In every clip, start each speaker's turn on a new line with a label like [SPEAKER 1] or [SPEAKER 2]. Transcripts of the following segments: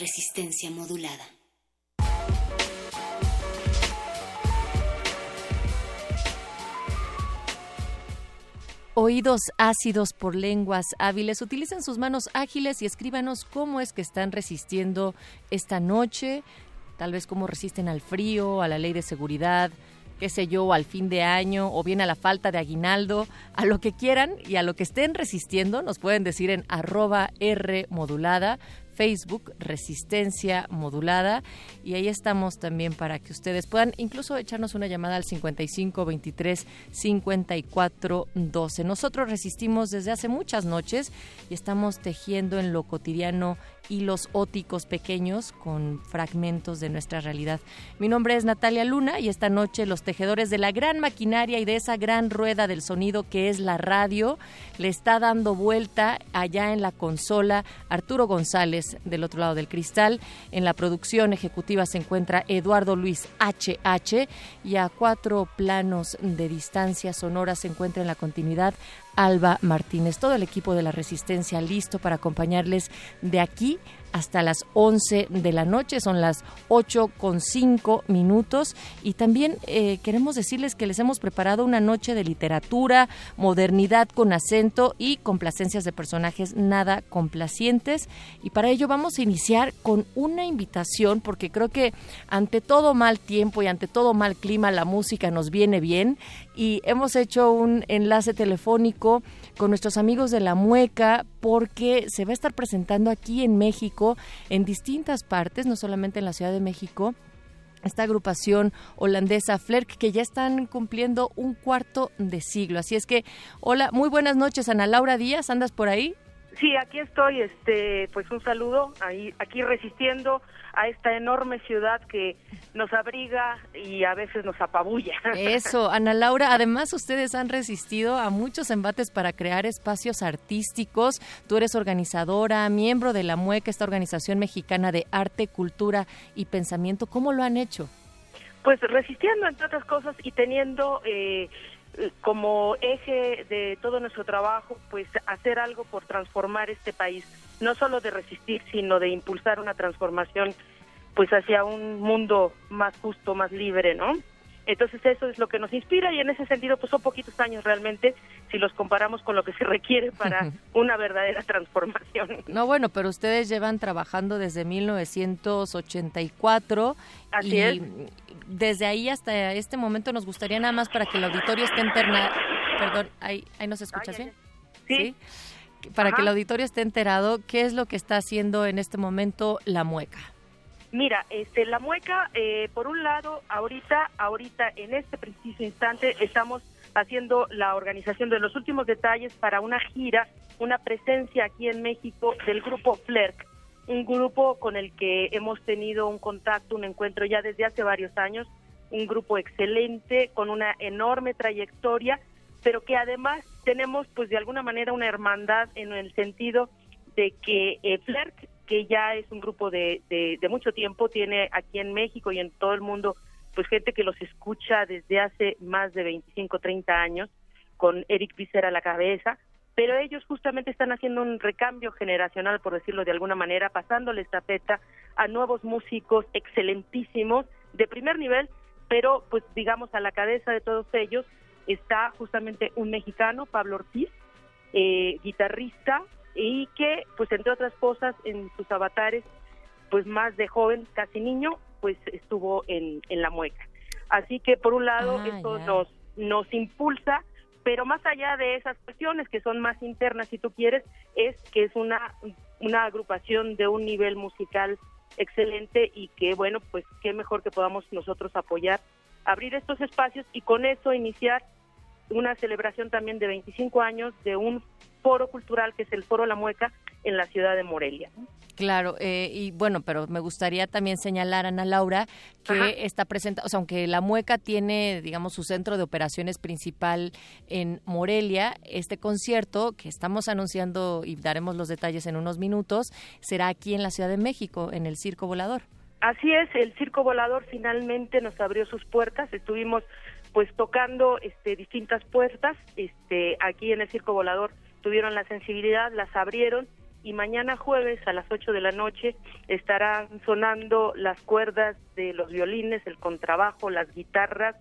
[SPEAKER 1] Resistencia modulada.
[SPEAKER 2] Oídos ácidos por lenguas hábiles. Utilicen sus manos ágiles y escríbanos cómo es que están resistiendo esta noche, tal vez cómo resisten al frío, a la ley de seguridad, qué sé yo, al fin de año o bien a la falta de aguinaldo, a lo que quieran y a lo que estén resistiendo, nos pueden decir en arroba R modulada. Facebook Resistencia Modulada y ahí estamos también para que ustedes puedan incluso echarnos una llamada al 55 23 54 12. Nosotros resistimos desde hace muchas noches y estamos tejiendo en lo cotidiano hilos óticos pequeños con fragmentos de nuestra realidad. Mi nombre es Natalia Luna y esta noche los tejedores de la gran maquinaria y de esa gran rueda del sonido que es la radio le está dando vuelta allá en la consola Arturo González del otro lado del cristal. En la producción ejecutiva se encuentra Eduardo Luis HH y a cuatro planos de distancia sonora se encuentra en la continuidad Alba Martínez. Todo el equipo de la Resistencia listo para acompañarles de aquí hasta las 11 de la noche, son las 8 con 5 minutos. Y también eh, queremos decirles que les hemos preparado una noche de literatura, modernidad con acento y complacencias de personajes nada complacientes. Y para ello vamos a iniciar con una invitación porque creo que ante todo mal tiempo y ante todo mal clima la música nos viene bien. Y hemos hecho un enlace telefónico con nuestros amigos de la Mueca porque se va a estar presentando aquí en México en distintas partes, no solamente en la Ciudad de México, esta agrupación holandesa Flerk que ya están cumpliendo un cuarto de siglo. Así es que, hola, muy buenas noches, Ana Laura Díaz, ¿andas por ahí?
[SPEAKER 3] Sí, aquí estoy, este, pues un saludo, ahí, aquí resistiendo a esta enorme ciudad que nos abriga y a veces nos apabulla.
[SPEAKER 2] Eso, Ana Laura, además ustedes han resistido a muchos embates para crear espacios artísticos. Tú eres organizadora, miembro de la MUEC, esta organización mexicana de arte, cultura y pensamiento. ¿Cómo lo han hecho?
[SPEAKER 3] Pues resistiendo, entre otras cosas, y teniendo eh, como eje de todo nuestro trabajo, pues hacer algo por transformar este país, no solo de resistir, sino de impulsar una transformación pues hacia un mundo más justo, más libre, ¿no? Entonces eso es lo que nos inspira y en ese sentido pues son poquitos años realmente si los comparamos con lo que se requiere para una verdadera transformación.
[SPEAKER 2] No, bueno, pero ustedes llevan trabajando desde 1984
[SPEAKER 3] Así
[SPEAKER 2] y
[SPEAKER 3] es.
[SPEAKER 2] desde ahí hasta este momento nos gustaría nada más para que el auditorio esté enterado, perdón, ahí, ahí nos escuchas bien?
[SPEAKER 3] Sí.
[SPEAKER 2] Para que el auditorio esté enterado qué es lo que está haciendo en este momento la mueca.
[SPEAKER 3] Mira, este, la mueca, eh, por un lado, ahorita, ahorita, en este preciso instante, estamos haciendo la organización de los últimos detalles para una gira, una presencia aquí en México del grupo FLERC, un grupo con el que hemos tenido un contacto, un encuentro ya desde hace varios años, un grupo excelente, con una enorme trayectoria, pero que además tenemos, pues, de alguna manera una hermandad en el sentido de que eh, FLERC que ya es un grupo de, de, mucho tiempo, tiene aquí en México y en todo el mundo, pues gente que los escucha desde hace más de 25, 30 años, con Eric Visser a la cabeza, pero ellos justamente están haciendo un recambio generacional, por decirlo de alguna manera, pasándole estafeta a nuevos músicos excelentísimos, de primer nivel, pero pues digamos a la cabeza de todos ellos está justamente un mexicano, Pablo Ortiz, eh, guitarrista y que, pues entre otras cosas, en sus avatares, pues más de joven, casi niño, pues estuvo en, en la mueca. Así que por un lado
[SPEAKER 2] Ah,
[SPEAKER 3] esto
[SPEAKER 2] ya.
[SPEAKER 3] nos nos impulsa, pero más allá de esas cuestiones que son más internas, si tú quieres, es que es una una agrupación de un nivel musical excelente y que bueno, pues qué mejor que podamos nosotros apoyar, abrir estos espacios y con eso iniciar una celebración también de 25 años de un foro cultural que es el Foro La Mueca en la ciudad de Morelia.
[SPEAKER 2] Claro, eh, y bueno, pero me gustaría también señalar, Ana Laura, que
[SPEAKER 3] Ajá.
[SPEAKER 2] está presente, o sea, aunque la Mueca tiene, digamos, su centro de operaciones principal en Morelia, este concierto que estamos anunciando y daremos los detalles en unos minutos, será aquí en la Ciudad de México, en el Circo Volador.
[SPEAKER 3] Así es, el Circo Volador finalmente nos abrió sus puertas, estuvimos pues tocando este distintas puertas, este aquí en el Circo Volador tuvieron la sensibilidad, las abrieron y mañana jueves a las 8 de la noche estarán sonando las cuerdas de los violines, el contrabajo, las guitarras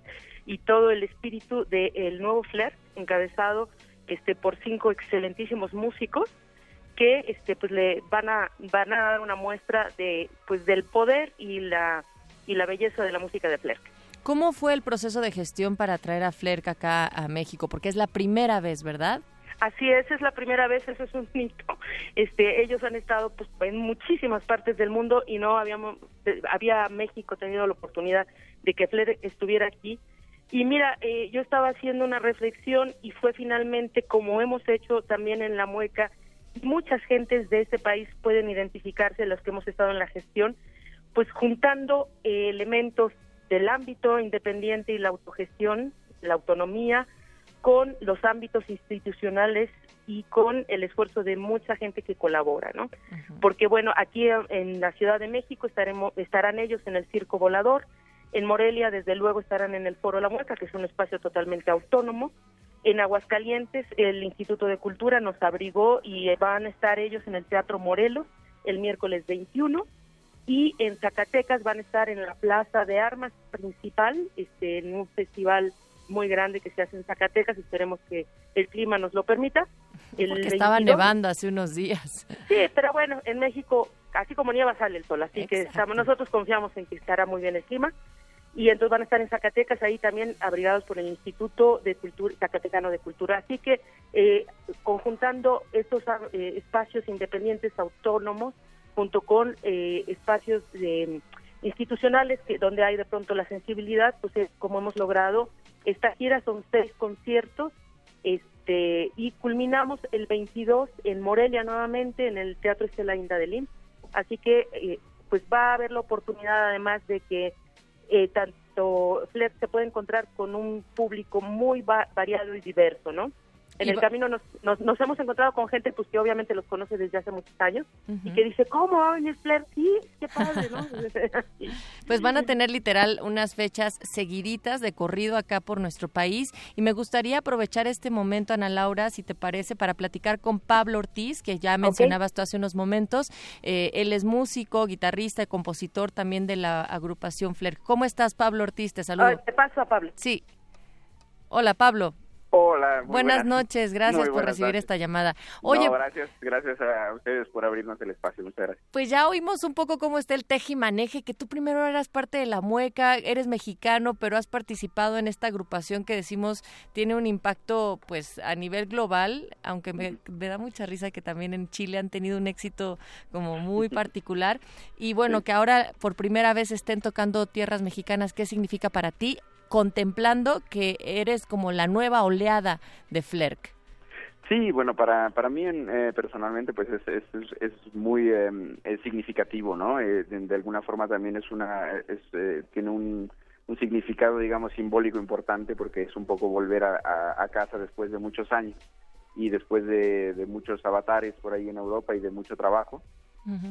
[SPEAKER 3] y todo el espíritu del nuevo Flair encabezado este por cinco excelentísimos músicos que este pues le van a van a dar una muestra de pues del poder y la y la belleza de la música de Flair.
[SPEAKER 2] ¿Cómo fue el proceso de gestión para traer a Flerk acá a México? Porque es la primera vez, ¿verdad?
[SPEAKER 3] Así es, es la primera vez, eso es un mito. Este, ellos han estado pues en muchísimas partes del mundo y no habíamos eh, había México tenido la oportunidad de que Flair estuviera aquí. Y mira, eh, yo estaba haciendo una reflexión y fue finalmente como hemos hecho también en la mueca. Muchas gentes de este país pueden identificarse, los que hemos estado en la gestión, pues juntando eh, elementos del ámbito independiente y la autogestión, la autonomía, con los ámbitos institucionales y con el esfuerzo de mucha gente que colabora, ¿no? Porque bueno, aquí en la Ciudad de México estaremos estarán ellos en el Circo Volador, en Morelia desde luego estarán en el Foro La Mueca, que es un espacio totalmente autónomo. En Aguascalientes el Instituto de Cultura nos abrigó y van a estar ellos en el Teatro Morelos el miércoles 21 y en Zacatecas van a estar en la Plaza de Armas principal, este, en un festival muy grande que se hace en Zacatecas, esperemos que el clima nos lo permita. El
[SPEAKER 2] Porque estaba
[SPEAKER 3] 22.
[SPEAKER 2] nevando hace unos días.
[SPEAKER 3] Sí, pero bueno, en México, así como nieva, sale el sol, así que estamos- nosotros confiamos en que estará muy bien el clima. Y entonces van a estar en Zacatecas, ahí también abrigados por el Instituto de Cultura, Zacatecano de Cultura. Así que eh, conjuntando estos ah, eh, espacios independientes autónomos junto con eh, espacios eh, institucionales que donde hay de pronto la sensibilidad, pues es como hemos logrado. Esta gira son seis conciertos este y culminamos el 22 en Morelia nuevamente en el Teatro Estela Inda. Así que eh, pues va a haber la oportunidad además de que eh, tanto Flex se puede encontrar con un público muy va- variado y diverso, ¿no? En
[SPEAKER 2] Y
[SPEAKER 3] el camino nos, nos, nos hemos encontrado con gente pues que obviamente los conoce desde hace muchos años y que dice, ¿cómo va a venir Flair? Sí, qué padre, ¿no?
[SPEAKER 2] Pues van a tener literal unas fechas seguiditas de corrido acá por nuestro país y me gustaría aprovechar este momento, Ana Laura, si te parece, para platicar con Pablo Ortiz, que ya mencionabas tú hace unos momentos. Eh, él es músico, guitarrista y compositor también de la agrupación Flair. ¿Cómo estás, Pablo Ortiz? Te saludo.
[SPEAKER 3] Ah, te paso a Pablo.
[SPEAKER 2] Sí. Hola, Pablo.
[SPEAKER 4] Hola,
[SPEAKER 2] buenas, noches. Gracias por recibir
[SPEAKER 4] noches.
[SPEAKER 2] esta llamada. Oye,
[SPEAKER 4] No, gracias, gracias a ustedes por abrirnos el espacio. Muchas gracias.
[SPEAKER 2] Pues ya oímos un poco cómo está el tejimaneje, que tú primero eras parte de la mueca, eres mexicano, pero has participado en esta agrupación que decimos tiene un impacto pues a nivel global, aunque me, me da mucha risa que también en Chile han tenido un éxito como muy particular. Y bueno, que ahora por primera vez estén tocando tierras mexicanas, ¿qué significa para ti? Contemplando que eres como la nueva oleada de Flerk.
[SPEAKER 4] Sí, bueno, para, para mí eh, personalmente pues es, es, es- muy eh, es significativo, ¿no? Eh, de, de alguna forma también es una, es, eh, tiene un, un significado, digamos, simbólico importante porque es un poco volver a, a- a casa después de muchos años y después de, de muchos avatares por ahí en Europa y de mucho trabajo.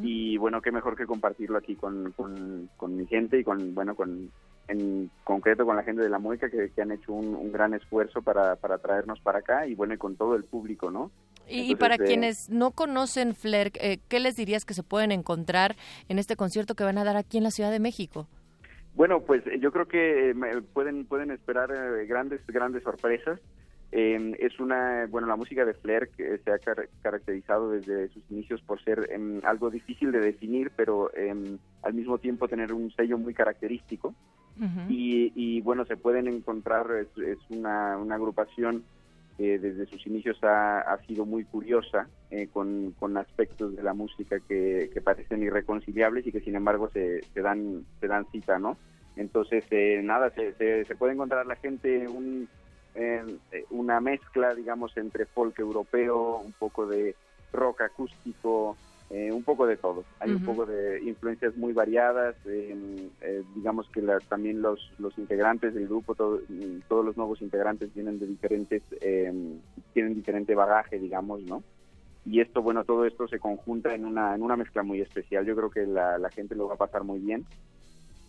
[SPEAKER 4] y bueno qué mejor que compartirlo aquí con, con, con mi gente y con bueno con en concreto con la gente de la mueca que, que han hecho un, un gran esfuerzo para, para traernos para acá y bueno y con todo el público no
[SPEAKER 2] Y, para
[SPEAKER 4] eh,
[SPEAKER 2] quienes no conocen Flair, eh, ¿qué les dirías que se pueden encontrar en este concierto que van a dar aquí en la Ciudad de México?
[SPEAKER 4] Bueno, pues eh, yo creo que eh, pueden pueden esperar eh, grandes grandes sorpresas. Eh, es una, bueno, la música de Flair que se ha car- caracterizado desde sus inicios por ser em, algo difícil de definir, pero em, al mismo tiempo tener un sello muy característico. y, y, bueno, se pueden encontrar, es, es una, una agrupación que desde sus inicios ha, ha sido muy curiosa, eh, con, con aspectos de la música que, que parecen irreconciliables y que sin embargo se, se dan se dan cita, ¿no? Entonces, eh, nada, se, se, se puede encontrar la gente un, eh, una mezcla, digamos, entre folk europeo, un poco de rock acústico, eh, un poco de todo. Hay un poco de influencias muy variadas. eh, digamos que la- también los, los integrantes del grupo, todo- todos los nuevos integrantes vienen de diferentes, eh, tienen diferente bagaje, digamos, ¿no? Y esto, bueno, todo esto se conjunta en una, en una mezcla muy especial. Yo creo que la, la gente lo va a pasar muy bien.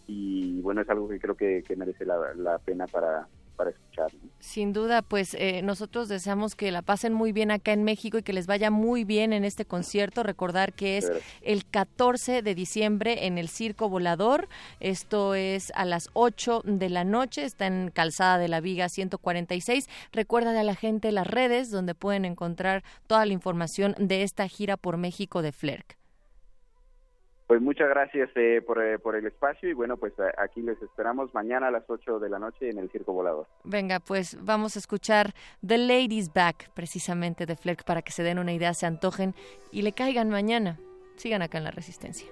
[SPEAKER 4] Y bueno, es algo que creo que, que merece la, la pena para, para escuchar. ¿no?
[SPEAKER 2] Sin duda, pues eh, nosotros deseamos que la pasen muy bien acá en México y que les vaya muy bien en este concierto. Recordar que es el 14 de diciembre en el Circo Volador. Esto es a las 8 de la noche. Está en Calzada de la Viga 146. Recuérdale a la gente las redes donde pueden encontrar toda la información de esta gira por México de Flerk.
[SPEAKER 4] Pues muchas gracias eh, por, eh, por el espacio y bueno, pues a- aquí les esperamos mañana a las 8 de la noche en el Circo Volador.
[SPEAKER 2] Venga, pues vamos a escuchar The Ladies Back, precisamente de Flerk, para que se den una idea, se antojen y le caigan mañana. Sigan acá en la Resistencia.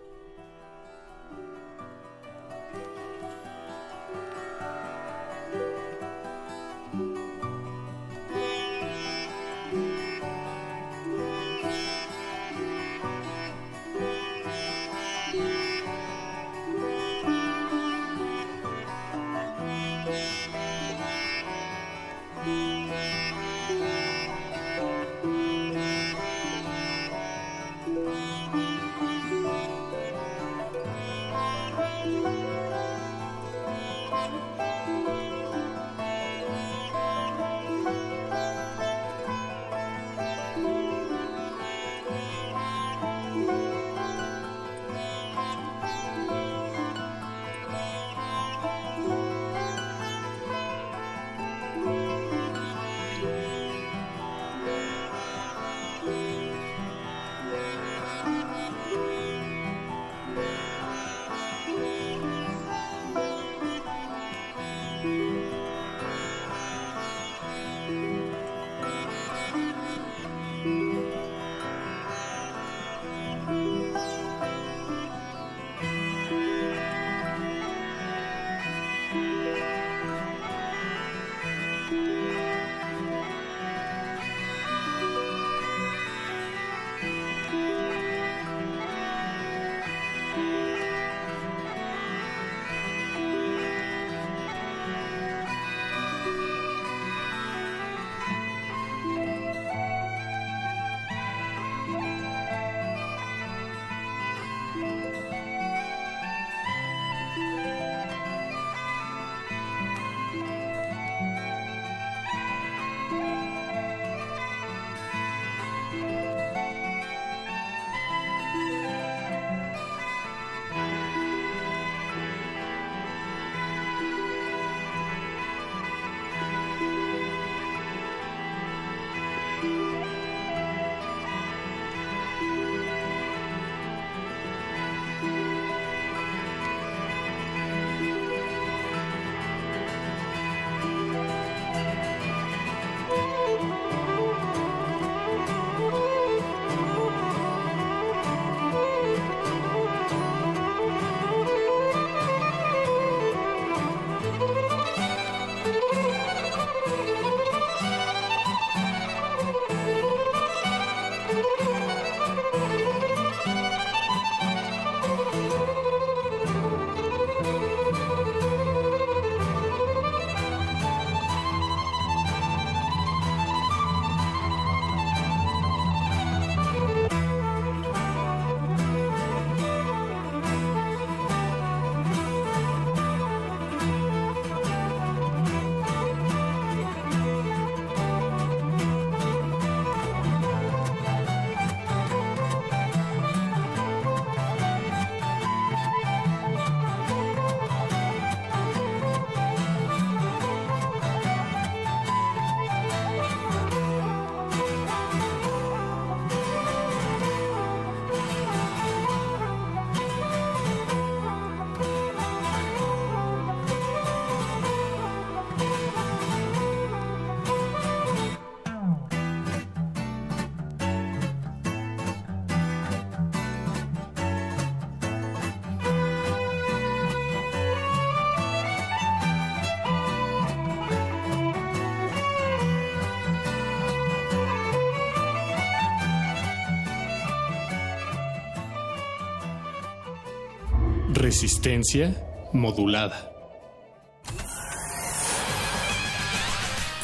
[SPEAKER 5] Resistencia modulada.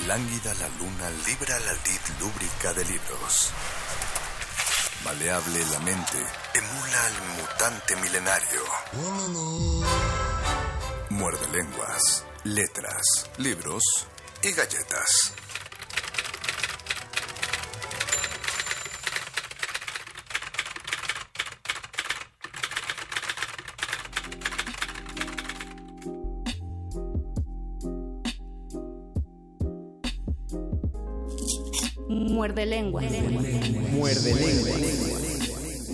[SPEAKER 6] Lánguida la luna libra la lid lúbrica de libros. Maleable la mente emula al mutante milenario. Muerde lenguas, letras, libros y galletas.
[SPEAKER 7] Muerde lenguas.
[SPEAKER 8] Muerde lenguas.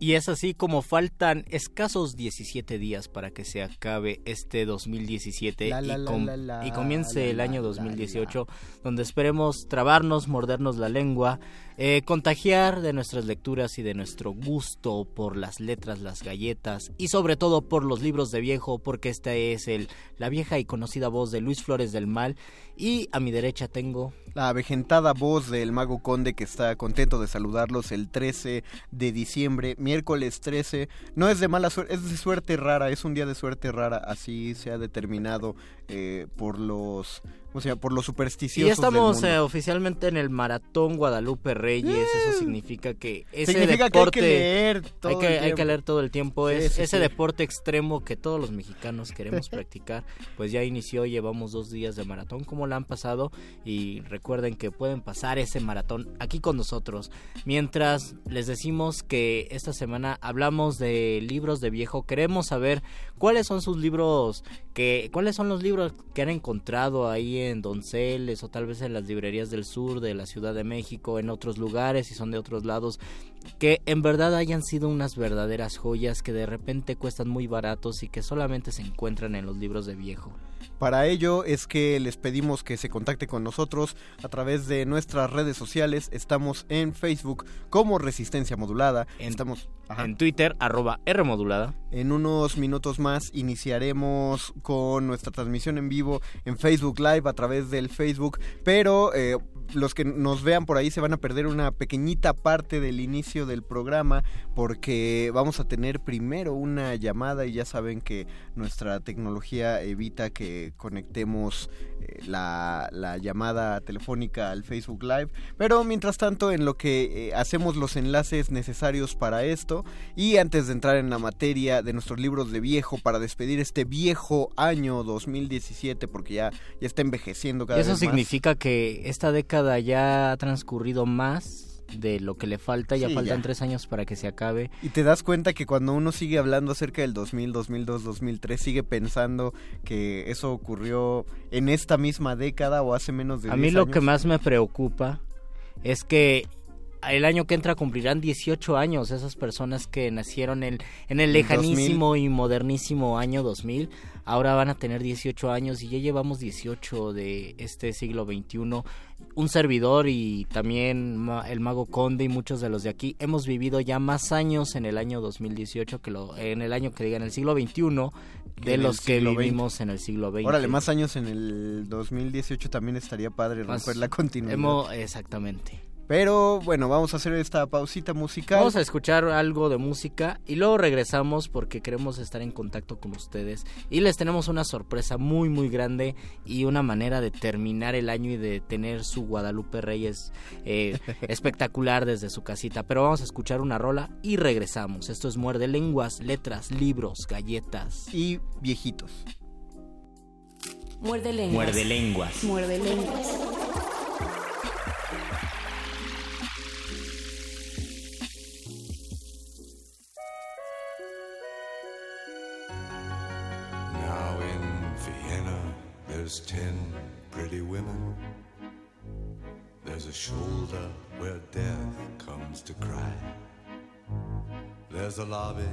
[SPEAKER 9] Y es así como faltan escasos 17 días para que se acabe este 2017
[SPEAKER 8] La, la,
[SPEAKER 9] y,
[SPEAKER 8] la,
[SPEAKER 9] com-
[SPEAKER 8] la, la,
[SPEAKER 9] y comience
[SPEAKER 8] la,
[SPEAKER 9] el
[SPEAKER 8] la,
[SPEAKER 9] año
[SPEAKER 8] la,
[SPEAKER 9] 2018, donde esperemos trabarnos, mordernos la lengua, eh, contagiar de nuestras lecturas y de nuestro gusto por las letras, las galletas y sobre todo por los libros de viejo, porque esta es el, la vieja y conocida voz de Luis Flores del Mal. Y a mi derecha tengo
[SPEAKER 8] La avejentada voz del mago conde que está contento de saludarlos el 13 de diciembre, miércoles 13. No es de mala suerte, es de suerte rara, es un día de suerte rara, así se ha determinado eh, por los, o sea, por los supersticiosos.
[SPEAKER 9] Y estamos
[SPEAKER 8] del
[SPEAKER 9] eh, oficialmente en el Maratón Guadalupe Reyes. Eso significa que ese
[SPEAKER 8] Significa que hay
[SPEAKER 9] deporte.
[SPEAKER 8] que leer todo
[SPEAKER 9] hay que,
[SPEAKER 8] el
[SPEAKER 9] hay que leer todo el tiempo.
[SPEAKER 8] Sí,
[SPEAKER 9] es
[SPEAKER 8] sí,
[SPEAKER 9] ese
[SPEAKER 8] sí.
[SPEAKER 9] deporte extremo que todos los mexicanos queremos practicar. Pues ya inició, llevamos dos días de maratón. ¿Cómo la han pasado? Y recuerden que pueden pasar ese maratón aquí con nosotros. Mientras les decimos que esta semana hablamos de libros de viejo, queremos saber cuáles son sus libros, que, cuáles son los libros que han encontrado ahí en Donceles o tal vez en las librerías del sur de la Ciudad de México, en otros lugares y son de otros lados, que en verdad hayan sido unas verdaderas joyas que de repente cuestan muy baratos y que solamente se encuentran en los libros de viejo.
[SPEAKER 8] Para ello es que les pedimos que se contacte con nosotros a través de nuestras redes sociales. Estamos en Facebook como Resistencia Modulada.
[SPEAKER 9] En-
[SPEAKER 8] Estamos ajá.
[SPEAKER 9] En Twitter, arroba R modulada.
[SPEAKER 8] En unos minutos más iniciaremos con nuestra transmisión en vivo en Facebook Live a través del Facebook, pero eh, los que nos vean por ahí se van a perder una pequeñita parte del inicio del programa porque vamos a tener primero una llamada y ya saben que nuestra tecnología evita que conectemos eh, la, la llamada telefónica al Facebook Live, pero mientras tanto en lo que eh, hacemos los enlaces necesarios para esto y antes de entrar en la materia de nuestros libros de viejo para despedir este viejo año 2017 porque ya, ya está envejeciendo cada
[SPEAKER 9] Y eso
[SPEAKER 8] vez más.
[SPEAKER 9] significa que esta década ya ha transcurrido más de lo que le falta, ya
[SPEAKER 8] Sí,
[SPEAKER 9] faltan
[SPEAKER 8] ya.
[SPEAKER 9] tres años para que se acabe.
[SPEAKER 8] Y te das cuenta que cuando uno sigue hablando acerca del 2000, 2002, 2003, sigue pensando que eso ocurrió en esta misma década o hace menos de
[SPEAKER 9] A mí
[SPEAKER 8] 10
[SPEAKER 9] lo
[SPEAKER 8] años.
[SPEAKER 9] que más me preocupa es que el año que entra cumplirán 18 años esas personas que nacieron en, en el lejanísimo y modernísimo año 2000. Ahora van a tener 18 años y ya llevamos 18 de este siglo XXI. Un servidor y también el mago Conde y muchos de los de aquí hemos vivido ya más años en el año 2018 que lo, en el año que diga en el siglo XXI de los que vivimos en el siglo XX.
[SPEAKER 8] Órale, más años en el 2018 también estaría padre
[SPEAKER 9] Más-
[SPEAKER 8] romper la continuidad.
[SPEAKER 9] hemos- exactamente.
[SPEAKER 8] Pero bueno, vamos a hacer esta pausita musical.
[SPEAKER 9] Vamos a escuchar algo de música y luego regresamos porque queremos estar en contacto con ustedes y les tenemos una sorpresa muy muy grande y una manera de terminar el año y de tener su Guadalupe Reyes eh, espectacular desde su casita. Pero vamos a escuchar una rola y regresamos. Esto es Muerde Lenguas, Letras, Libros, Galletas.
[SPEAKER 8] Y viejitos.
[SPEAKER 7] Muerde lenguas.
[SPEAKER 9] Muerde Lenguas.
[SPEAKER 7] Muerde lenguas.
[SPEAKER 6] There's ten pretty women. There's a shoulder where death comes to cry. There's a lobby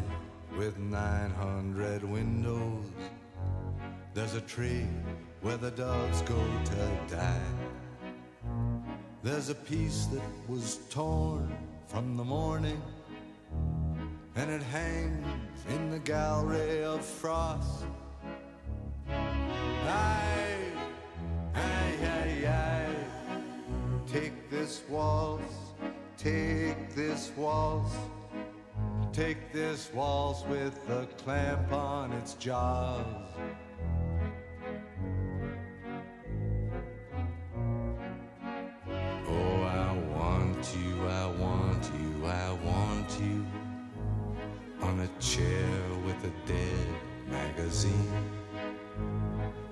[SPEAKER 6] with 900 windows. There's a tree where the doves go to die. There's a piece that was torn from the morning, and it hangs in the gallery of frost. Aye, aye, aye, aye. Take this waltz take this waltz. Take this waltz with a clamp on its jaws. Oh, I want you, I want you, I want you on a chair with a dead magazine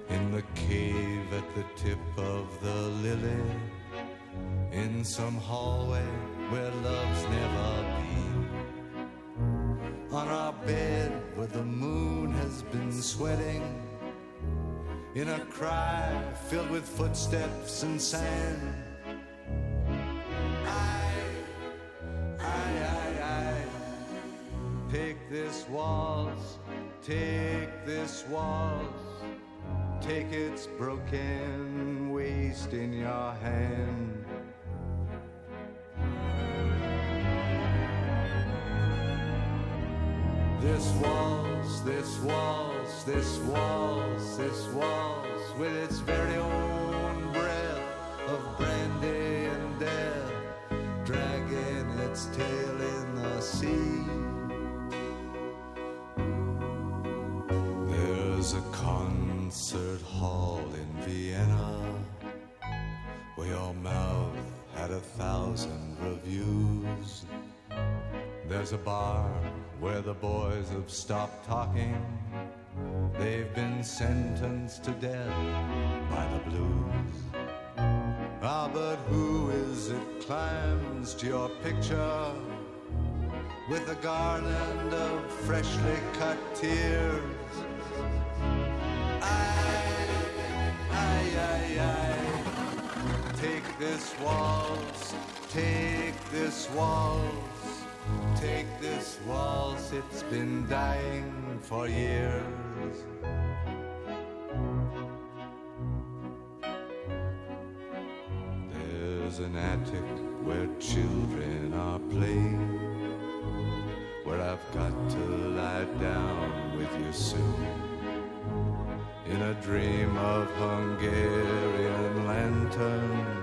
[SPEAKER 6] in the cave at the tip of the lily in some hallway where love's never been. On our bed where the moon has been sweating in a cry filled with footsteps and sand. I, I, I, I take this waltz take this waltz take its broken waist in your hand This waltz, this waltz, this waltz, this waltz, with its very own breath of brandy and death, dragging its tail in the sea. There's a concert hall in Vienna where your mouth had a thousand reviews. There's a bar where the boys have stopped talking. They've been sentenced to death by the blues. Ah, but who is it climbs to your picture with a garland of freshly cut tears? This waltz, take this waltz. Take this waltz, it's been dying for years. There's an attic where children are playing, where I've got to lie down with you soon. In a dream of Hungarian lanterns,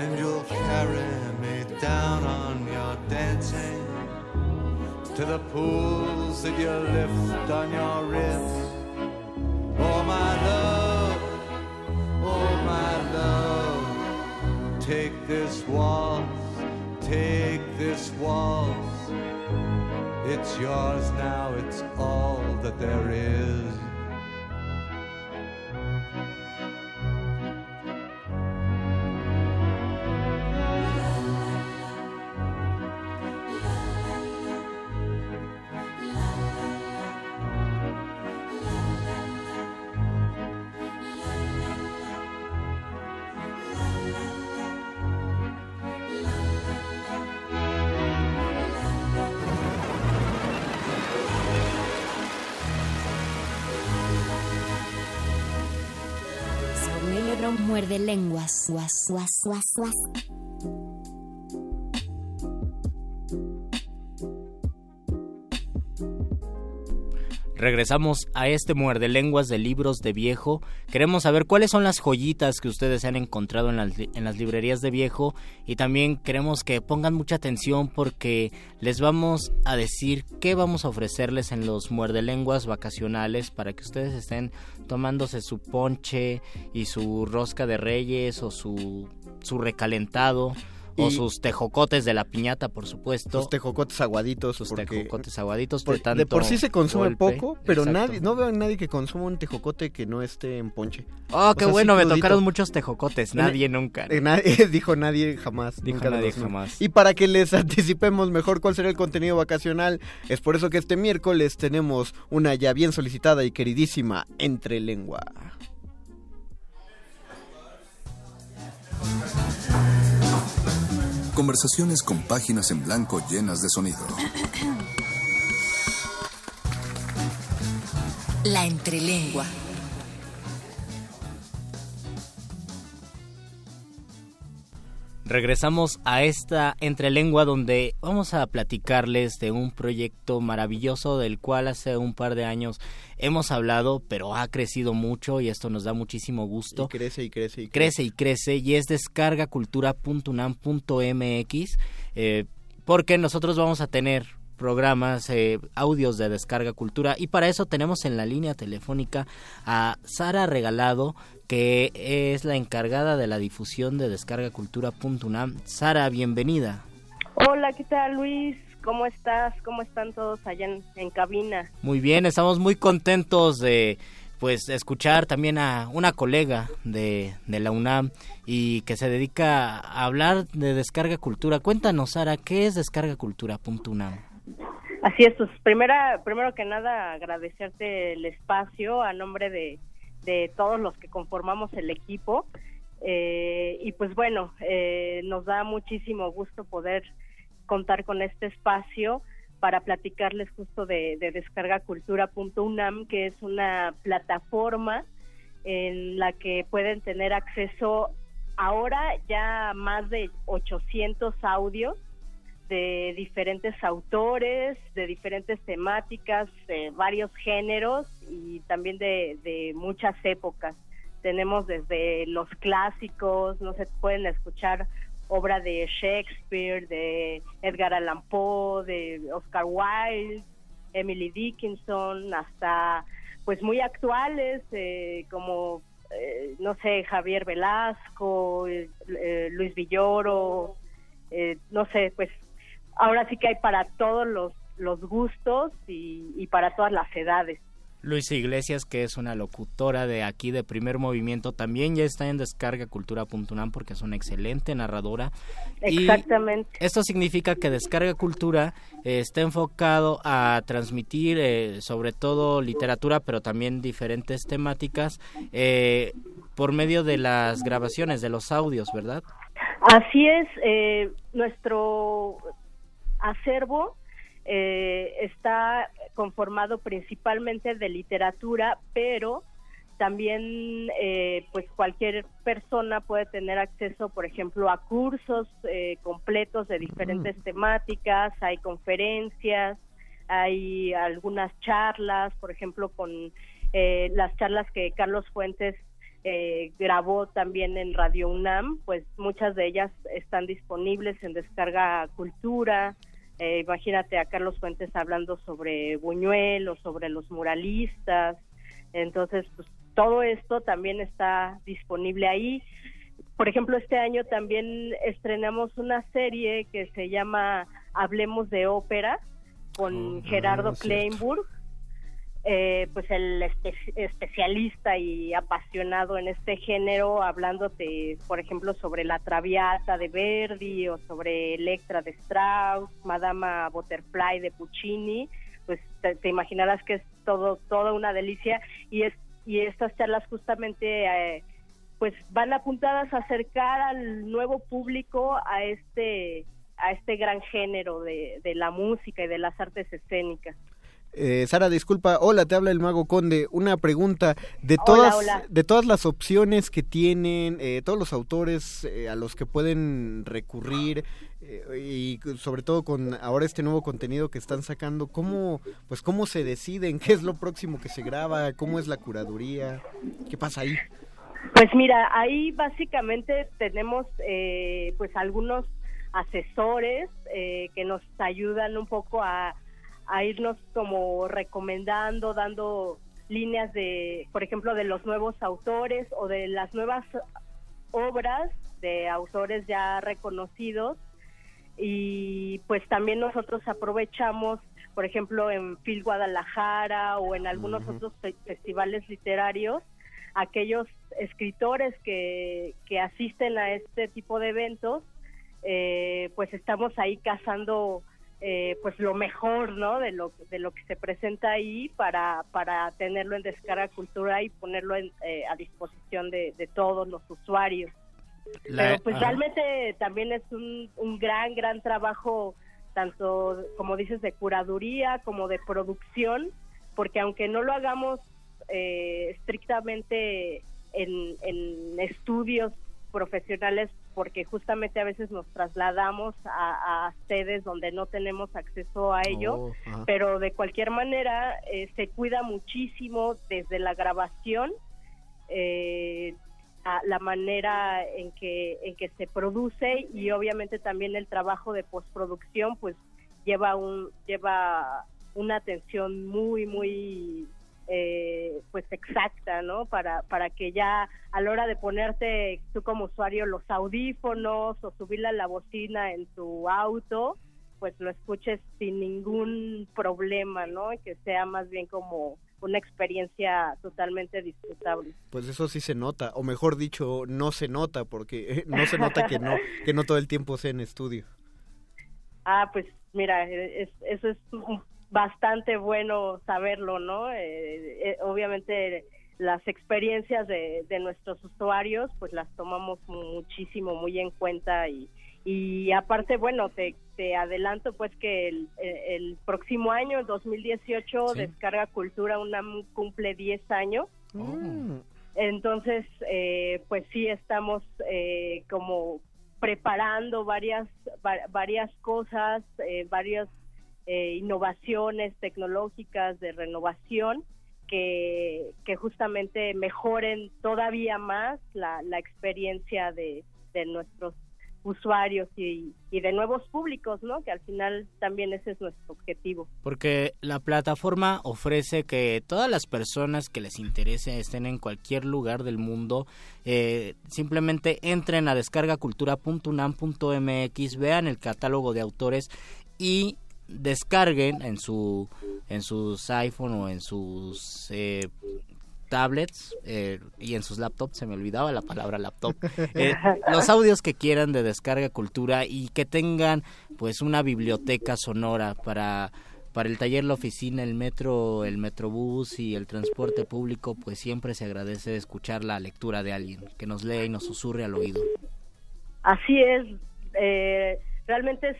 [SPEAKER 6] and you'll carry me down on your dancing to the pools that you lift on your wrist. Oh, my love, oh, my love, take this waltz, take this waltz. It's yours now, it's all that there is.
[SPEAKER 1] Lenguas. Guas, guas, guas, guas.
[SPEAKER 9] Regresamos a este muerde lenguas de libros de viejo. Queremos saber cuáles son las joyitas que ustedes han encontrado en las, librerías de viejo y también queremos que pongan mucha atención porque les vamos a decir qué vamos a ofrecerles en los muerde lenguas vacacionales para que ustedes estén tomándose su ponche y su rosca de reyes o su, su recalentado. O
[SPEAKER 8] Y-
[SPEAKER 9] sus tejocotes de la piñata, por supuesto.
[SPEAKER 8] Sus tejocotes aguaditos.
[SPEAKER 9] Sus tejocotes aguaditos
[SPEAKER 8] por-
[SPEAKER 9] de tanto
[SPEAKER 8] de por sí se consume
[SPEAKER 9] golpe.
[SPEAKER 8] poco, pero
[SPEAKER 9] Exacto.
[SPEAKER 8] nadie, no veo a nadie que consuma un tejocote que no esté en ponche.
[SPEAKER 9] Oh,
[SPEAKER 8] O
[SPEAKER 9] qué
[SPEAKER 8] sea,
[SPEAKER 9] bueno, me
[SPEAKER 8] crudito.
[SPEAKER 9] tocaron muchos tejocotes. Nadie nunca.
[SPEAKER 8] Nadie, dijo nadie jamás.
[SPEAKER 9] Dijo
[SPEAKER 8] nunca
[SPEAKER 9] nadie jamás.
[SPEAKER 8] Y para que les anticipemos mejor cuál será el contenido vacacional, es por eso que este miércoles tenemos una ya bien solicitada y queridísima entre lengua.
[SPEAKER 10] Conversaciones con páginas en blanco llenas de sonido.
[SPEAKER 11] La entrelengua.
[SPEAKER 9] Regresamos a esta entrelengua donde vamos a platicarles de un proyecto maravilloso del cual hace un par de años hemos hablado, pero ha crecido mucho y esto nos da muchísimo gusto.
[SPEAKER 8] Y crece y crece y
[SPEAKER 9] crece y crece y es descargacultura.unam.mx eh, porque nosotros vamos a tener programas, eh, audios de Descarga Cultura y para eso tenemos en la línea telefónica a Sara Regalado que es la encargada de la difusión de descargacultura.unam. Sara, bienvenida.
[SPEAKER 12] Hola, ¿qué tal Luis? ¿Cómo estás? ¿Cómo están todos allá en, en cabina?
[SPEAKER 9] Muy bien, estamos muy contentos de pues escuchar también a una colega de, de la UNAM y que se dedica a hablar de Descarga Cultura. Cuéntanos, Sara, ¿qué es descargacultura.unam?
[SPEAKER 12] Así es, pues primera, primero que nada agradecerte el espacio a nombre de, de todos los que conformamos el equipo. Eh, y pues bueno, eh, nos da muchísimo gusto poder contar con este espacio para platicarles justo de, de descargacultura.unam, que es una plataforma en la que pueden tener acceso ahora ya más de 800 audios de diferentes autores, de diferentes temáticas, de varios géneros y también de, muchas épocas. Tenemos desde los clásicos, no se pueden escuchar obra de Shakespeare, de Edgar Allan Poe, de Oscar Wilde, Emily Dickinson, hasta pues muy actuales eh, como eh, no sé Javier Velasco, eh, Luis Villoro, eh, no sé, pues ahora sí que hay para todos los, los gustos y, y para todas las edades.
[SPEAKER 9] Luisa Iglesias, que es una locutora de aquí de primer movimiento, también ya está en descargacultura.unam porque es una excelente narradora. Y
[SPEAKER 12] Exactamente.
[SPEAKER 9] esto significa que Descarga Cultura eh, está enfocado a transmitir eh, sobre todo literatura, pero también diferentes temáticas eh, por medio de las grabaciones, de los audios, ¿verdad?
[SPEAKER 12] Así es, eh, nuestro acervo eh, está conformado principalmente de literatura, pero también eh, pues cualquier persona puede tener acceso, por ejemplo, a cursos eh, completos de diferentes temáticas, hay conferencias, hay algunas charlas, por ejemplo, con eh, las charlas que Carlos Fuentes eh, grabó también en Radio UNAM, pues muchas de ellas están disponibles en Descarga Cultura. Eh, imagínate a Carlos Fuentes hablando sobre Buñuel o sobre los muralistas. Entonces, pues todo esto también está disponible ahí. Por ejemplo, este año también estrenamos una serie que se llama Hablemos de Ópera con Gerardo Kleinburg eh, pues el espe especialista y apasionado en este género, hablándote, por ejemplo, sobre la Traviata de Verdi o sobre Electra de Strauss, Madama Butterfly de Puccini, pues te, imaginarás que es todo toda una delicia y es y estas charlas justamente eh, pues van apuntadas a acercar al nuevo público a este a este gran género de la música y de las artes escénicas.
[SPEAKER 8] Eh, Sara, disculpa, hola, te habla el mago Conde. Una pregunta de todas
[SPEAKER 12] hola.
[SPEAKER 8] de todas las opciones que tienen eh, todos los autores eh, a los que pueden recurrir eh, y sobre todo con ahora este nuevo contenido que están sacando, cómo pues cómo se deciden, qué es lo próximo que se graba, cómo es la curaduría, qué pasa ahí.
[SPEAKER 12] Pues mira, ahí básicamente tenemos eh, pues algunos asesores eh, que nos ayudan un poco a, a irnos como recomendando, dando líneas de, por ejemplo, de los nuevos autores o de las nuevas obras de autores ya reconocidos. Y pues también nosotros aprovechamos, por ejemplo, en Phil Guadalajara o en algunos otros fe- festivales literarios, aquellos escritores que, que asisten a este tipo de eventos, eh, pues estamos ahí cazando eh, pues lo mejor no de lo de lo que se presenta ahí para para tenerlo en descarga cultura y ponerlo en, eh, a disposición de, de todos los usuarios
[SPEAKER 9] La-
[SPEAKER 12] pero pues
[SPEAKER 9] ajá.
[SPEAKER 12] realmente también es un, un gran gran trabajo tanto como dices de curaduría como de producción porque aunque no lo hagamos eh, estrictamente en, en estudios profesionales porque justamente a veces nos trasladamos a, a sedes donde no tenemos acceso a ello
[SPEAKER 13] Oh,
[SPEAKER 12] pero de cualquier manera eh, se cuida muchísimo desde la grabación eh, a la manera en que en que se produce y obviamente también el trabajo de postproducción pues lleva un lleva una atención muy muy eh, pues exacta no para para que ya a la hora de ponerte tú como usuario los audífonos o subirle a la bocina en tu auto pues lo escuches sin ningún problema no y que sea más bien como una experiencia totalmente disfrutable.
[SPEAKER 8] Pues eso sí se nota, o mejor dicho, no se nota porque eh, no se nota que no que no todo el tiempo sea en estudio.
[SPEAKER 12] Ah, pues mira, es, eso es bastante bueno saberlo, ¿no? Eh, eh, obviamente las experiencias de, de nuestros usuarios, pues las tomamos muchísimo, muy en cuenta y, y aparte, bueno, te, te adelanto pues que el, el próximo año, el 2018,
[SPEAKER 13] Sí.
[SPEAKER 12] Descarga Cultura UNAM cumple 10 años. Entonces, eh, pues sí estamos eh, como preparando varias va- varias cosas, eh, varias eh, innovaciones tecnológicas de renovación que, que justamente mejoren todavía más la, la experiencia de, de nuestros usuarios y, y de nuevos públicos, ¿no? Que al final también ese es nuestro objetivo.
[SPEAKER 9] Porque la plataforma ofrece que todas las personas que les interese estén en cualquier lugar del mundo, eh, simplemente entren a descargacultura.unam.mx, vean el catálogo de autores y descarguen en su en sus iPhone o en sus eh, tablets eh, y en sus laptops, se me olvidaba la palabra laptop, eh, los audios que quieran de descarga cultura y que tengan pues una biblioteca sonora para para el taller, la oficina, el metro, el metrobús y el transporte público, pues siempre se agradece escuchar la lectura de alguien que nos lee y nos susurre al oído.
[SPEAKER 12] Así es, eh, realmente es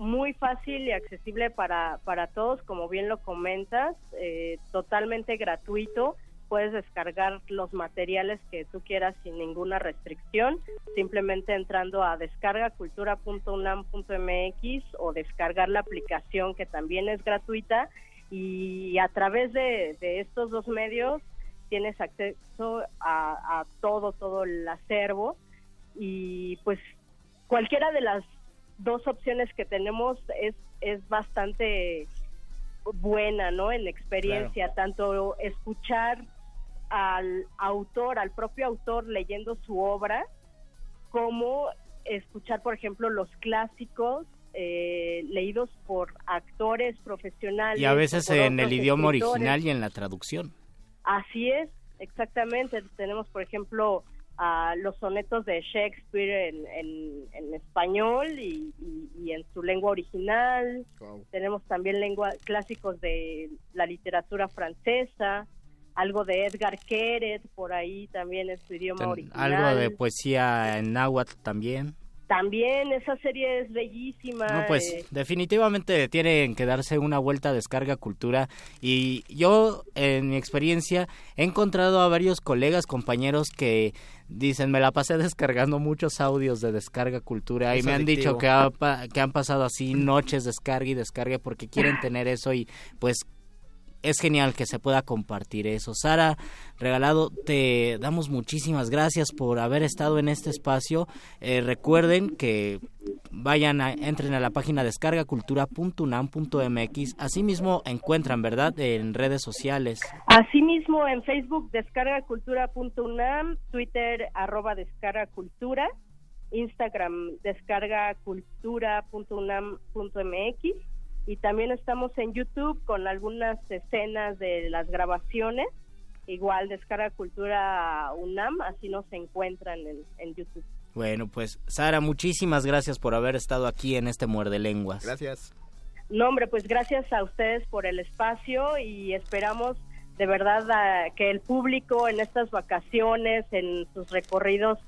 [SPEAKER 12] muy fácil y accesible para, para todos, como bien lo comentas, eh, totalmente gratuito. Puedes descargar los materiales que tú quieras sin ninguna restricción, simplemente entrando a descargacultura.unam.mx o descargar la aplicación que también es gratuita y a través de, estos dos medios tienes acceso a todo, todo el acervo y pues cualquiera de las dos opciones que tenemos es, es bastante buena, ¿no? En experiencia, tanto escuchar al autor, al propio autor leyendo su obra, como escuchar, por ejemplo, los clásicos eh, leídos por actores profesionales.
[SPEAKER 9] Y a veces en el idioma
[SPEAKER 12] escritores.
[SPEAKER 9] original y en la traducción.
[SPEAKER 12] Así es, exactamente. Tenemos, por ejemplo, a los sonetos de Shakespeare en, en- en español y, y- y en su lengua original. Tenemos también lengua, clásicos de la literatura francesa, algo de Edgar Queret por ahí también en su idioma
[SPEAKER 9] Ten-
[SPEAKER 12] original.
[SPEAKER 9] algo de poesía en náhuatl también.
[SPEAKER 12] También esa serie es bellísima.
[SPEAKER 9] No, pues
[SPEAKER 12] eh,
[SPEAKER 9] definitivamente tienen que darse una vuelta a Descarga Cultura y yo en mi experiencia he encontrado a varios colegas, compañeros que dicen, me la pasé descargando muchos audios de Descarga Cultura y me han dicho que, ha que han pasado así noches descarga y descarga porque quieren tener eso y pues es genial que se pueda compartir eso. Sara, regalado, te damos muchísimas gracias por haber estado en este espacio. Eh, recuerden que vayan, a, entren a la página descargacultura.unam.mx. Asimismo encuentran, ¿verdad?, en redes sociales.
[SPEAKER 12] Asimismo, en Facebook, descargacultura.unam, Twitter, arroba descargacultura, Instagram, descargacultura.unam.mx y también estamos en YouTube con algunas escenas de las grabaciones. Igual Descarga Cultura UNAM, así nos encuentran en, en YouTube.
[SPEAKER 9] Bueno, pues Sara, muchísimas gracias por haber estado aquí en este Muerde Lenguas.
[SPEAKER 8] Gracias.
[SPEAKER 12] No, hombre, pues gracias a ustedes por el espacio y esperamos de verdad a- que el público en estas vacaciones, en sus recorridos,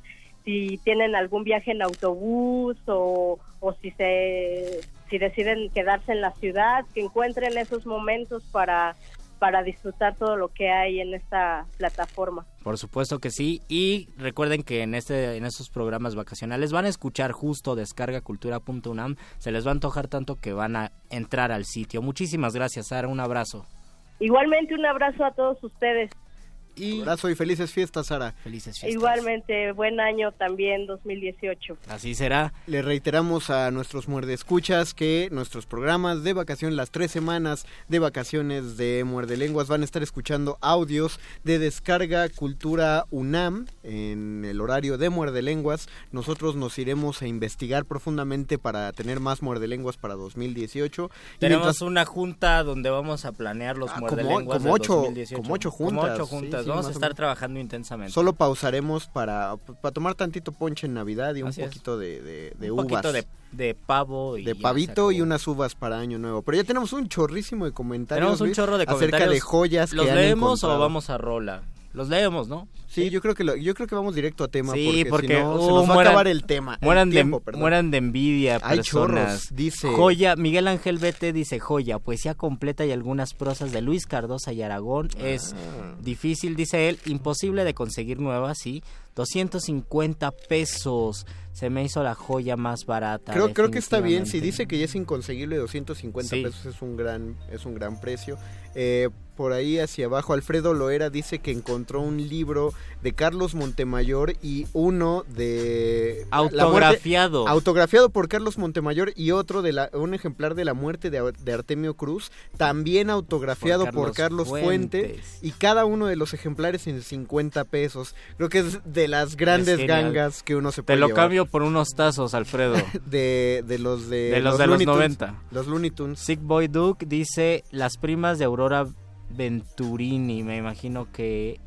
[SPEAKER 12] si tienen algún viaje en autobús o, o si se si deciden quedarse en la ciudad, que encuentren esos momentos para para disfrutar todo lo que hay en esta plataforma.
[SPEAKER 9] Por supuesto que sí. Y recuerden que en este, en estos programas vacacionales van a escuchar justo descargacultura.unam. Se les va a antojar tanto que van a entrar al sitio. Muchísimas gracias, Sara. Un abrazo.
[SPEAKER 12] Igualmente un abrazo a todos ustedes.
[SPEAKER 8] Un abrazo y felices fiestas, Sara.
[SPEAKER 9] Felices
[SPEAKER 8] fiestas.
[SPEAKER 12] Igualmente, buen año también 2018.
[SPEAKER 9] Así será.
[SPEAKER 8] Le reiteramos a nuestros muerde escuchas que nuestros programas de vacación, las tres semanas de vacaciones de Muerde Lenguas, van a estar escuchando audios de descarga Cultura UNAM en el horario de Muerde Lenguas. Nosotros nos iremos a investigar profundamente para tener más Muerde Lenguas para 2018. Y
[SPEAKER 9] Tenemos
[SPEAKER 8] mientras-
[SPEAKER 9] una junta donde vamos a planear los
[SPEAKER 8] Ah,
[SPEAKER 9] muerdelenguas
[SPEAKER 8] como
[SPEAKER 9] del
[SPEAKER 8] ocho-
[SPEAKER 9] 2018.
[SPEAKER 8] como ocho
[SPEAKER 9] Como
[SPEAKER 8] juntas,
[SPEAKER 9] ocho
[SPEAKER 8] sí, sí,
[SPEAKER 9] vamos a estar trabajando intensamente.
[SPEAKER 8] Solo pausaremos para, para tomar tantito ponche en Navidad y un
[SPEAKER 9] Así
[SPEAKER 8] poquito de, de, de
[SPEAKER 9] un
[SPEAKER 8] uvas.
[SPEAKER 9] poquito de, de pavo y
[SPEAKER 8] de pavito y unas uvas para año nuevo. Pero ya tenemos un chorrísimo de comentarios.
[SPEAKER 9] Tenemos un
[SPEAKER 8] Luis,
[SPEAKER 9] chorro de comentarios.
[SPEAKER 8] acerca de joyas
[SPEAKER 9] ¿Los
[SPEAKER 8] que han
[SPEAKER 9] leemos o vamos a rola? Los leemos, ¿no?
[SPEAKER 8] Sí, yo creo que lo- yo creo que vamos directo a tema
[SPEAKER 9] Sí,
[SPEAKER 8] porque,
[SPEAKER 9] porque
[SPEAKER 8] si no, se
[SPEAKER 9] uh,
[SPEAKER 8] nos va
[SPEAKER 9] mueran-
[SPEAKER 8] a acabar el tema. el
[SPEAKER 9] Mueran,
[SPEAKER 8] tiempo,
[SPEAKER 9] de,
[SPEAKER 8] perdón.
[SPEAKER 9] mueran de envidia
[SPEAKER 8] Hay
[SPEAKER 9] personas.
[SPEAKER 8] chorros, dice.
[SPEAKER 9] Joya, Miguel Ángel Vete dice joya, poesía completa y algunas prosas de Luis Cardosa y Aragón. Es
[SPEAKER 8] Ah.
[SPEAKER 9] difícil, dice él, imposible de conseguir nuevas, sí. 250 pesos. Se me hizo la joya más barata.
[SPEAKER 8] Creo, creo que está bien. Si dice que ya es inconseguible 250
[SPEAKER 9] Sí.
[SPEAKER 8] pesos es un gran es un gran precio. Eh, por ahí hacia abajo Alfredo Loera dice que encontró un libro de Carlos Montemayor y uno de muerte-
[SPEAKER 9] Autografiado.
[SPEAKER 8] autografiado por Carlos Montemayor y otro de la un ejemplar de la muerte de, de Artemio Cruz también autografiado por
[SPEAKER 9] Por
[SPEAKER 8] Carlos. Fuentes. y cada uno de los ejemplares en 50 pesos. Creo que es de las grandes gangas que uno se
[SPEAKER 9] Te
[SPEAKER 8] puede
[SPEAKER 9] lo
[SPEAKER 8] llevar
[SPEAKER 9] cambio por unos tazos, Alfredo.
[SPEAKER 8] de, de los de,
[SPEAKER 9] De los de los
[SPEAKER 8] Looney Tunes,
[SPEAKER 9] 90.
[SPEAKER 8] Los Looney Tunes.
[SPEAKER 9] Sick Boy Duke dice las primas de Aurora Venturini. Me imagino que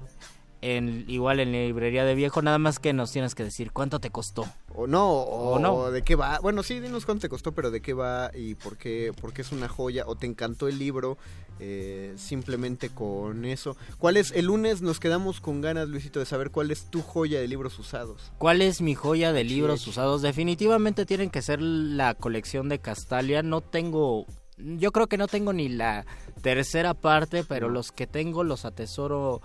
[SPEAKER 9] en, igual en la librería de viejo, nada más que nos tienes que decir cuánto te costó.
[SPEAKER 8] O no, o,
[SPEAKER 9] O no.
[SPEAKER 8] o de qué va. Bueno, sí, dinos cuánto te costó, pero de qué va y por qué, por qué es una joya. O te encantó el libro eh, simplemente con eso. ¿Cuál es? El lunes nos quedamos con ganas, Luisito, de saber cuál es tu joya de libros usados.
[SPEAKER 9] ¿Cuál es mi joya de libros usados? Definitivamente tienen que ser la colección de Castalia. No tengo, yo creo que no tengo ni la tercera parte, pero los que tengo los atesoro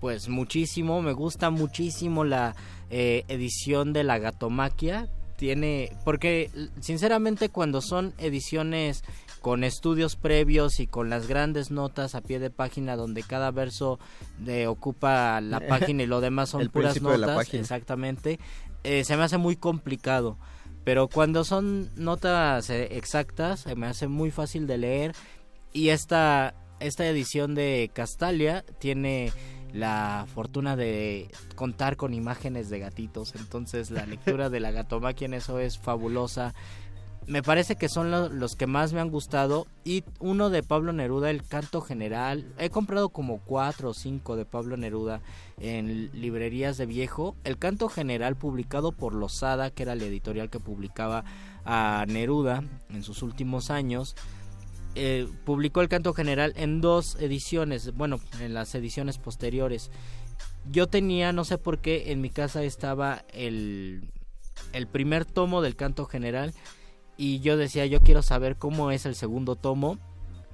[SPEAKER 9] pues muchísimo. Me gusta muchísimo la eh, edición de la Gatomaquia. Tiene, porque sinceramente cuando son ediciones con estudios previos y con las grandes notas a pie de página donde cada verso de, ocupa la página y lo demás son
[SPEAKER 8] El
[SPEAKER 9] puras
[SPEAKER 8] principio de la
[SPEAKER 9] notas,
[SPEAKER 8] página.
[SPEAKER 9] exactamente, eh, se me hace muy complicado. Pero cuando son notas eh, exactas, se me hace muy fácil de leer. Y esta, esta edición de Castalia tiene la fortuna de contar con imágenes de gatitos. Entonces la lectura de la gatomaquia en eso es fabulosa. Me parece que son lo- los que más me han gustado. Y uno de Pablo Neruda, el canto general. He comprado como cuatro o cinco de Pablo Neruda en librerías de viejo. El canto general publicado por Losada, que era la editorial que publicaba a Neruda en sus últimos años. Eh, publicó el canto general en dos ediciones, bueno, en las ediciones posteriores. Yo tenía, no sé por qué, en mi casa estaba el el primer tomo del canto general y yo decía, yo quiero saber cómo es el segundo tomo.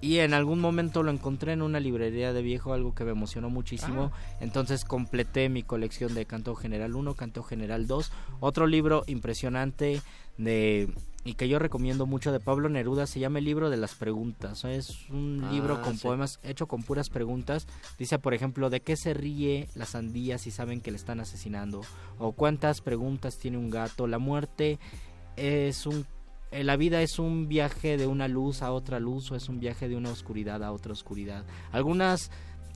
[SPEAKER 9] Y en algún momento lo encontré en una librería de viejo, algo que me emocionó muchísimo. Entonces completé mi colección de Canto General 1, Canto General 2. Otro libro impresionante de y que yo recomiendo mucho de Pablo Neruda se llama el libro de las preguntas. Es un
[SPEAKER 8] Ah,
[SPEAKER 9] libro con
[SPEAKER 8] sí.
[SPEAKER 9] poemas hecho con puras preguntas. Dice, por ejemplo, ¿de qué se ríe la sandía si saben que le están asesinando? O cuántas preguntas tiene un gato. La muerte es un la vida es un viaje de una luz a otra luz o es un viaje de una oscuridad a otra oscuridad. Algunas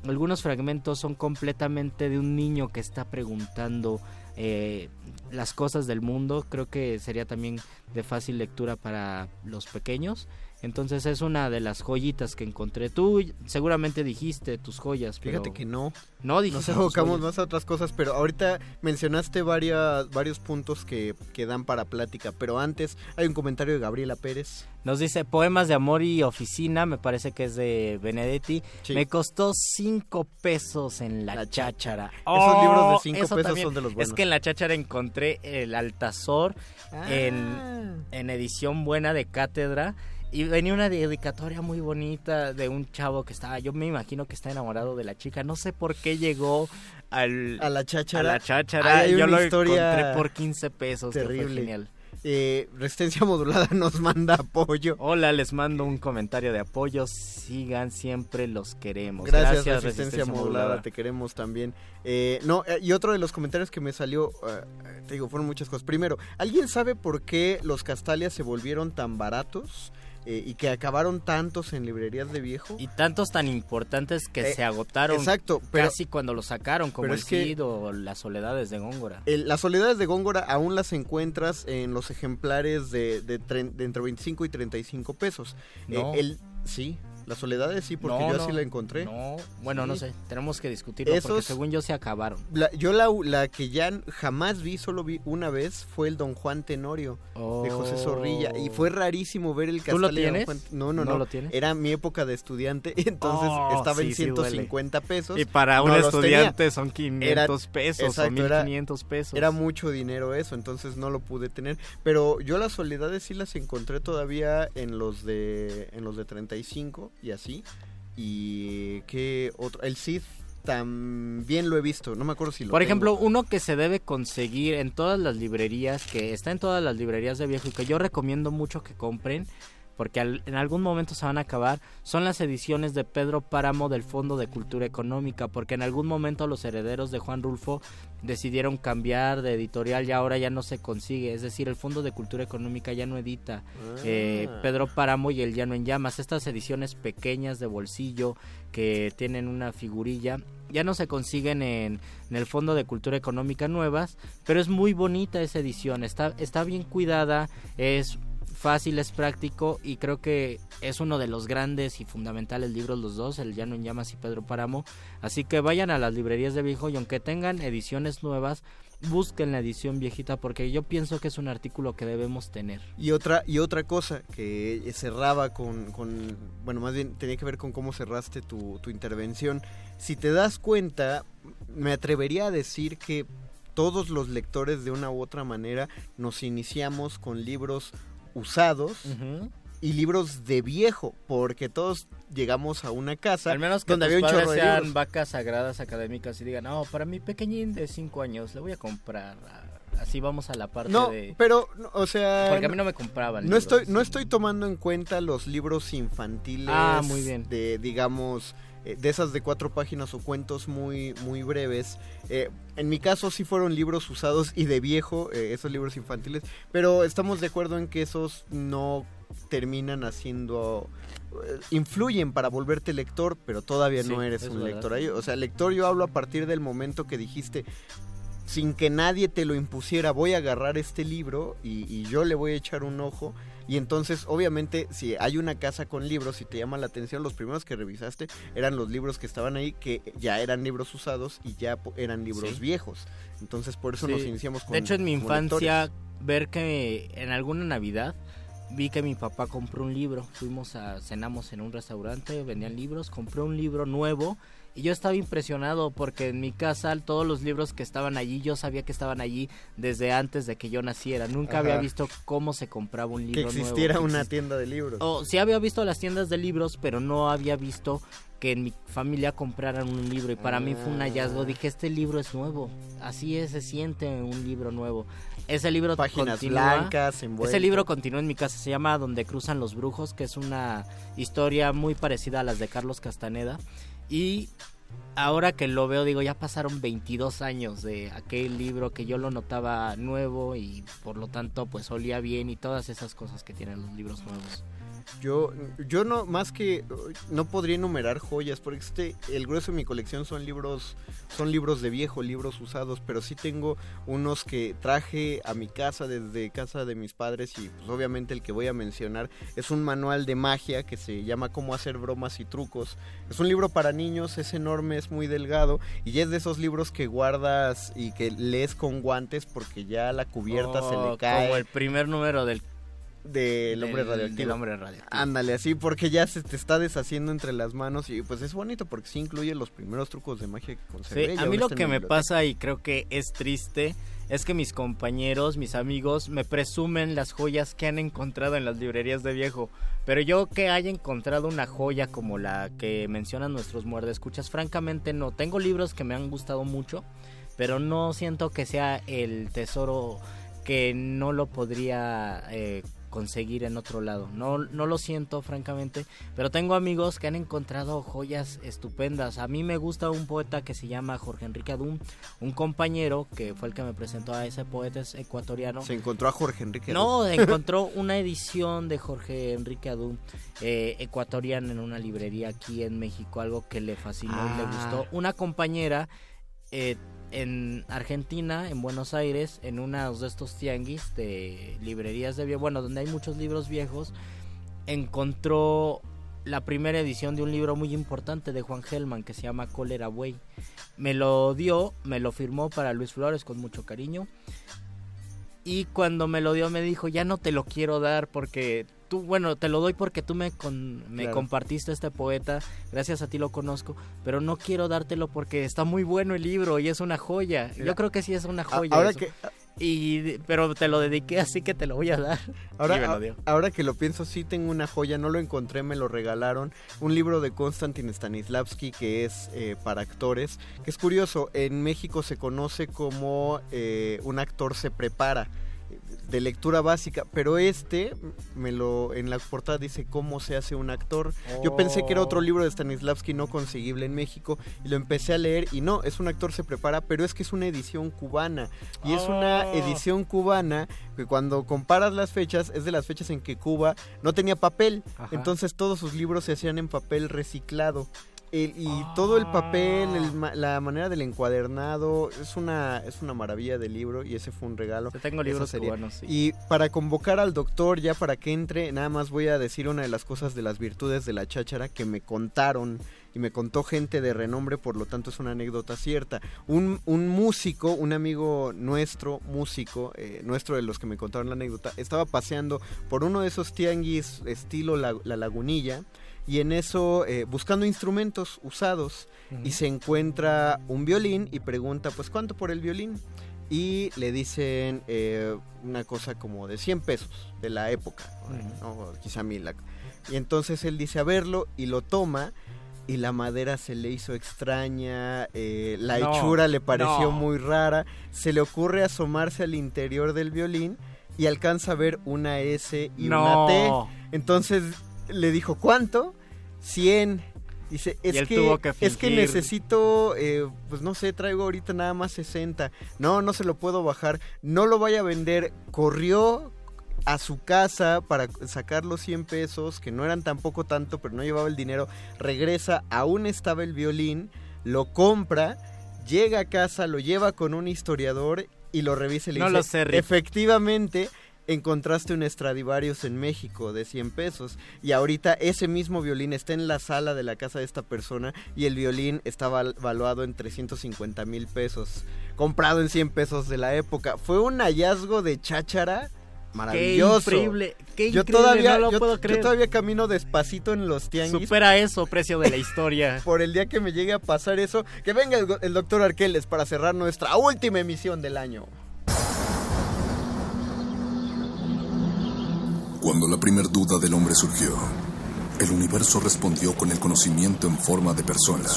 [SPEAKER 9] algunos fragmentos son completamente de un niño que está preguntando eh, las cosas del mundo. Creo que sería también de fácil lectura para los pequeños. Entonces es una de las joyitas que encontré. Tú seguramente dijiste tus joyas. pero-
[SPEAKER 8] Fíjate que no.
[SPEAKER 9] No dijiste
[SPEAKER 8] Nos abocamos más a otras cosas, pero ahorita mencionaste varias, varios puntos que, que dan para plática. Pero antes hay un comentario de Gabriela Pérez.
[SPEAKER 9] Nos dice poemas de amor y oficina, me parece que es de Benedetti.
[SPEAKER 8] Sí.
[SPEAKER 9] Me costó cinco pesos en la, cháchara.
[SPEAKER 8] Esos libros de cinco
[SPEAKER 9] eso
[SPEAKER 8] pesos
[SPEAKER 9] también.
[SPEAKER 8] son de los
[SPEAKER 9] Es
[SPEAKER 8] buenos.
[SPEAKER 9] que en la cháchara encontré el Altazor
[SPEAKER 8] Ah.
[SPEAKER 9] en, en edición buena de cátedra. Y venía una dedicatoria muy bonita de un chavo que estaba, yo me imagino que está enamorado de la chica. No sé por qué llegó al,
[SPEAKER 8] A la cháchara.
[SPEAKER 9] a la cháchara.
[SPEAKER 8] Hay
[SPEAKER 9] yo
[SPEAKER 8] una
[SPEAKER 9] lo
[SPEAKER 8] historia
[SPEAKER 9] encontré por 15 pesos. que fue
[SPEAKER 8] terrible.
[SPEAKER 9] genial.
[SPEAKER 8] Eh, Resistencia Modulada nos manda apoyo.
[SPEAKER 9] Hola, les mando un comentario de apoyo. Sigan siempre, los queremos.
[SPEAKER 8] Gracias, Resistencia, Modulada, te queremos también. Eh, no, eh, y otro de los comentarios que me salió, eh, te digo, fueron muchas cosas. Primero, ¿alguien sabe por qué los Castalias se volvieron tan baratos eh, y que acabaron tantos en librerías de viejo?
[SPEAKER 9] Y tantos tan importantes que
[SPEAKER 8] Eh,
[SPEAKER 9] se agotaron
[SPEAKER 8] exacto, pero-
[SPEAKER 9] casi cuando lo sacaron, como el Cid o las soledades de Góngora.
[SPEAKER 8] El- las soledades de Góngora aún las encuentras en los ejemplares de, de, de entre 25 y 35 pesos.
[SPEAKER 9] No.
[SPEAKER 8] Eh, el, sí, las soledades sí, porque
[SPEAKER 9] No,
[SPEAKER 8] yo
[SPEAKER 9] no,
[SPEAKER 8] así la encontré.
[SPEAKER 9] No, bueno, no sé, tenemos que discutirlo porque
[SPEAKER 8] Esos-
[SPEAKER 9] según yo se acabaron.
[SPEAKER 8] La- yo la, la que ya jamás vi, solo vi una vez, fue el Don Juan Tenorio de José Zorrilla. Y fue rarísimo ver el
[SPEAKER 9] ¿Tú lo
[SPEAKER 8] Castalia de Don
[SPEAKER 9] tienes?
[SPEAKER 8] Juan- No, no,
[SPEAKER 9] ¿No
[SPEAKER 8] no.
[SPEAKER 9] lo tienes?
[SPEAKER 8] Era mi época de estudiante, entonces
[SPEAKER 9] Oh,
[SPEAKER 8] estaba en
[SPEAKER 9] sí, sí duele.
[SPEAKER 8] 150 pesos.
[SPEAKER 9] Y para un estudiante
[SPEAKER 8] tenía.
[SPEAKER 9] son 500 pesos o
[SPEAKER 8] exacto, era-
[SPEAKER 9] 1500 pesos.
[SPEAKER 8] Era mucho dinero eso, entonces no lo pude tener. Pero yo las soledades sí las encontré todavía en los de en los de 35 y así. Y qué otro, el Cid también lo he visto, no me acuerdo si lo
[SPEAKER 9] Por
[SPEAKER 8] tengo.
[SPEAKER 9] ejemplo, uno que se debe conseguir en todas las librerías, que está en todas las librerías de viejo y que yo recomiendo mucho que compren, porque al- en algún momento se van a acabar, son las ediciones de Pedro Páramo del Fondo de Cultura Económica, porque en algún momento los herederos de Juan Rulfo decidieron cambiar de editorial y ahora ya no se consigue, es decir, el Fondo de Cultura Económica ya no edita eh,
[SPEAKER 8] Ah.
[SPEAKER 9] Pedro Páramo y el Llano en Llamas, estas ediciones pequeñas de bolsillo que tienen una figurilla, ya no se consiguen en, en el Fondo de Cultura Económica nuevas, pero es muy bonita esa edición, está, está bien cuidada, es fácil, es práctico y creo que es uno de los grandes y fundamentales libros los dos, el Llano en Llamas y Pedro Páramo, así que vayan a las librerías de viejo y aunque tengan ediciones nuevas, busquen la edición viejita porque yo pienso que es un artículo que debemos tener.
[SPEAKER 8] Y otra, y otra cosa que cerraba con, con- bueno, más bien tenía que ver con cómo cerraste tu, tu intervención. Si te das cuenta, me atrevería a decir que todos los lectores de una u otra manera nos iniciamos con libros usados y libros de viejo, porque todos llegamos a una casa
[SPEAKER 9] Al menos que
[SPEAKER 8] donde
[SPEAKER 9] tus
[SPEAKER 8] había un
[SPEAKER 9] padres
[SPEAKER 8] chorro de
[SPEAKER 9] sean
[SPEAKER 8] libros.
[SPEAKER 9] vacas sagradas académicas y digan, no, para mi pequeñín de 5 años le voy a comprar. Así vamos a la parte
[SPEAKER 8] No,
[SPEAKER 9] de...
[SPEAKER 8] pero, o sea...
[SPEAKER 9] Porque a mí no me compraban
[SPEAKER 8] No
[SPEAKER 9] libros.
[SPEAKER 8] estoy, no estoy tomando en cuenta los libros infantiles.
[SPEAKER 9] Ah, muy bien.
[SPEAKER 8] De, digamos, eh, de esas de cuatro páginas o cuentos muy, muy breves. Eh, en mi caso sí fueron libros usados y de viejo, eh, esos libros infantiles. Pero estamos de acuerdo en que esos no terminan haciendo... influyen para volverte lector, pero todavía
[SPEAKER 9] Sí,
[SPEAKER 8] no eres
[SPEAKER 9] es
[SPEAKER 8] un
[SPEAKER 9] verdad.
[SPEAKER 8] lector. Ahí, O sea, lector yo hablo a partir del momento que dijiste, sin que nadie te lo impusiera, voy a agarrar este libro y, y yo le voy a echar un ojo. Y entonces, obviamente, si hay una casa con libros y te llama la atención, los primeros que revisaste eran los libros que estaban ahí, que ya eran libros usados y ya eran libros
[SPEAKER 9] Sí.
[SPEAKER 8] viejos. Entonces, por eso
[SPEAKER 9] Sí.
[SPEAKER 8] nos iniciamos con
[SPEAKER 9] De hecho, en mi infancia,
[SPEAKER 8] lectores.
[SPEAKER 9] ver que en alguna Navidad vi que mi papá compró un libro. Fuimos a cenamos en un restaurante, vendían libros, compré un libro nuevo y yo estaba impresionado porque en mi casa todos los libros que estaban allí, yo sabía que estaban allí desde antes de que yo naciera. Nunca había visto cómo se compraba un
[SPEAKER 8] Que
[SPEAKER 9] libro nuevo,
[SPEAKER 8] existiera
[SPEAKER 9] que
[SPEAKER 8] una
[SPEAKER 9] exist-
[SPEAKER 8] tienda de libros.
[SPEAKER 9] o sí había visto las tiendas de libros, pero no había visto que en mi familia compraran un libro y para mí fue un hallazgo. Dije, este libro es nuevo. Así es, se siente un libro nuevo. Ese libro
[SPEAKER 8] Páginas
[SPEAKER 9] continúa-
[SPEAKER 8] blancas, envuelto.
[SPEAKER 9] Ese libro continúa en mi casa, se llama Donde cruzan los brujos, que es una historia muy parecida a las de Carlos Castaneda. Y ahora que lo veo, digo, ya pasaron 22 años de aquel libro que yo lo notaba nuevo y por lo tanto pues olía bien y todas esas cosas que tienen los libros nuevos.
[SPEAKER 8] Yo, yo no, más que, no podría enumerar joyas, porque este, el grueso de mi colección son libros, son libros de viejo, libros usados, pero sí tengo unos que traje a mi casa desde casa de mis padres y pues obviamente el que voy a mencionar es un manual de magia que se llama Cómo hacer bromas y trucos. Es un libro para niños, es enorme, es muy delgado y es de esos libros que guardas y que lees con guantes porque ya la cubierta se
[SPEAKER 9] Oh,
[SPEAKER 8] le cae.
[SPEAKER 9] Como el primer número del...
[SPEAKER 8] Del hombre
[SPEAKER 9] del-
[SPEAKER 8] radioactivo.
[SPEAKER 9] del hombre radioactivo.
[SPEAKER 8] Ándale, así porque ya se te está deshaciendo entre las manos y pues es bonito porque sí incluye los primeros trucos de magia que
[SPEAKER 9] Sí,
[SPEAKER 8] conservé. y
[SPEAKER 9] a mí lo
[SPEAKER 8] está en
[SPEAKER 9] que me pasa y creo que es triste es que mis compañeros, mis amigos me presumen las joyas que han encontrado en las librerías de viejo, pero yo que haya encontrado una joya como la que mencionan nuestros muerdescuchas, francamente no. Tengo libros que me han gustado mucho, pero no siento que sea el tesoro que no lo podría eh, conseguir en otro lado. No, no lo siento, francamente, pero tengo amigos que han encontrado joyas estupendas. A mí me gusta un poeta que se llama Jorge Enrique Adum, un compañero que fue el que me presentó a ese poeta es ecuatoriano.
[SPEAKER 8] Se encontró a Jorge Enrique.
[SPEAKER 9] No, encontró una edición de Jorge Enrique Adum eh, ecuatoriana en una librería aquí en México, algo que le fascinó y le
[SPEAKER 8] Ah.
[SPEAKER 9] gustó. Una compañera eh, en Argentina, en Buenos Aires, en uno de estos tianguis de librerías de viejo, bueno, donde hay muchos libros viejos, encontró la primera edición de un libro muy importante de Juan Gelman que se llama Cólera Buey. Me lo dio, me lo firmó para Luis Flores con mucho cariño. Y cuando me lo dio me dijo, ya no te lo quiero dar porque tú, bueno, te lo doy porque tú me, con- me
[SPEAKER 8] Claro.
[SPEAKER 9] compartiste este poeta, gracias a ti lo conozco, pero no quiero dártelo porque está muy bueno el libro y es una joya.
[SPEAKER 8] Mira,
[SPEAKER 9] Yo creo que sí es una
[SPEAKER 8] a-
[SPEAKER 9] joya.
[SPEAKER 8] ahora
[SPEAKER 9] eso.
[SPEAKER 8] que-
[SPEAKER 9] Y, pero te lo dediqué así que te lo voy a dar.
[SPEAKER 8] Ahora, a-
[SPEAKER 9] dio.
[SPEAKER 8] ahora que lo pienso, sí tengo una joya, no lo encontré, me lo regalaron. Un libro de Konstantin Stanislavski que es eh, para actores. Que es curioso, en México se conoce como eh, un actor se prepara de lectura básica, pero este me lo en la portada dice cómo se hace un actor. Yo pensé que era otro
[SPEAKER 9] Oh.
[SPEAKER 8] libro de Stanislavski no conseguible en México y lo empecé a leer y no, es un actor se prepara, pero es que es una edición cubana y es una
[SPEAKER 9] Oh.
[SPEAKER 8] edición cubana que cuando comparas las fechas es de las fechas en que Cuba no tenía papel,
[SPEAKER 9] Ajá.
[SPEAKER 8] entonces todos sus libros se hacían en papel reciclado. El- y todo el papel, el la manera del encuadernado, es una, es una maravilla de libro y ese fue un regalo.
[SPEAKER 9] Yo tengo libros cubanos, sí.
[SPEAKER 8] Y para convocar al doctor, ya para que entre, nada más voy a decir una de las cosas de las virtudes de la cháchara que me contaron y me contó gente de renombre, por lo tanto es una anécdota cierta. Un, un músico, un amigo nuestro, músico, eh, nuestro de los que me contaron la anécdota, estaba paseando por uno de esos tianguis estilo La, La Lagunilla y en eso eh, buscando instrumentos usados y se encuentra un violín y pregunta pues cuánto por el violín y le dicen eh, una cosa como de 100 pesos de la época, ¿no? O quizá mil. Y entonces él dice a verlo y lo toma y la madera se le hizo extraña, eh, la
[SPEAKER 9] No,
[SPEAKER 8] hechura le pareció
[SPEAKER 9] no.
[SPEAKER 8] muy rara, se le ocurre asomarse al interior del violín y alcanza a ver una S y
[SPEAKER 9] No.
[SPEAKER 8] una T. Entonces le dijo, ¿cuánto? 100. Dice, es que, es que necesito, eh, pues no sé, traigo ahorita nada más 60. No, no se lo puedo bajar. No lo vaya a vender. Corrió a su casa para sacar los 100 pesos, que no eran tampoco tanto, pero no llevaba el dinero. Regresa, aún estaba el violín, lo compra, llega a casa, lo lleva con un historiador y lo revisa y le
[SPEAKER 9] No
[SPEAKER 8] dice,
[SPEAKER 9] lo sé, Rick.
[SPEAKER 8] efectivamente encontraste un Stradivarius en México de 100 pesos y ahorita ese mismo violín está en la sala de la casa de esta persona y el violín está val- valuado en 350 mil pesos comprado en 100 pesos de la época fue un hallazgo de cháchara Maravilloso.
[SPEAKER 9] Qué increíble, qué
[SPEAKER 8] yo
[SPEAKER 9] increíble,
[SPEAKER 8] todavía,
[SPEAKER 9] no lo
[SPEAKER 8] yo,
[SPEAKER 9] puedo
[SPEAKER 8] yo
[SPEAKER 9] creer.
[SPEAKER 8] todavía camino despacito en los tianguis.
[SPEAKER 9] Supera eso, precio de la historia.
[SPEAKER 8] Por el día que me llegue a pasar eso, que venga el, el doctor Arqueles para cerrar nuestra última emisión del año.
[SPEAKER 14] Cuando la primer duda del hombre surgió, el universo respondió con el conocimiento en forma de persona.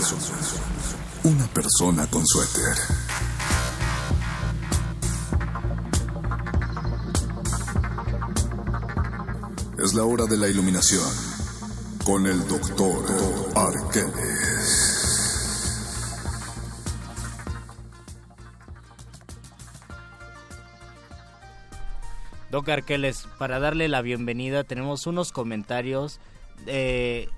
[SPEAKER 14] Una persona con suéter. Es la hora de la iluminación con el doctor Arqueles.
[SPEAKER 9] Doc Arqueles, para darle la bienvenida tenemos unos comentarios de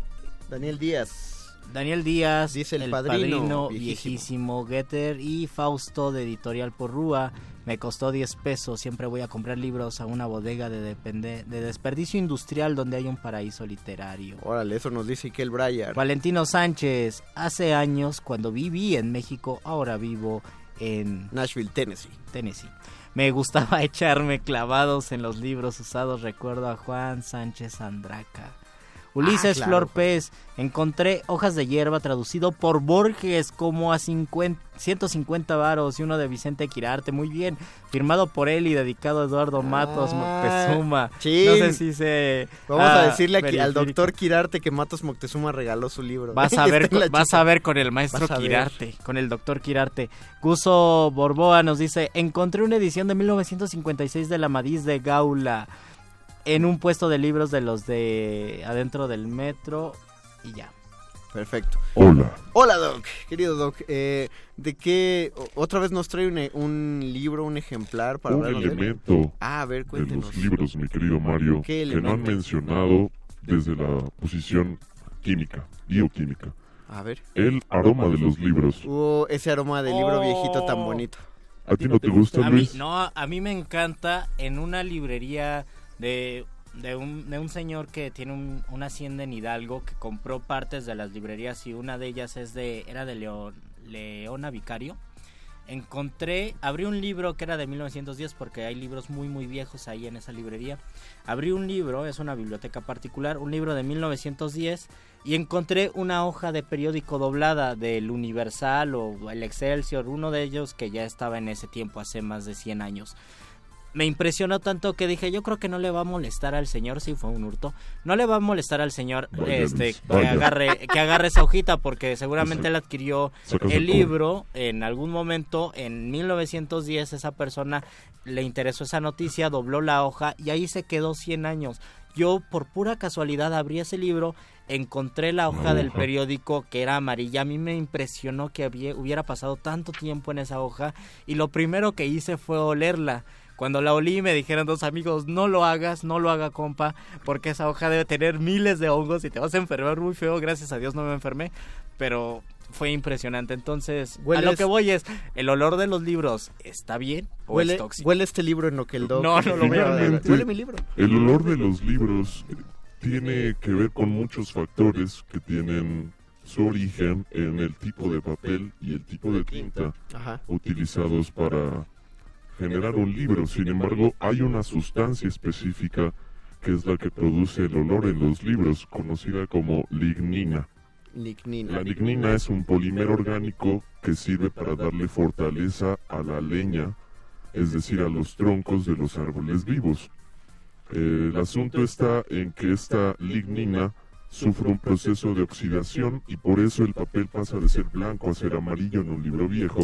[SPEAKER 8] Daniel Díaz.
[SPEAKER 9] Daniel Díaz,
[SPEAKER 8] Dice el
[SPEAKER 9] el,
[SPEAKER 8] padrino,
[SPEAKER 9] padrino,
[SPEAKER 8] viejísimo.
[SPEAKER 9] viejísimo. Getter y Fausto de Editorial Porrúa. Me costó 10 pesos. Siempre voy a comprar libros a una bodega de, depende- de desperdicio industrial donde hay un paraíso literario.
[SPEAKER 8] Órale, eso nos dice Ikel Breyer.
[SPEAKER 9] Valentino Sánchez, hace años cuando viví en México, ahora vivo en
[SPEAKER 8] Nashville, Tennessee.
[SPEAKER 9] Tennessee. Me gustaba echarme clavados en los libros usados. Recuerdo a Juan Sánchez Andraca. Ulises
[SPEAKER 8] claro.
[SPEAKER 9] Flor Pez. Encontré Hojas de Hierba traducido por Borges como a 50, 150 varos y uno de Vicente Quirarte. Muy bien. Firmado por él y dedicado a Eduardo Matos
[SPEAKER 8] Ah,
[SPEAKER 9] Moctezuma.
[SPEAKER 8] chin.
[SPEAKER 9] No sé si se...
[SPEAKER 8] Vamos
[SPEAKER 9] ah,
[SPEAKER 8] a decirle aquí al doctor Quirarte que Matos Moctezuma regaló su libro.
[SPEAKER 9] Vas a ver,
[SPEAKER 8] la
[SPEAKER 9] vas a ver con el maestro. Quirarte, con el doctor Quirarte. Guso Borboa nos dice, encontré una edición de 1956 de La Madiz de Gaula en un puesto de libros de los de adentro del metro y ya.
[SPEAKER 8] Perfecto.
[SPEAKER 13] Hola.
[SPEAKER 8] Hola, Doc. Querido Doc, eh, ¿de qué? ¿Otra vez nos trae un, e- un libro, un ejemplar para
[SPEAKER 13] Un
[SPEAKER 8] de Ah, a ver,
[SPEAKER 13] de
[SPEAKER 8] cuéntenos.
[SPEAKER 13] los libros, mi querido Mario,
[SPEAKER 8] ¿Qué
[SPEAKER 13] que no han mencionado desde la posición química, bioquímica.
[SPEAKER 8] A ver.
[SPEAKER 13] El aroma de los libros.
[SPEAKER 8] Uh, ese aroma de libro viejito tan bonito.
[SPEAKER 13] ¿A ti no te gusta,
[SPEAKER 9] A mí,
[SPEAKER 13] Luis?
[SPEAKER 9] no, a mí me encanta en una librería de, un, de un señor que tiene un- una hacienda en Hidalgo que compró partes de las librerías y una de ellas es de era de León, Leona Vicario. Encontré, abrí un libro que era de 1910 porque hay libros muy muy viejos ahí en esa librería. Abrí un libro, es una biblioteca particular, un libro de 1910 y encontré una hoja de periódico doblada del Universal o el Excelsior, uno de ellos que ya estaba en ese tiempo, hace más de 100 años. Me impresionó tanto que dije, yo creo que no le va a molestar al señor, si fue un hurto, no le va a molestar al señor
[SPEAKER 13] Vaya,
[SPEAKER 9] este que agarre que agarre esa hojita porque seguramente él adquirió el libro en algún momento en 1910 esa persona le interesó esa noticia, dobló la hoja y ahí se quedó 100 años. Yo por pura casualidad abrí ese libro, encontré la hoja del periódico que era amarilla. A mí me impresionó que había, hubiera pasado tanto tiempo en esa hoja y lo primero que hice fue olerla. Cuando la olí me dijeron dos amigos, no lo hagas, no lo haga compa, porque esa hoja debe tener miles de hongos y te vas a enfermar muy feo. Gracias a Dios no me enfermé, pero fue impresionante. Entonces, a lo que voy es, ¿el olor de los libros está bien o
[SPEAKER 8] Huele,
[SPEAKER 9] es tóxico?
[SPEAKER 8] huele este libro en lo que el Doc...
[SPEAKER 9] No, no lo.
[SPEAKER 13] Finalmente,
[SPEAKER 8] Huele mi libro.
[SPEAKER 13] El olor de los libros tiene que ver con muchos factores que tienen su origen en el tipo de papel y el tipo de tinta
[SPEAKER 8] Ajá.
[SPEAKER 13] utilizados para generar un libro. Sin embargo, hay una sustancia específica que es la que produce el olor en los libros, conocida como lignina.
[SPEAKER 8] Lignina.
[SPEAKER 13] La lignina es un polímero orgánico que sirve para darle fortaleza a la leña, es decir, a los troncos de los árboles vivos. Eh, el asunto está en que esta lignina sufre un proceso de oxidación y por eso el papel pasa de ser blanco a ser amarillo en un libro viejo.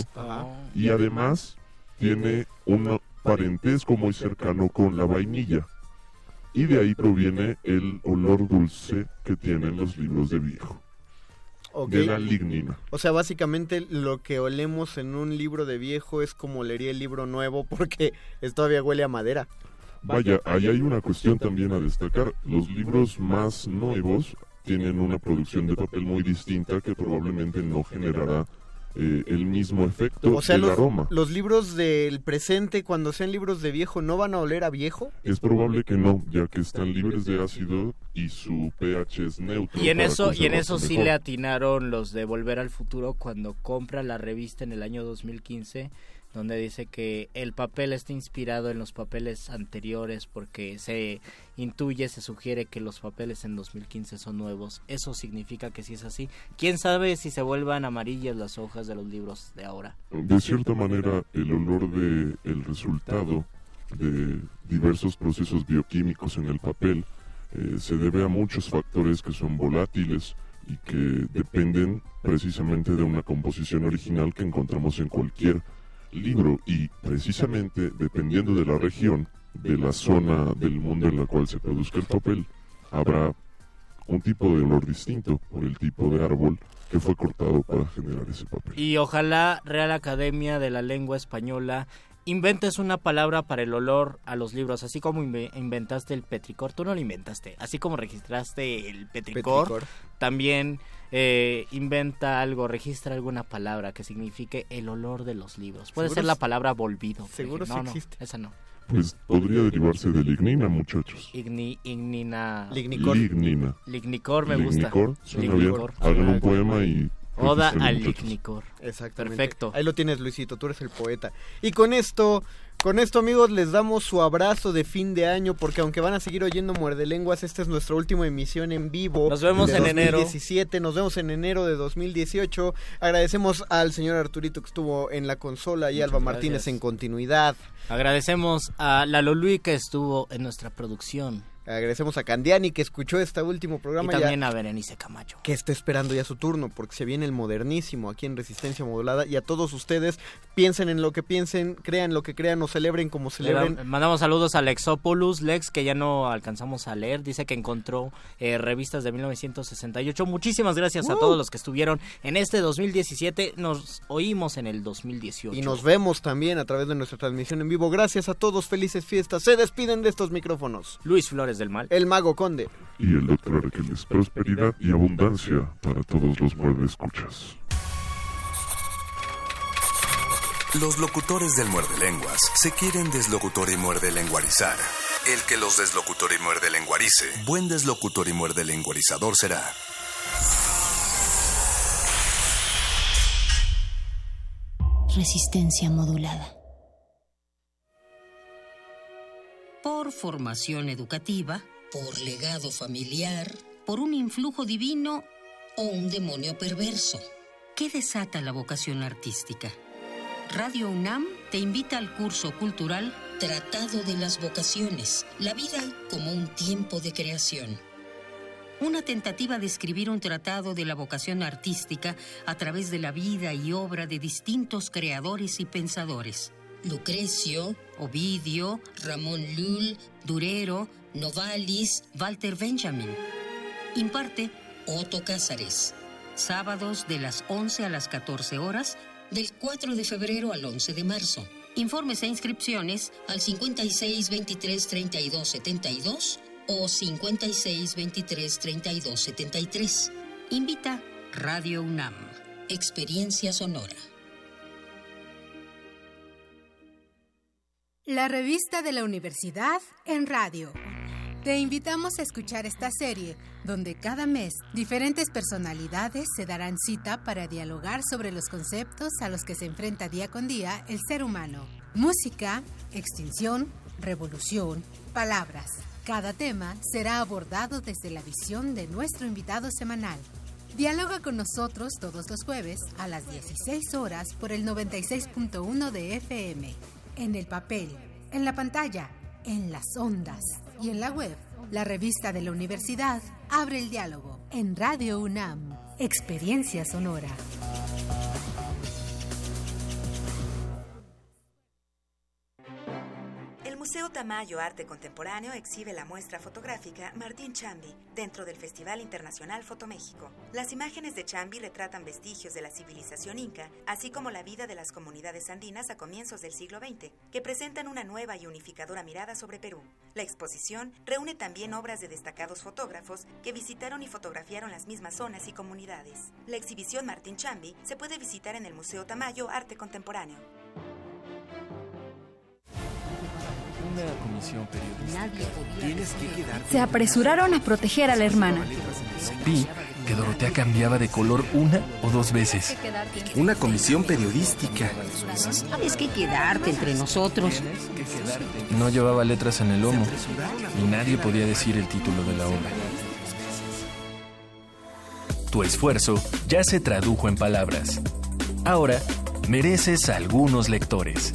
[SPEAKER 13] Y además tiene un parentesco muy cercano con la vainilla. Y de ahí proviene el olor dulce que tienen los libros de viejo. De la lignina.
[SPEAKER 8] O sea, básicamente lo que olemos en un libro de viejo es como olería el libro nuevo porque es- todavía huele a madera.
[SPEAKER 13] Vaya, ahí hay una cuestión también a destacar. Los libros más nuevos tienen una producción de papel muy distinta que probablemente no generará eh, el mismo efecto
[SPEAKER 8] O sea,
[SPEAKER 13] del
[SPEAKER 8] los,
[SPEAKER 13] aroma.
[SPEAKER 8] los libros del presente, cuando sean libros de viejo, ¿no van a oler a viejo?
[SPEAKER 13] Es probable que no, ya que están libres de ácido y su pH es neutro.
[SPEAKER 9] Y en eso, y en eso sí
[SPEAKER 13] mejor.
[SPEAKER 9] le atinaron los de Volver al Futuro cuando compra la revista en el año 2015. Donde dice que el papel está inspirado en los papeles anteriores porque se intuye, se sugiere que los papeles en 2015 son nuevos. Eso significa que si es así. ¿Quién sabe si se vuelvan amarillas las hojas de los libros de ahora?
[SPEAKER 13] De cierta manera, el olor de el resultado de diversos procesos bioquímicos en el papel eh, se debe a muchos factores que son volátiles y que dependen precisamente de una composición original que encontramos en cualquier libro y precisamente dependiendo de la región, de la zona del mundo en la cual se produzca el papel, habrá un tipo de olor distinto por el tipo de árbol que fue cortado para generar ese papel.
[SPEAKER 9] Y ojalá Real Academia de la Lengua Española inventes una palabra para el olor a los libros, así como inve- inventaste el petricor, tú no lo inventaste, así como registraste el petricor,
[SPEAKER 8] Petricor.
[SPEAKER 9] también eh, inventa algo, registra alguna palabra que signifique el olor de los libros. Puede ser la palabra volvido.
[SPEAKER 8] seguro sí
[SPEAKER 9] no,
[SPEAKER 8] existe.
[SPEAKER 9] No, esa no.
[SPEAKER 13] Pues podría derivarse de lignina, muchachos.
[SPEAKER 9] Igni, ignina...
[SPEAKER 13] Lignina.
[SPEAKER 9] Lignicor me gusta.
[SPEAKER 13] Lignicor, suena
[SPEAKER 9] Lignicor.
[SPEAKER 13] bien. Hagan un poema y...
[SPEAKER 9] Oda al lignicor.
[SPEAKER 8] Exactamente.
[SPEAKER 9] Perfecto.
[SPEAKER 8] Ahí lo tienes, Luisito, tú eres el poeta. Y con esto, con esto, amigos, les damos su abrazo de fin de año, porque aunque van a seguir oyendo Muerde Lenguas, esta es nuestra última emisión en vivo.
[SPEAKER 9] Nos vemos
[SPEAKER 8] de
[SPEAKER 9] en enero.
[SPEAKER 8] 2017, nos vemos en enero de 2018. Agradecemos al señor Arturito que estuvo en la consola y
[SPEAKER 9] Muchas
[SPEAKER 8] Alba Martínez en continuidad.
[SPEAKER 9] Agradecemos a Lalo Luis que estuvo en nuestra producción.
[SPEAKER 8] Agradecemos a Candiani que escuchó este último programa
[SPEAKER 9] Y también
[SPEAKER 8] ya-
[SPEAKER 9] a Berenice Camacho.
[SPEAKER 8] que está esperando ya su turno, porque se viene el modernísimo aquí en Resistencia Modulada. Y a todos ustedes, piensen en lo que piensen, crean lo que crean o celebren como
[SPEAKER 9] Le
[SPEAKER 8] celebren.
[SPEAKER 9] da- mandamos saludos a Lexopoulos, Lex, que ya no alcanzamos a leer. Dice que encontró eh, revistas de 1968. Muchísimas gracias a todos los que estuvieron en este 2017. Nos oímos en el 2018.
[SPEAKER 8] Y nos vemos también a través de nuestra transmisión en vivo. Gracias a todos, felices fiestas. Se despiden de estos micrófonos.
[SPEAKER 9] Luis Flores del Mal.
[SPEAKER 8] El Mago Conde.
[SPEAKER 13] Y el doctor Arqueles. Prosperidad y abundancia para todos los muerde escuchas.
[SPEAKER 10] Los locutores del muerde lenguas se quieren deslocutor y muerde lenguarizar. El que los deslocutor y muerde lenguarice, buen deslocutor y muerde lenguarizador será.
[SPEAKER 7] Resistencia modulada.
[SPEAKER 15] Por formación educativa, por legado familiar, por un influjo divino o un demonio perverso. ¿Qué desata la vocación artística? Radio UNAM te invita al curso cultural Tratado de las Vocaciones, la vida como un tiempo de creación. Una tentativa de escribir un tratado de la vocación artística a través de la vida y obra de distintos creadores y pensadores. Lucrecio, Ovidio, Ramón Lull, Durero, Novalis, Walter Benjamin. Imparte Otto Cázares. Sábados de las 11 a las 14 horas, del 4 de febrero al 11 de marzo. Informes e inscripciones al 56 23 32 72 o 56 23 32 73. Invita Radio UNAM. Experiencia sonora.
[SPEAKER 16] La revista de la universidad en radio. Te invitamos a escuchar esta serie, donde cada mes diferentes personalidades se darán cita para dialogar sobre los conceptos a los que se enfrenta día con día el ser humano. Música, extinción, revolución, palabras. Cada tema será abordado desde la visión de nuestro invitado semanal. Dialoga con nosotros todos los jueves a las 16 horas por el 96.1 de FM, en el papel, en la pantalla, en las ondas y en la web. La revista de la universidad abre el diálogo en Radio UNAM, Experiencia Sonora.
[SPEAKER 17] Museo Tamayo Arte Contemporáneo exhibe la muestra fotográfica Martín Chambi dentro del Festival Internacional Fotoméxico. Las imágenes de Chambi retratan vestigios de la civilización inca, así como la vida de las comunidades andinas a comienzos del siglo XX, que presentan una nueva y unificadora mirada sobre Perú. La exposición reúne también obras de destacados fotógrafos que visitaron y fotografiaron las mismas zonas y comunidades. La exhibición Martín Chambi se puede visitar en el Museo Tamayo Arte Contemporáneo.
[SPEAKER 18] Una comisión periodística.
[SPEAKER 19] Tienes que quedarte. Se apresuraron a proteger a la hermana.
[SPEAKER 18] Vi que Dorotea cambiaba de color una o dos veces.
[SPEAKER 1] Una comisión periodística.
[SPEAKER 15] Tienes que quedarte entre nosotros.
[SPEAKER 18] No llevaba letras en el lomo y nadie podía decir el título de la obra. Tu esfuerzo ya se tradujo en palabras. Ahora mereces algunos lectores.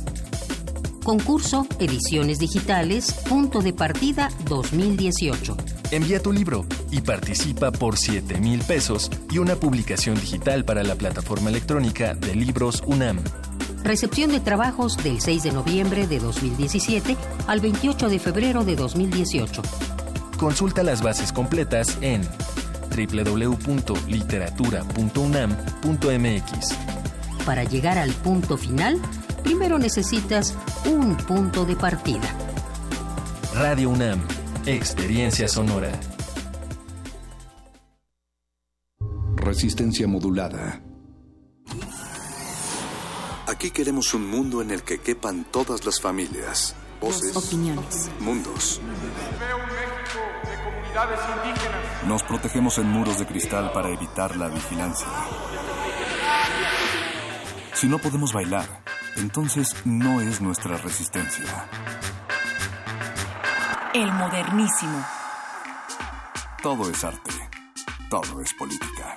[SPEAKER 15] Concurso Ediciones Digitales, punto de partida 2018.
[SPEAKER 18] Envía tu libro y participa por 7 mil pesos y una publicación digital para la plataforma electrónica de libros UNAM.
[SPEAKER 15] Recepción de trabajos del 6 de noviembre de 2017 al 28 de febrero de 2018.
[SPEAKER 18] Consulta las bases completas en www.literatura.unam.mx.
[SPEAKER 15] Para llegar al punto final, primero necesitas un punto de partida.
[SPEAKER 18] Radio UNAM, Experiencia Sonora.
[SPEAKER 10] Resistencia modulada. Aquí queremos un mundo en el que quepan todas las familias, voces,
[SPEAKER 19] opiniones,
[SPEAKER 10] mundos.
[SPEAKER 20] Veo un México de comunidades indígenas.
[SPEAKER 10] Nos protegemos en muros de cristal para evitar la vigilancia. Si no podemos bailar, entonces no es nuestra resistencia.
[SPEAKER 19] El modernísimo.
[SPEAKER 10] Todo es arte. Todo es política.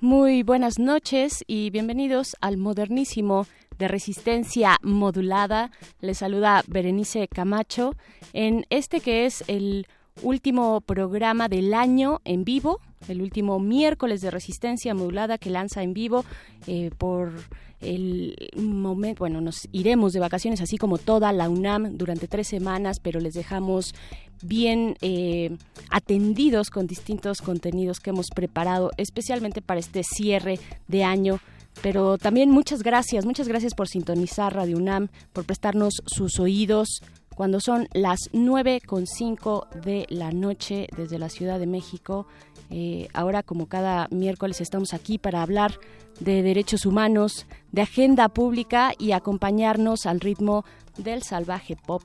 [SPEAKER 21] Muy buenas noches y bienvenidos al modernísimo de resistencia modulada. Les saluda Berenice Camacho en este que es el último programa del año en vivo, el último miércoles de resistencia modulada que lanza en vivo eh, por el momento, bueno, nos iremos de vacaciones así como toda la UNAM durante tres semanas, pero les dejamos bien eh, atendidos con distintos contenidos que hemos preparado especialmente para este cierre de año pero también muchas gracias, muchas gracias por sintonizar Radio UNAM, por prestarnos sus oídos cuando son las nueve con cinco de la noche desde la Ciudad de México. Eh, ahora, como cada miércoles, estamos aquí para hablar de derechos humanos, de agenda pública y acompañarnos al ritmo del salvaje pop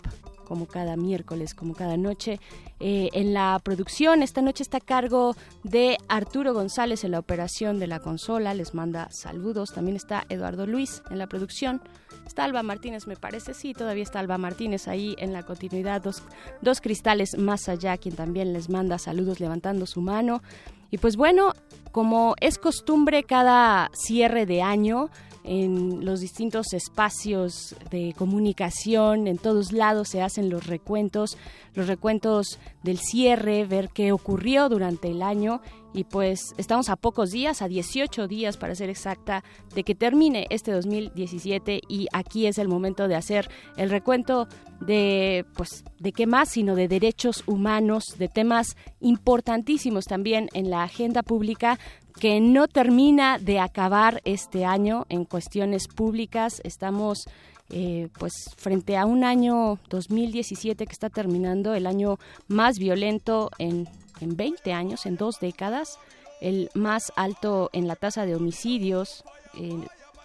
[SPEAKER 21] como cada miércoles, como cada noche. Eh, en la producción, esta noche está a cargo de Arturo González en la operación de la consola, les manda saludos. También está Eduardo Luis en la producción. Está Alba Martínez, me parece, sí, todavía está Alba Martínez ahí en la continuidad, dos, dos cristales más allá, quien también les manda saludos levantando su mano. Y pues bueno, como es costumbre cada cierre de año, en los distintos espacios de comunicación, en todos lados se hacen los recuentos, los recuentos del cierre, ver qué ocurrió durante el año y pues estamos a pocos días, a 18 días para ser exacta, de que termine este 2017 y aquí es el momento de hacer el recuento de pues de qué más sino de derechos humanos, de temas importantísimos también en la agenda pública que no termina de acabar este año en cuestiones públicas. Estamos eh, pues frente a un año 2017 que está terminando, el año más violento en, en 20 años, en dos décadas, el más alto en la tasa de homicidios.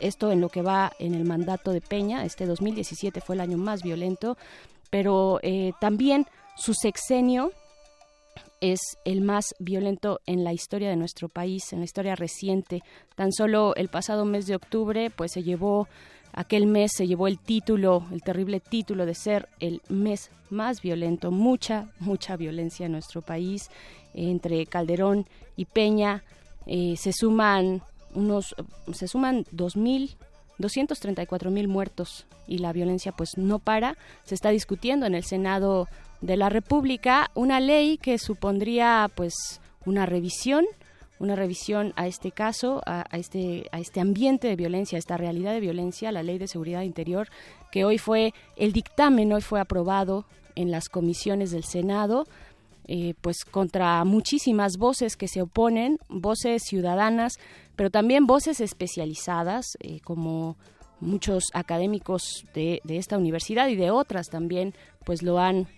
[SPEAKER 21] esto en lo que va en el mandato de Peña, este 2017 fue el año más violento, pero eh, también su sexenio es el más violento en la historia de nuestro país, en la historia reciente. Tan solo el pasado mes de octubre, pues se llevó, aquel mes se llevó el título, el terrible título de ser el mes más violento, mucha, mucha violencia en nuestro país. Entre Calderón y Peña eh, se suman unos, se suman dos mil 234 mil muertos y la violencia pues no para. Se está discutiendo en el Senado de la República una ley que supondría pues una revisión una revisión a este caso, a, este, a este ambiente de violencia, a esta realidad de violencia, la ley de seguridad interior, que hoy fue, el dictamen hoy fue aprobado en las comisiones del Senado, eh, pues contra muchísimas voces que se oponen, voces ciudadanas, pero también voces especializadas, eh, como muchos académicos de, de esta universidad y de otras también, pues lo han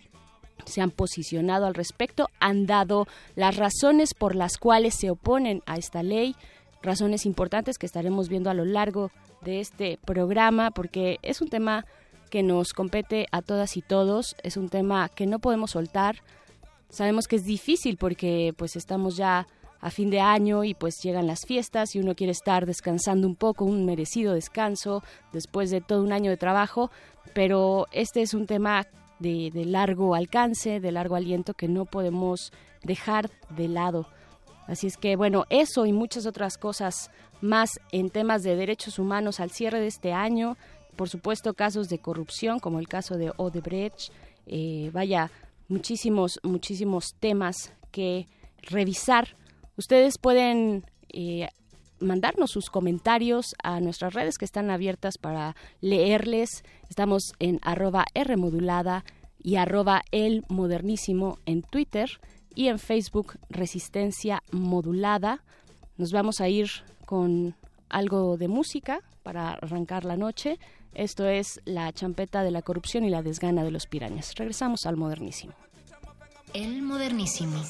[SPEAKER 21] se han posicionado al respecto, han dado las razones por las cuales se oponen a esta ley, razones importantes que estaremos viendo a lo largo de este programa, porque es un tema que nos compete a todas y todos, es un tema que no podemos soltar. Sabemos que es difícil porque pues estamos ya a fin de año y pues llegan las fiestas y uno quiere estar descansando un poco, un merecido descanso después de todo un año de trabajo, pero este es un tema de, largo alcance, de largo aliento que no podemos dejar de lado. Así es que, bueno, eso y muchas otras cosas más en temas de derechos humanos al cierre de este año. Por supuesto, casos de corrupción, como el caso de Odebrecht. Eh, vaya, muchísimos, muchísimos temas que revisar. Ustedes pueden eh, mandarnos sus comentarios a nuestras redes que están abiertas para leerles. Estamos en arroba Rmodulada y arroba el modernísimo en Twitter y en Facebook Resistencia Modulada. Nos vamos a ir con algo de música para arrancar la noche. Esto es la champeta de la corrupción y la desgana de los pirañas. Regresamos al modernísimo.
[SPEAKER 1] El modernísimo.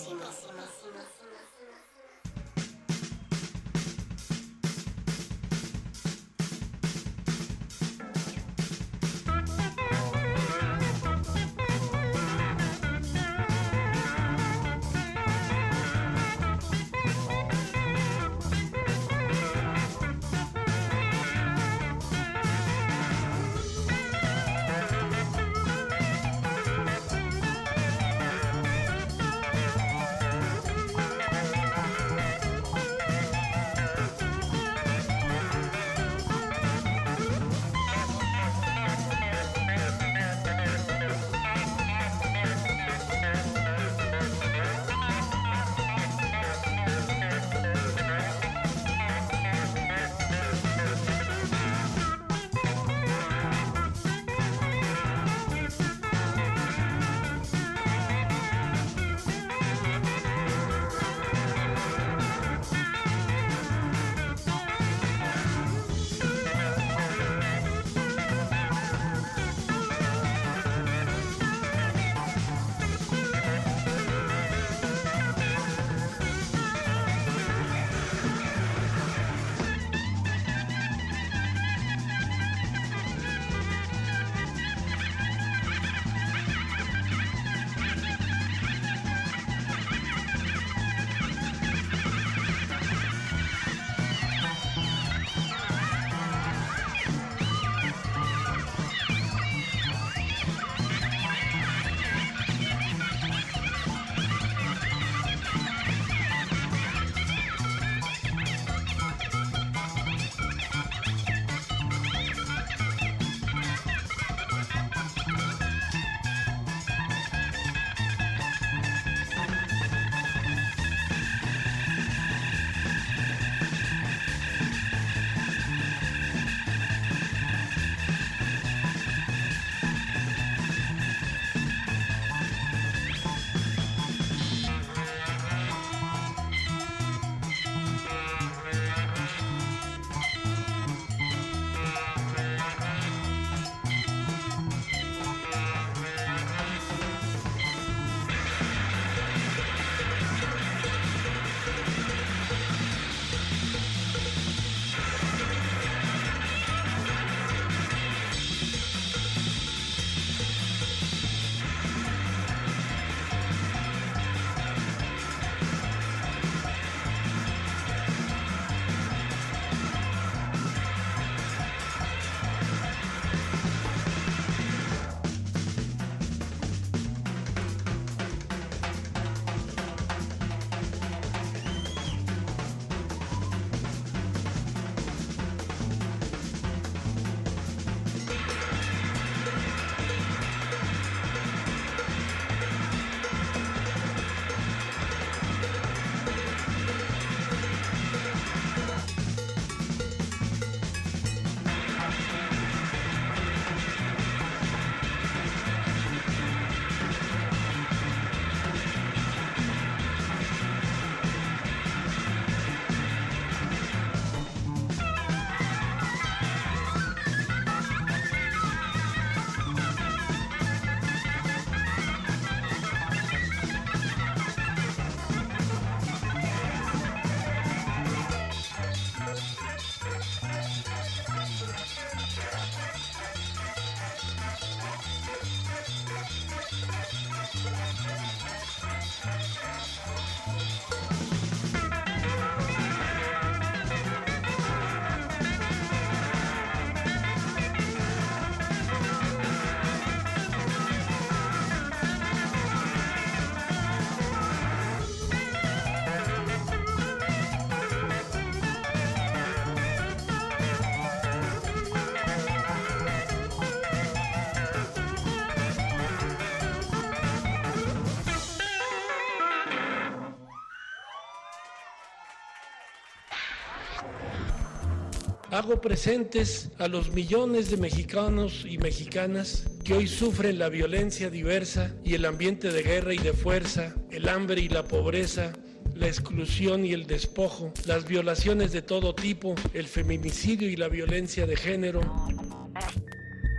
[SPEAKER 22] Hago presentes a los millones de mexicanos y mexicanas que hoy sufren la violencia diversa y el ambiente de guerra y de fuerza, el hambre y la pobreza, la exclusión y el despojo, las violaciones de todo tipo, el feminicidio y la violencia de género,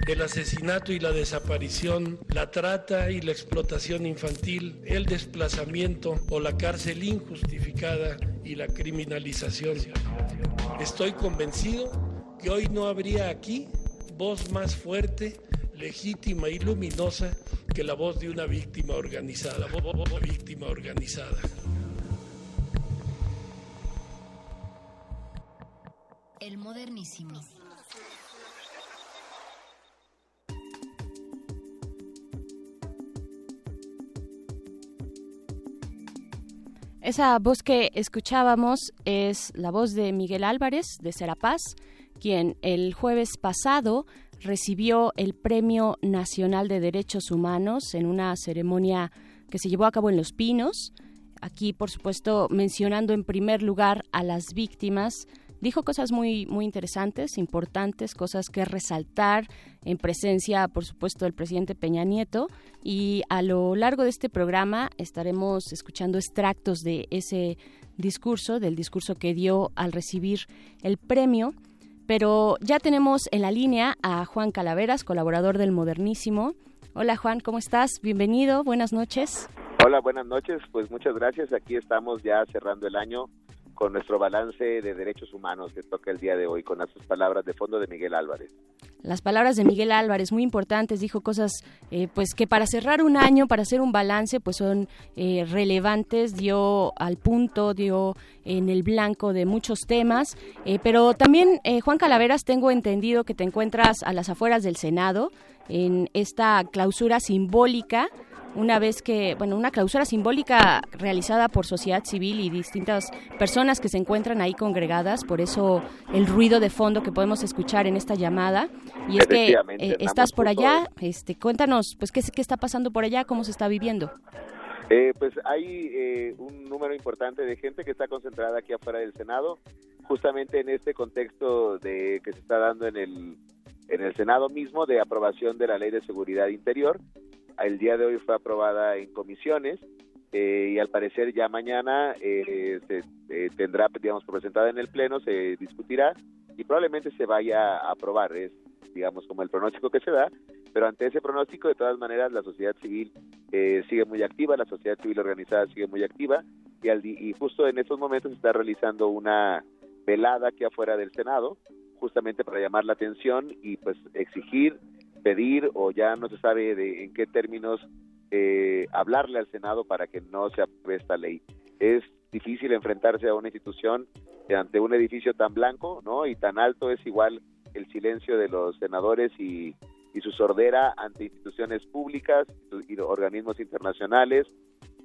[SPEAKER 22] el asesinato y la desaparición, la trata y la explotación infantil, el desplazamiento o la cárcel injustificada y la criminalización. Estoy convencido que hoy no habría aquí voz más fuerte, legítima y luminosa que la voz de una víctima organizada, víctima organizada.
[SPEAKER 1] El modernísimo.
[SPEAKER 21] Esa voz que escuchábamos es la voz de Miguel Álvarez de Serapaz, quien el jueves pasado recibió el Premio Nacional de Derechos Humanos en una ceremonia que se llevó a cabo en Los Pinos. Aquí, por supuesto, mencionando en primer lugar a las víctimas dijo cosas muy, muy interesantes, importantes, cosas que resaltar en presencia, por supuesto, del presidente Peña Nieto. Y a lo largo de este programa estaremos escuchando extractos de ese discurso, del discurso que dio al recibir el premio. Pero ya tenemos en la línea a Juan Calaveras, colaborador del Modernísimo. Hola Juan, ¿cómo estás? Bienvenido, buenas noches.
[SPEAKER 23] Hola, buenas noches. Pues muchas gracias. Aquí estamos ya cerrando el año con nuestro balance de derechos humanos que toca el día de hoy, con las palabras de fondo de Miguel Álvarez.
[SPEAKER 21] Las palabras de Miguel Álvarez, muy importantes, dijo cosas eh, pues que para cerrar un año, para hacer un balance, pues son eh, relevantes, dio al punto, dio en el blanco de muchos temas, eh, pero también, Juan Calaveras, tengo entendido que te encuentras a las afueras del Senado en esta clausura simbólica una vez que, bueno, una clausura simbólica realizada por sociedad civil y distintas personas que se encuentran ahí congregadas, por eso el ruido de fondo que podemos escuchar en esta llamada. Y es que eh, estás por allá, este, cuéntanos, pues, ¿qué, ¿qué está pasando por allá? ¿Cómo se está viviendo?
[SPEAKER 23] Eh, pues hay eh, un número importante de gente que está concentrada aquí afuera del Senado, justamente en este contexto de que se está dando en el en el Senado mismo de aprobación de la Ley de Seguridad Interior el día de hoy fue aprobada en comisiones eh, y al parecer ya mañana eh, se eh, tendrá, digamos, presentada en el Pleno, se discutirá y probablemente se vaya a aprobar. Es, digamos, como el pronóstico que se da, pero ante ese pronóstico, de todas maneras, la sociedad civil sigue muy activa, la sociedad civil organizada sigue muy activa y, al, y justo en estos momentos se está realizando una velada aquí afuera del Senado, justamente para llamar la atención y pues exigir pedir o ya no se sabe de en qué términos eh, hablarle al Senado para que no se apruebe esta ley. Es difícil enfrentarse a una institución ante un edificio tan blanco, ¿no? Y tan alto es igual el silencio de los senadores y, y su sordera ante instituciones públicas y organismos internacionales,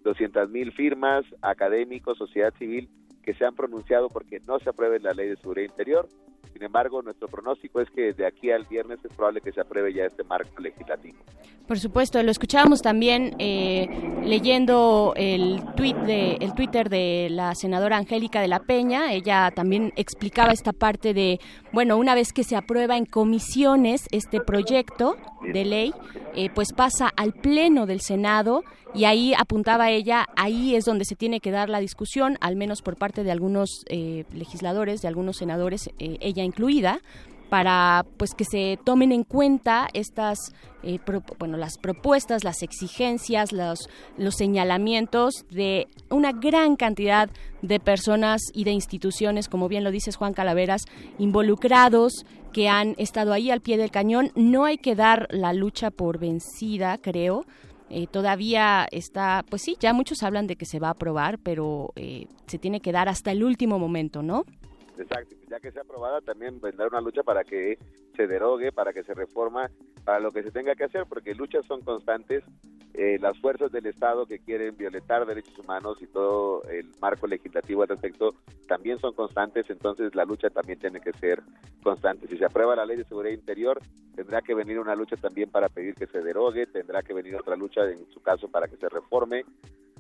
[SPEAKER 23] 200 mil firmas, académicos, sociedad civil que se han pronunciado porque no se apruebe la ley de seguridad interior sin embargo, nuestro pronóstico es que de aquí al viernes es probable que se apruebe ya este marco legislativo.
[SPEAKER 21] Por supuesto, lo escuchábamos también eh, leyendo el tweet de el Twitter de la senadora Angélica de la Peña. Ella también explicaba esta parte de, bueno, una vez que se aprueba en comisiones este proyecto de ley, eh, pues pasa al pleno del Senado y ahí apuntaba ella, ahí es donde se tiene que dar la discusión, al menos por parte de algunos eh, legisladores, de algunos senadores, eh, incluida, para pues que se tomen en cuenta estas eh, bueno las propuestas las exigencias los los señalamientos de una gran cantidad de personas y de instituciones como bien lo dices Juan Calaveras involucrados que han estado ahí al pie del cañón no hay que dar la lucha por vencida creo eh, todavía está, pues sí, ya muchos hablan de que se va a aprobar, pero eh, se tiene que dar hasta el último momento, ¿no?
[SPEAKER 23] Ya que sea aprobada también vendrá una lucha para que se derogue, para que se reforma, para lo que se tenga que hacer, porque luchas son constantes. Eh, las fuerzas del Estado que quieren violentar derechos humanos y todo el marco legislativo al respecto también son constantes, entonces la lucha también tiene que ser constante. Si se aprueba la ley de seguridad interior, tendrá que venir una lucha también para pedir que se derogue, tendrá que venir otra lucha en su caso para que se reforme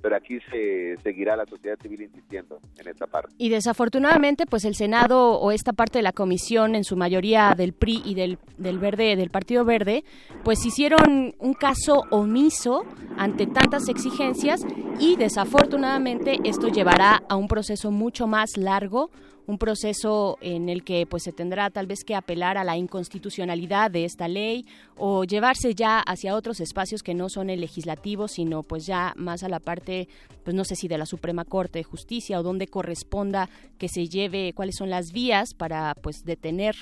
[SPEAKER 23] pero aquí se seguirá la sociedad civil insistiendo en esta parte.
[SPEAKER 21] Y desafortunadamente, pues el Senado o esta parte de la comisión, en su mayoría del PRI y del, del Verde, del Partido Verde, pues hicieron un caso omiso ante tantas exigencias y desafortunadamente esto llevará a un proceso mucho más largo, un proceso en el que pues se tendrá tal vez que apelar a la inconstitucionalidad de esta ley o llevarse ya hacia otros espacios que no son el legislativo, sino pues ya más a la parte pues no sé si de la Suprema Corte de Justicia o donde corresponda que se lleve cuáles son las vías para pues detener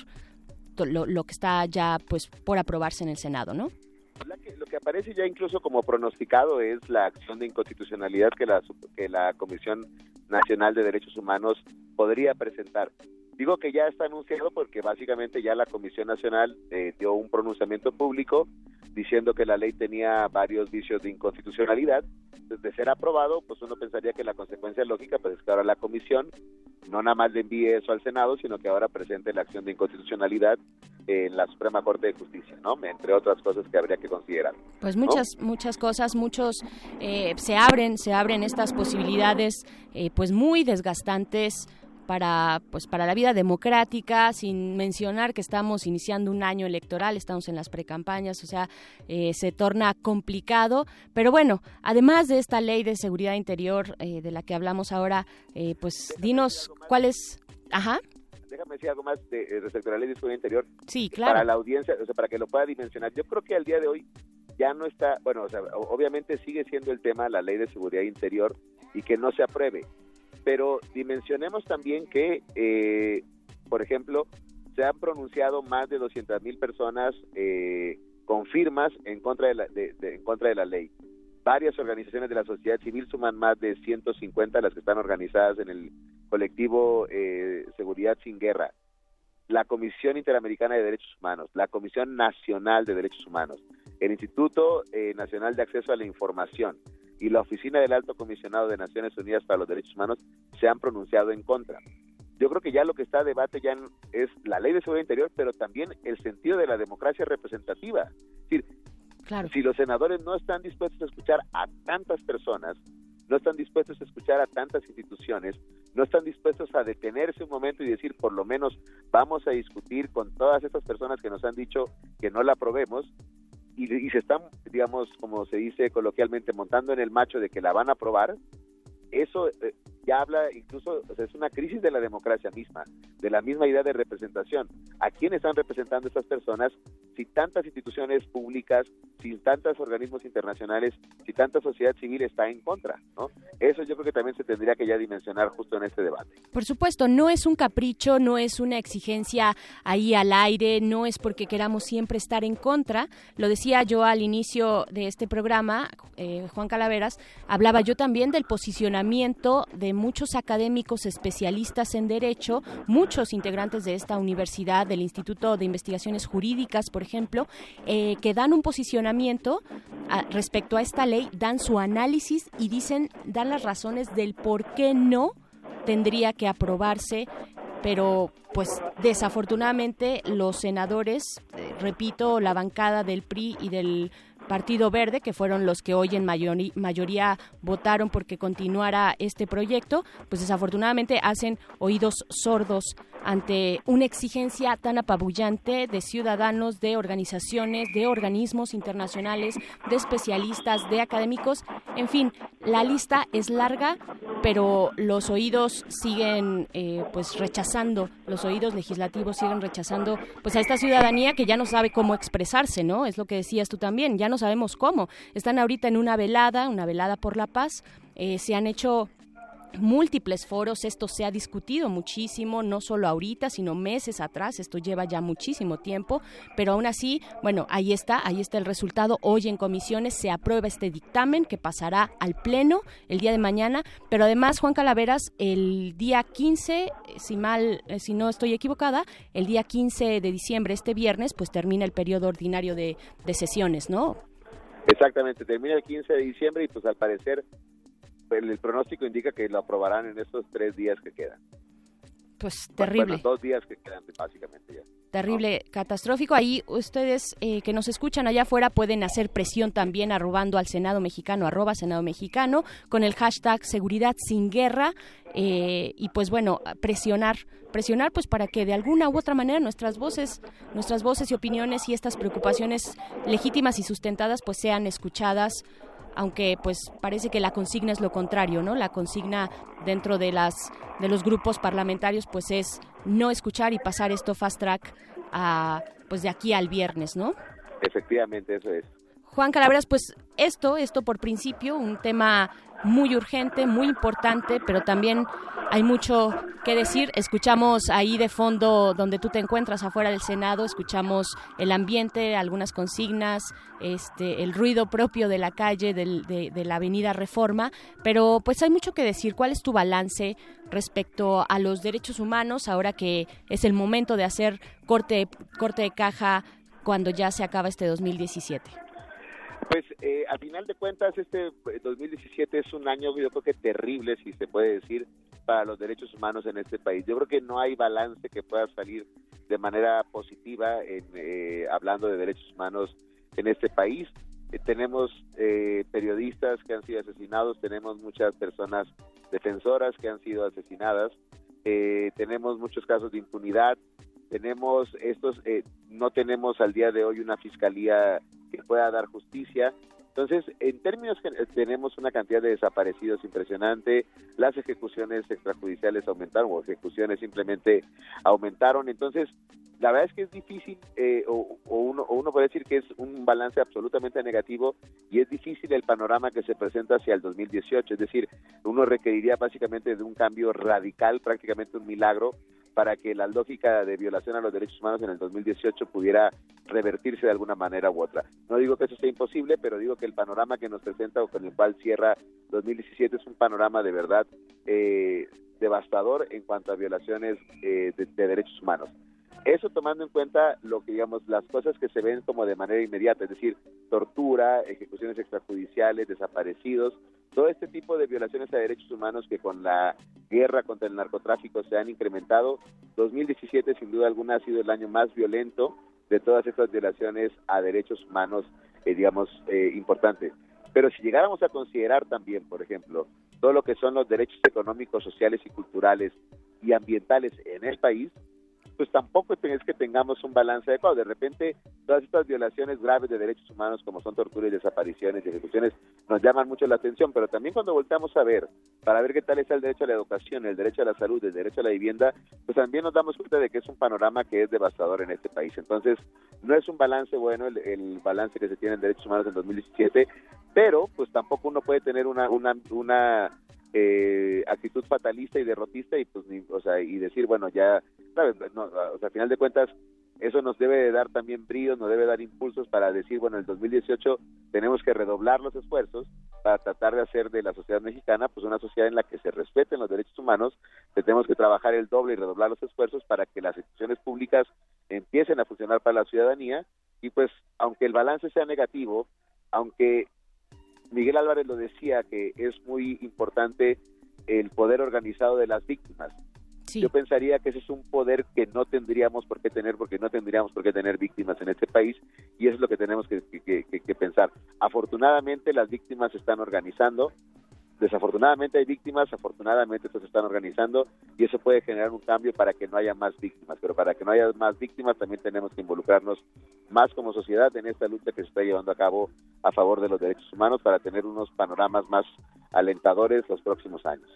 [SPEAKER 21] lo, lo que está ya pues por aprobarse en el Senado, ¿no?
[SPEAKER 23] Lo que aparece ya incluso como pronosticado es la acción de inconstitucionalidad que la, que la Comisión Nacional de Derechos Humanos podría presentar. Digo que ya está anunciado porque básicamente ya la Comisión Nacional eh, dio un pronunciamiento público diciendo que la ley tenía varios vicios de inconstitucionalidad. De ser aprobado, pues uno pensaría que la consecuencia lógica pues es que ahora la Comisión no nada más le envíe eso al Senado, sino que ahora presente la acción de inconstitucionalidad en la Suprema Corte de Justicia, ¿no? Entre otras cosas que habría que considerar.
[SPEAKER 21] Pues muchas, muchas cosas, muchos eh, se abren, se abren estas posibilidades, eh, pues muy desgastantes para pues para la vida democrática sin mencionar que estamos iniciando un año electoral estamos en las precampañas o sea eh, se torna complicado. Pero bueno además de esta ley de seguridad interior eh, de la que hablamos ahora eh, pues dinos cuál es ajá.
[SPEAKER 23] Déjame decir algo más de, respecto a la ley de seguridad interior.
[SPEAKER 21] Sí claro.
[SPEAKER 23] para la audiencia o sea para que lo pueda dimensionar yo creo que al día de hoy ya no está bueno o sea obviamente sigue siendo el tema la ley de seguridad interior y que no se apruebe pero dimensionemos también que, eh, por ejemplo, se han pronunciado más de 200 mil personas eh, con firmas en contra de, la, en contra de la ley. Varias organizaciones de la sociedad civil suman más de 150 las que están organizadas en el colectivo eh, Seguridad sin Guerra. La Comisión Interamericana de Derechos Humanos, la Comisión Nacional de Derechos Humanos, el Instituto Nacional de Acceso a la Información, y la Oficina del Alto Comisionado de Naciones Unidas para los Derechos Humanos se han pronunciado en contra. Yo creo que ya lo que está a debate ya es la ley de seguridad interior, pero también el sentido de la democracia representativa. Es decir, si los senadores no están dispuestos a escuchar a tantas personas, no están dispuestos a escuchar a tantas instituciones, no están dispuestos a detenerse un momento y decir, por lo menos vamos a discutir con todas estas personas que nos han dicho que no la aprobemos, y, se están, digamos, como se dice coloquialmente, montando en el macho de que la van a aprobar, eso eh, ya habla incluso, es una crisis de la democracia misma, de la misma idea de representación. ¿A quién están representando estas personas si tantas instituciones públicas, si tantos organismos internacionales, si tanta sociedad civil está en contra? ¿no? Eso yo creo que también se tendría que ya dimensionar justo en este debate.
[SPEAKER 21] Por supuesto, no es un capricho, no es una exigencia ahí al aire, no es porque queramos siempre estar en contra. Lo decía yo al inicio de este programa, eh, Juan Calaveras, hablaba yo también del posicionamiento de muchos académicos especialistas en derecho, muchos integrantes de esta universidad, del Instituto de Investigaciones Jurídicas, por ejemplo, eh, que dan un posicionamiento respecto a esta ley, dan su análisis y dicen, dan las razones del por qué no tendría que aprobarse pero pues desafortunadamente los senadores, eh, repito, la bancada del PRI y del Partido Verde, que fueron los que hoy en mayoría votaron porque continuara este proyecto, pues desafortunadamente hacen oídos sordos ante una exigencia tan apabullante de ciudadanos, de organizaciones, de organismos internacionales, de especialistas, de académicos. En fin, la lista es larga, pero los oídos siguen eh, pues rechazando, los oídos legislativos siguen rechazando pues a esta ciudadanía que ya no sabe cómo expresarse, ¿no? Es lo que decías tú también, ya no sabemos cómo. Están ahorita en una velada, una velada por la paz. Eh, se han hecho múltiples foros, esto se ha discutido muchísimo, no solo ahorita, sino meses atrás, esto lleva ya muchísimo tiempo, pero aún así, bueno, ahí está, ahí está el resultado, hoy en comisiones se aprueba este dictamen que pasará al Pleno el día de mañana, pero además, Juan Calaveras, el día 15, si mal, eh, si no estoy equivocada, el día 15 de diciembre, este viernes, pues termina el periodo ordinario de, de sesiones, ¿no?
[SPEAKER 23] Exactamente, termina el 15 de diciembre y pues al parecer el, pronóstico indica que lo aprobarán en estos tres días que quedan.
[SPEAKER 21] Pues
[SPEAKER 23] Bueno,
[SPEAKER 21] terrible.
[SPEAKER 23] dos días que quedan básicamente ya.
[SPEAKER 21] terrible, catastrófico. Ahí ustedes eh, que nos escuchan allá afuera pueden hacer presión también arrobando al Senado mexicano, arroba Senado mexicano, con el hashtag seguridad sin guerra eh, y pues bueno, presionar, presionar pues para que de alguna u otra manera nuestras voces, nuestras voces y opiniones y estas preocupaciones legítimas y sustentadas pues sean escuchadas aunque pues parece que la consigna es lo contrario, ¿no? La consigna dentro de las de los grupos parlamentarios pues es no escuchar y pasar esto fast track a pues de aquí al viernes, ¿no?
[SPEAKER 23] Efectivamente, eso es.
[SPEAKER 21] Juan Calaveras, pues esto, esto por principio, un tema muy urgente, muy importante, pero también hay mucho que decir. Escuchamos ahí de fondo donde tú te encuentras afuera del Senado, escuchamos el ambiente, algunas consignas, este, el ruido propio de la calle, del- de, la Avenida Reforma, pero pues hay mucho que decir. ¿Cuál es tu balance respecto a los derechos humanos ahora que es el momento de hacer corte, corte de caja cuando ya se acaba este 2017?
[SPEAKER 23] Pues eh, al final de cuentas este eh, 2017 es un año yo creo que terrible, si se puede decir, para los derechos humanos en este país. Yo creo que no hay balance que pueda salir de manera positiva en, eh, hablando de derechos humanos en este país. Eh, tenemos eh, periodistas que han sido asesinados, tenemos muchas personas defensoras que han sido asesinadas, eh, tenemos muchos casos de impunidad, tenemos estos, eh, no tenemos al día de hoy una fiscalía que pueda dar justicia. Entonces, en términos que tenemos una cantidad de desaparecidos impresionante, las ejecuciones extrajudiciales aumentaron o ejecuciones simplemente aumentaron. Entonces, la verdad es que es difícil, eh, o uno, o uno puede decir que es un balance absolutamente negativo y es difícil el panorama que se presenta hacia el 2018. Es decir, uno requeriría básicamente de un cambio radical, prácticamente un milagro, para que la lógica de violación a los derechos humanos en el 2018 pudiera revertirse de alguna manera u otra. No digo que eso sea imposible, pero digo que el panorama que nos presenta o con el cual cierra 2017 es un panorama de verdad eh, devastador en cuanto a violaciones eh, de, de derechos humanos. Eso tomando en cuenta lo que digamos las cosas que se ven como de manera inmediata, es decir, tortura, ejecuciones extrajudiciales, desaparecidos, todo este tipo de violaciones a derechos humanos que con la guerra contra el narcotráfico se han incrementado. 2017 sin duda alguna ha sido el año más violento de todas estas violaciones a derechos humanos, eh, digamos, eh, importantes. Pero si llegáramos a considerar también, por ejemplo, todo lo que son los derechos económicos, sociales y culturales y ambientales en el país, pues tampoco es que tengamos un balance adecuado. De repente, todas estas violaciones graves de derechos humanos, como son torturas y desapariciones y ejecuciones, nos llaman mucho la atención, pero también cuando volteamos a ver, para ver qué tal está el derecho a la educación, el derecho a la salud, el derecho a la vivienda, pues también nos damos cuenta de que es un panorama que es devastador en este país. Entonces, no es un balance bueno el, el balance que se tiene en derechos humanos en 2017, pero pues tampoco uno puede tener una, una, una eh, actitud fatalista y derrotista y pues o sea y decir bueno ya sabes no, o sea al final de cuentas eso nos debe de dar también bríos, nos debe dar impulsos para decir, bueno, en el 2018 tenemos que redoblar los esfuerzos para tratar de hacer de la sociedad mexicana pues una sociedad en la que se respeten los derechos humanos, tenemos que trabajar el doble y redoblar los esfuerzos para que las instituciones públicas empiecen a funcionar para la ciudadanía y pues aunque el balance sea negativo, aunque Miguel Álvarez lo decía que es muy importante el poder organizado de las víctimas.
[SPEAKER 21] Sí.
[SPEAKER 23] Yo pensaría que ese es un poder que no tendríamos por qué tener, porque no tendríamos por qué tener víctimas en este país, y eso es lo que tenemos que, que, que, que pensar. Afortunadamente las víctimas se están organizando, desafortunadamente hay víctimas, afortunadamente estos se están organizando, y eso puede generar un cambio para que no haya más víctimas, pero para que no haya más víctimas también tenemos que involucrarnos más como sociedad en esta lucha que se está llevando a cabo a favor de los derechos humanos para tener unos panoramas más alentadores los próximos años.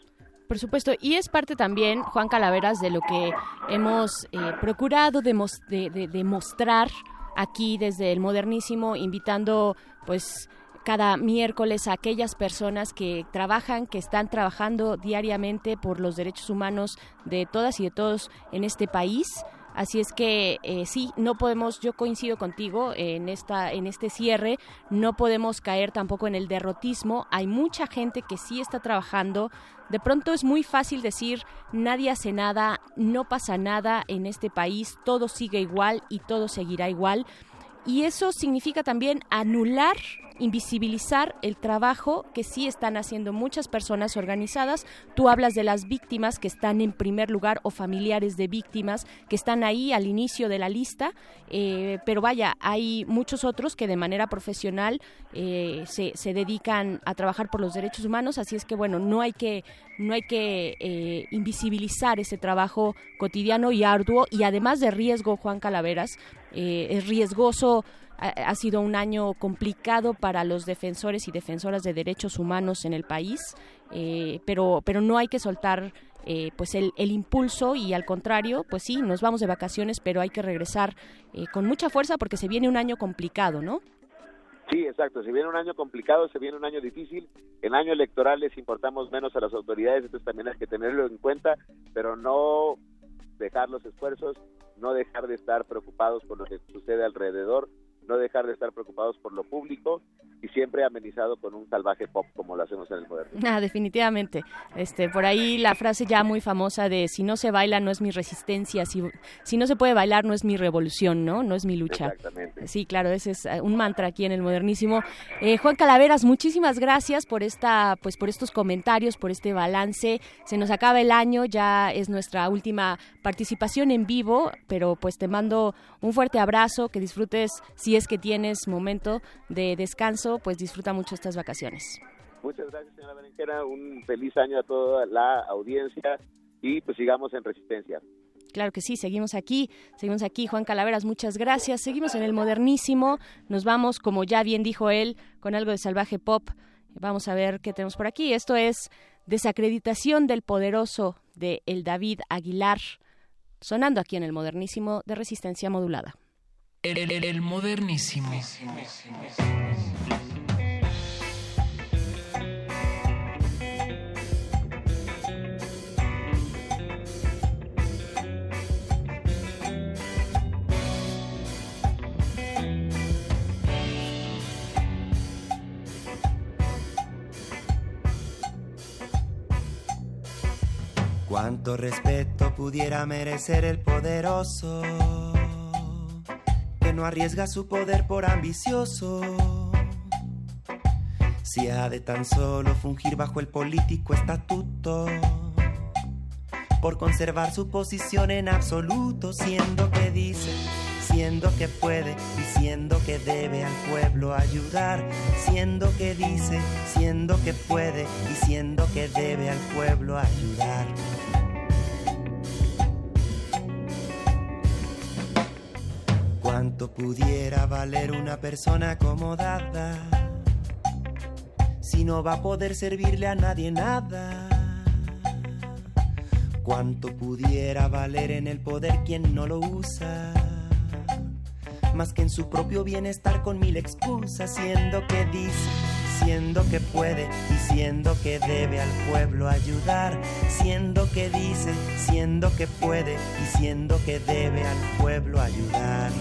[SPEAKER 21] Por supuesto, y es parte también, Juan Calaveras, de lo que hemos eh, procurado demos- de, de- de mostrar aquí desde el modernísimo, invitando pues cada miércoles a aquellas personas que trabajan, que están trabajando diariamente por los derechos humanos de todas y de todos en este país. Así es que eh, sí, no podemos, yo coincido contigo en esta, en este cierre, no podemos caer tampoco en el derrotismo. Hay mucha gente que sí está trabajando. De pronto es muy fácil decir nadie hace nada, no pasa nada en este país, todo sigue igual y todo seguirá igual. Y eso significa también anular invisibilizar el trabajo que sí están haciendo muchas personas organizadas. Tú hablas de las víctimas que están en primer lugar o familiares de víctimas que están ahí al inicio de la lista, eh, pero vaya, hay muchos otros que de manera profesional eh, se, se, dedican a trabajar por los derechos humanos, así es que bueno, no hay que no hay que eh, invisibilizar ese trabajo cotidiano y arduo y además de riesgo, Juan Calaveras, es riesgoso ha, sido un año complicado para los defensores y defensoras de derechos humanos en el país, eh, pero, pero no hay que soltar eh, pues el, el, impulso y al contrario, pues sí, nos vamos de vacaciones, pero hay que regresar eh, con mucha fuerza porque se viene un año complicado, ¿no?
[SPEAKER 23] Sí, exacto. Se viene un año complicado, se viene un año difícil. En año electoral les importamos menos a las autoridades, entonces también hay que tenerlo en cuenta, pero no dejar los esfuerzos, no dejar de estar preocupados por lo que sucede alrededor, no dejar de estar preocupados por lo público y siempre amenizado con un salvaje pop como lo hacemos en el moderno.
[SPEAKER 21] Ah, definitivamente. Este, por ahí la frase ya muy famosa de si no se baila no es mi resistencia, si, si no se puede bailar no es mi revolución, ¿no? No es mi lucha.
[SPEAKER 23] Exactamente.
[SPEAKER 21] Sí, claro, ese es eh, un mantra aquí en el modernísimo. Eh, Juan Calaveras, muchísimas gracias por esta, pues por estos comentarios, por este balance. Se nos acaba el año, ya es nuestra última participación en vivo, pero pues te mando un fuerte abrazo, que disfrutes si es que tienes momento de descanso, pues disfruta mucho estas vacaciones.
[SPEAKER 23] Muchas gracias, señora Berenjena. Un feliz año a toda la audiencia y pues sigamos en resistencia.
[SPEAKER 21] Claro que sí, seguimos aquí, seguimos aquí, Juan Calaveras, muchas gracias. Seguimos en el modernísimo, nos vamos, como ya bien dijo él, con algo de salvaje pop. Vamos a ver qué tenemos por aquí. Esto es Desacreditación del Poderoso de El David Aguilar, sonando aquí en el modernísimo de resistencia modulada.
[SPEAKER 24] El, el, el modernísimo.
[SPEAKER 25] Cuánto respeto pudiera merecer el poderoso no arriesga su poder por ambicioso. Si ha de tan solo fungir bajo el político estatuto, por conservar su posición en absoluto, siendo que dice, siendo que puede, diciendo que debe al pueblo ayudar, siendo que dice, siendo que puede, diciendo que debe al pueblo ayudar. ¿Cuánto pudiera valer una persona acomodada? Si no va a poder servirle a nadie nada. ¿Cuánto pudiera valer en el poder quien no lo usa? Más que en su propio bienestar con mil excusas, siendo que dice, siendo que puede, diciendo que debe al pueblo ayudar, siendo que dice, siendo que puede, diciendo que debe al pueblo ayudar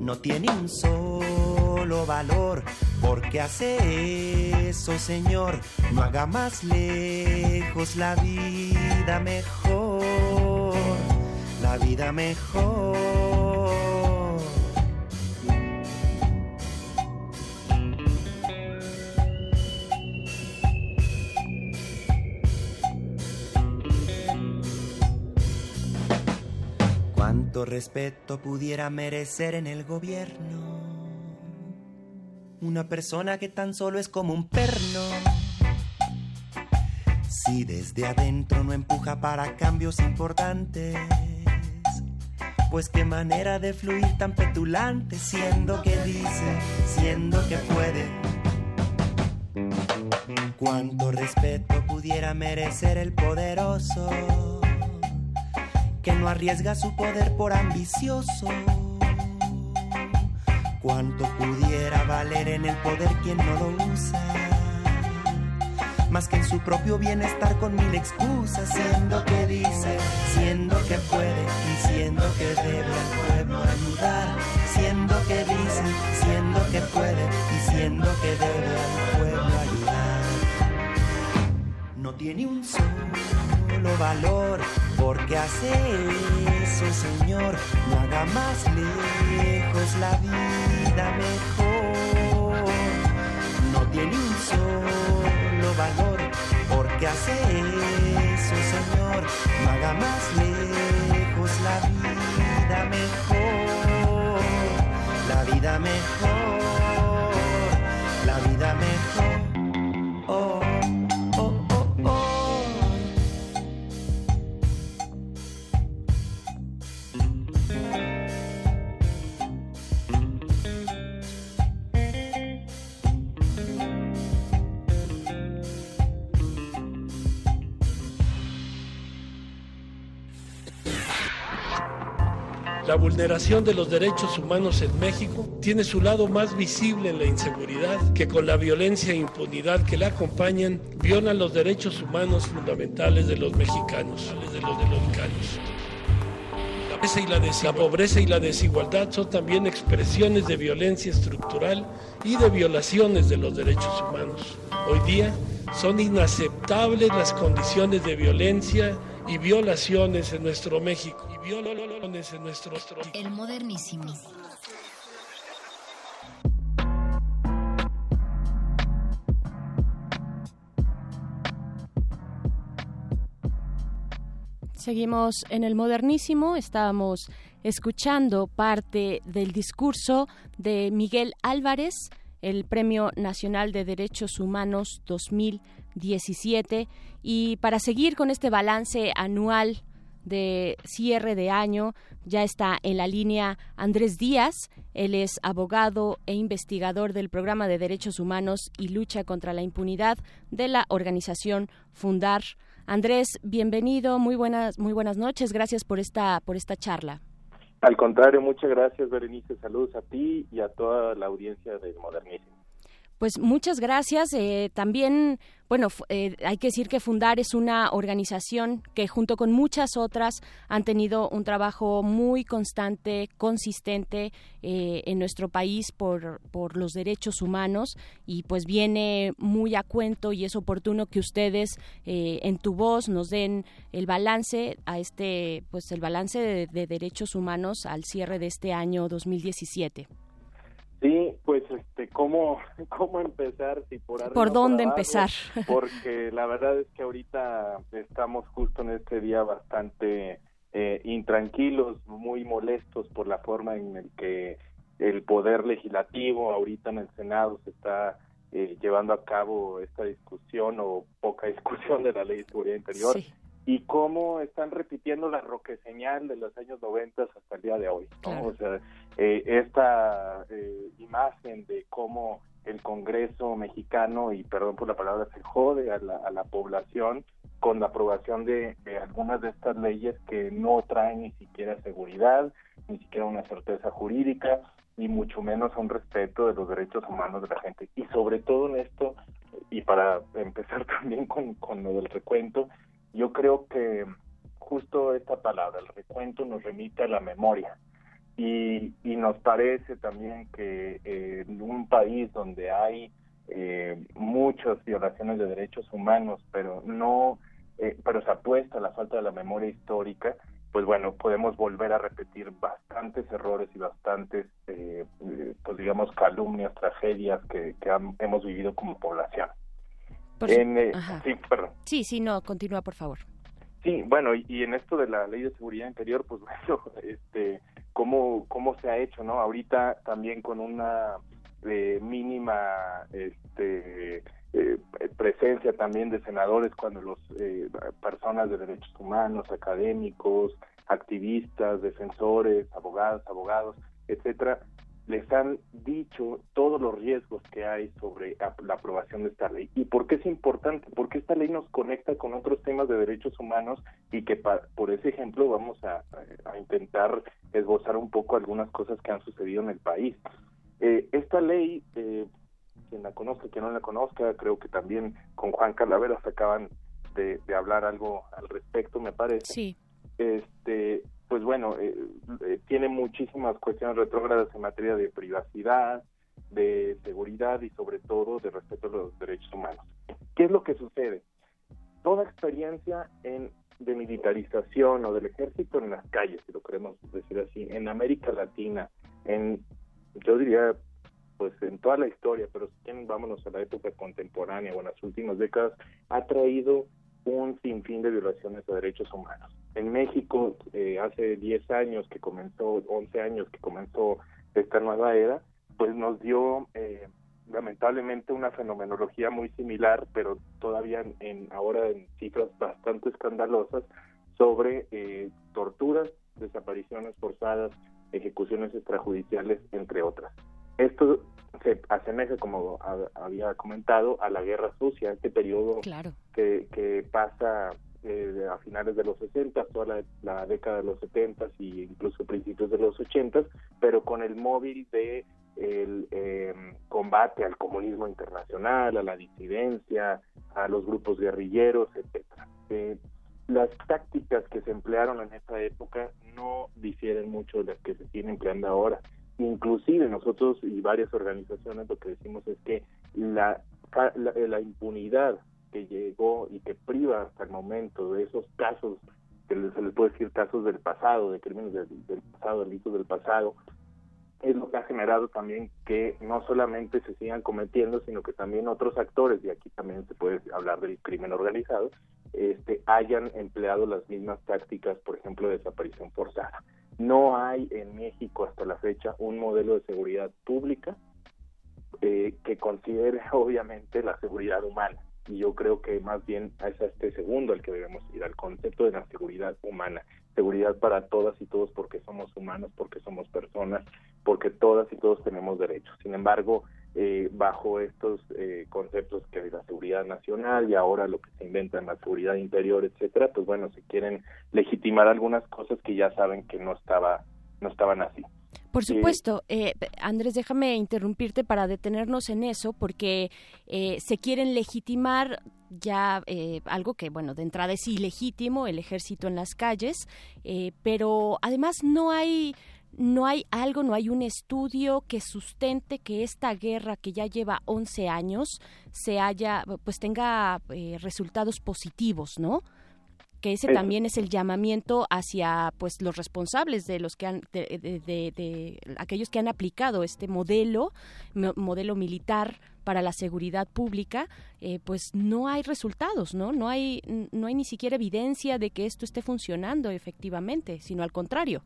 [SPEAKER 25] no tiene un solo valor. Porque hace eso, Señor? No haga más lejos la vida mejor, la vida mejor. Respeto pudiera merecer en el gobierno. Una persona que tan solo es como un perno. Si desde adentro no empuja para cambios importantes, pues qué manera de fluir tan petulante, siendo que dice, siendo que puede. Cuánto respeto pudiera merecer el poderoso que no arriesga su poder por ambicioso. Cuánto pudiera valer en el poder quien no lo usa, más que en su propio bienestar con mil excusas, siendo que dice, siendo que puede, diciendo que debe al pueblo ayudar, siendo que dice, siendo que puede, diciendo que debe al pueblo ayudar. No tiene un solo valor porque hace eso, Señor, no haga más lejos la vida mejor. No tiene un solo valor porque hace eso, Señor. No haga más lejos la vida mejor, la vida mejor, La
[SPEAKER 22] vulneración de los derechos humanos en México tiene su lado más visible en la inseguridad, que con la violencia e impunidad que la acompañan, violan los derechos humanos fundamentales de los mexicanos, de los, de los la pobreza y la desigualdad son también expresiones de violencia estructural y de violaciones de los derechos humanos. Hoy día son inaceptables las condiciones de violencia y violaciones en nuestro México. Nuestro
[SPEAKER 1] El modernísimo.
[SPEAKER 21] Seguimos en el modernísimo, estábamos escuchando parte del discurso de Miguel Álvarez, el Premio Nacional de Derechos Humanos 2017, y para seguir con este balance anual de cierre de año, ya está en la línea Andrés Díaz, él es abogado e investigador del Programa de Derechos Humanos y Lucha contra la Impunidad de la organización Fundar. Andrés, bienvenido, muy buenas, muy buenas noches, gracias por esta, por esta charla.
[SPEAKER 26] Al contrario, muchas gracias, Berenice. Saludos a ti y a toda la audiencia del Modernísimo.
[SPEAKER 21] Pues muchas gracias. Eh, también, bueno, eh, hay que decir que Fundar es una organización que junto con muchas otras han tenido un trabajo muy constante, consistente eh, en nuestro país por, por los derechos humanos y pues viene muy a cuento y es oportuno que ustedes eh, en tu voz nos den el balance a este, pues el balance de derechos humanos al cierre de este año 2017.
[SPEAKER 26] Sí, pues, este, ¿cómo, cómo empezar? Si por arriba
[SPEAKER 21] ¿Por dónde
[SPEAKER 26] abajo?
[SPEAKER 21] empezar?
[SPEAKER 26] Porque la verdad es que ahorita estamos justo en este día bastante eh, intranquilos, muy molestos por la forma en el que el poder legislativo ahorita en el Senado se está eh, llevando a cabo esta discusión o poca discusión de la ley de seguridad interior
[SPEAKER 21] Sí.
[SPEAKER 26] Y cómo están repitiendo la roqueseñal de los años 90 hasta el día de hoy. ¿no?
[SPEAKER 21] Claro.
[SPEAKER 26] O sea, eh, esta eh, imagen de cómo el Congreso mexicano, y perdón por la palabra, se jode a la, a la población con la aprobación de, de algunas de estas leyes que no traen ni siquiera seguridad, ni siquiera una certeza jurídica, y mucho menos un respeto de los derechos humanos de la gente. Y sobre todo en esto, y para empezar también con, con lo del recuento, yo creo que justo esta palabra, el recuento, nos remite a la memoria. Y, y nos parece también que eh, en un país donde hay eh, muchas violaciones de derechos humanos, pero no, eh, pero se apuesta a la falta de la memoria histórica, pues bueno, podemos volver a repetir bastantes errores y bastantes, eh, eh, pues digamos, calumnias, tragedias que, hemos vivido como población.
[SPEAKER 21] Por
[SPEAKER 26] En, eh, sí, perdón.
[SPEAKER 21] Sí, sí, no, continúa, por favor.
[SPEAKER 26] Sí, bueno, y, y en esto de la ley de seguridad interior, pues bueno, este, cómo, cómo se ha hecho, ¿no? Ahorita también con una eh, mínima este, eh, presencia también de senadores cuando los eh, personas de derechos humanos, académicos, activistas, defensores, abogados, abogados, etcétera, les han dicho todos los riesgos que hay sobre la aprobación de esta ley. ¿Y por qué es importante? Porque esta ley nos conecta con otros temas de derechos humanos y que pa- por ese ejemplo vamos a, a intentar esbozar un poco algunas cosas que han sucedido en el país. Eh, esta ley, eh, quien la conozca, quien no la conozca, creo que también con Juan Calaveras acaban de, de hablar algo al respecto, me parece
[SPEAKER 21] Sí.
[SPEAKER 26] este pues bueno eh, eh, tiene muchísimas cuestiones retrógradas en materia de privacidad de seguridad y sobre todo de respeto a los derechos humanos. Qué es lo que sucede toda experiencia en de militarización o del ejército en las calles si lo queremos decir así en América Latina en yo diría, pues en toda la historia, pero si quieren, vámonos a la época contemporánea o en las últimas décadas, ha traído un sinfín de violaciones de derechos humanos. En México, eh, hace 10 años que comenzó, 11 años que comenzó esta nueva era, pues nos dio eh, lamentablemente una fenomenología muy similar, pero todavía en, ahora en cifras bastante escandalosas sobre eh, torturas, desapariciones forzadas, ejecuciones extrajudiciales, entre otras. Esto se asemeja, como había comentado, a la Guerra Sucia, este periodo que, que pasa eh, a finales de los 60, toda la, década de los 70 y incluso principios de los 80, pero con el móvil de el eh, combate al comunismo internacional, a la disidencia, a los grupos guerrilleros, etcétera. Eh, las tácticas que se emplearon en esa época no difieren mucho de las que se tienen empleando ahora. Inclusive nosotros y varias organizaciones lo que decimos es que la, la, impunidad que llegó y que priva hasta el momento de esos casos, que se les puede decir casos del pasado, de crímenes del pasado, delitos del pasado, es lo que ha generado también que no solamente se sigan cometiendo, sino que también otros actores, y aquí también se puede hablar del crimen organizado, este, hayan empleado las mismas tácticas, por ejemplo, de desaparición forzada. No hay en México hasta la fecha un modelo de seguridad pública eh, que considere obviamente la seguridad humana. Y yo creo que más bien es a este segundo el que debemos ir, al concepto de la seguridad humana. Seguridad para todas y todos porque somos humanos, porque somos personas, porque todas y todos tenemos derechos. Sin embargo, eh, bajo estos eh, conceptos que es la seguridad nacional y ahora lo que se inventa en la seguridad interior, etcétera, pues bueno, se quieren legitimar algunas cosas que ya saben que no estaba no estaban así.
[SPEAKER 21] Por supuesto, eh, Andrés, déjame interrumpirte para detenernos en eso, porque se quieren legitimar ya algo que, bueno, de entrada es ilegítimo, el ejército en las calles, pero además no hay no hay algo, no hay un estudio que sustente que esta guerra que ya lleva 11 años se haya, pues tenga eh, resultados positivos, ¿no? Que ese también es el llamamiento hacia pues los responsables de los que han de, aquellos que han aplicado este modelo modelo militar para la seguridad pública eh, pues no hay resultados no no hay no hay ni siquiera evidencia de que esto esté funcionando efectivamente sino al contrario.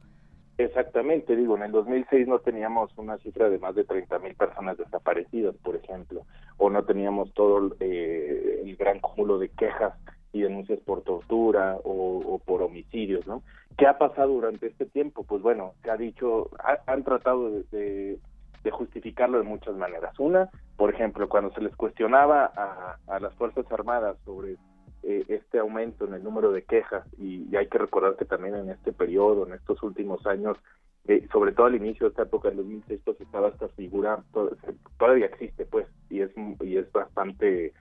[SPEAKER 26] Exactamente, digo, en el 2006 no teníamos una cifra de más de 30 mil personas desaparecidas, por ejemplo, o no teníamos todo eh, el gran cúmulo de quejas y denuncias por tortura o, por homicidios, ¿no? ¿Qué ha pasado durante este tiempo? Pues bueno, se ha dicho, han tratado de, justificarlo de muchas maneras. Una, por ejemplo, cuando se les cuestionaba a, las Fuerzas Armadas sobre eh, este aumento en el número de quejas y, hay que recordar que también en este periodo, en estos últimos años, eh, sobre todo al inicio de esta época, en 2006, pues estaba esta figura, todavía existe pues, y es, y es bastante eh,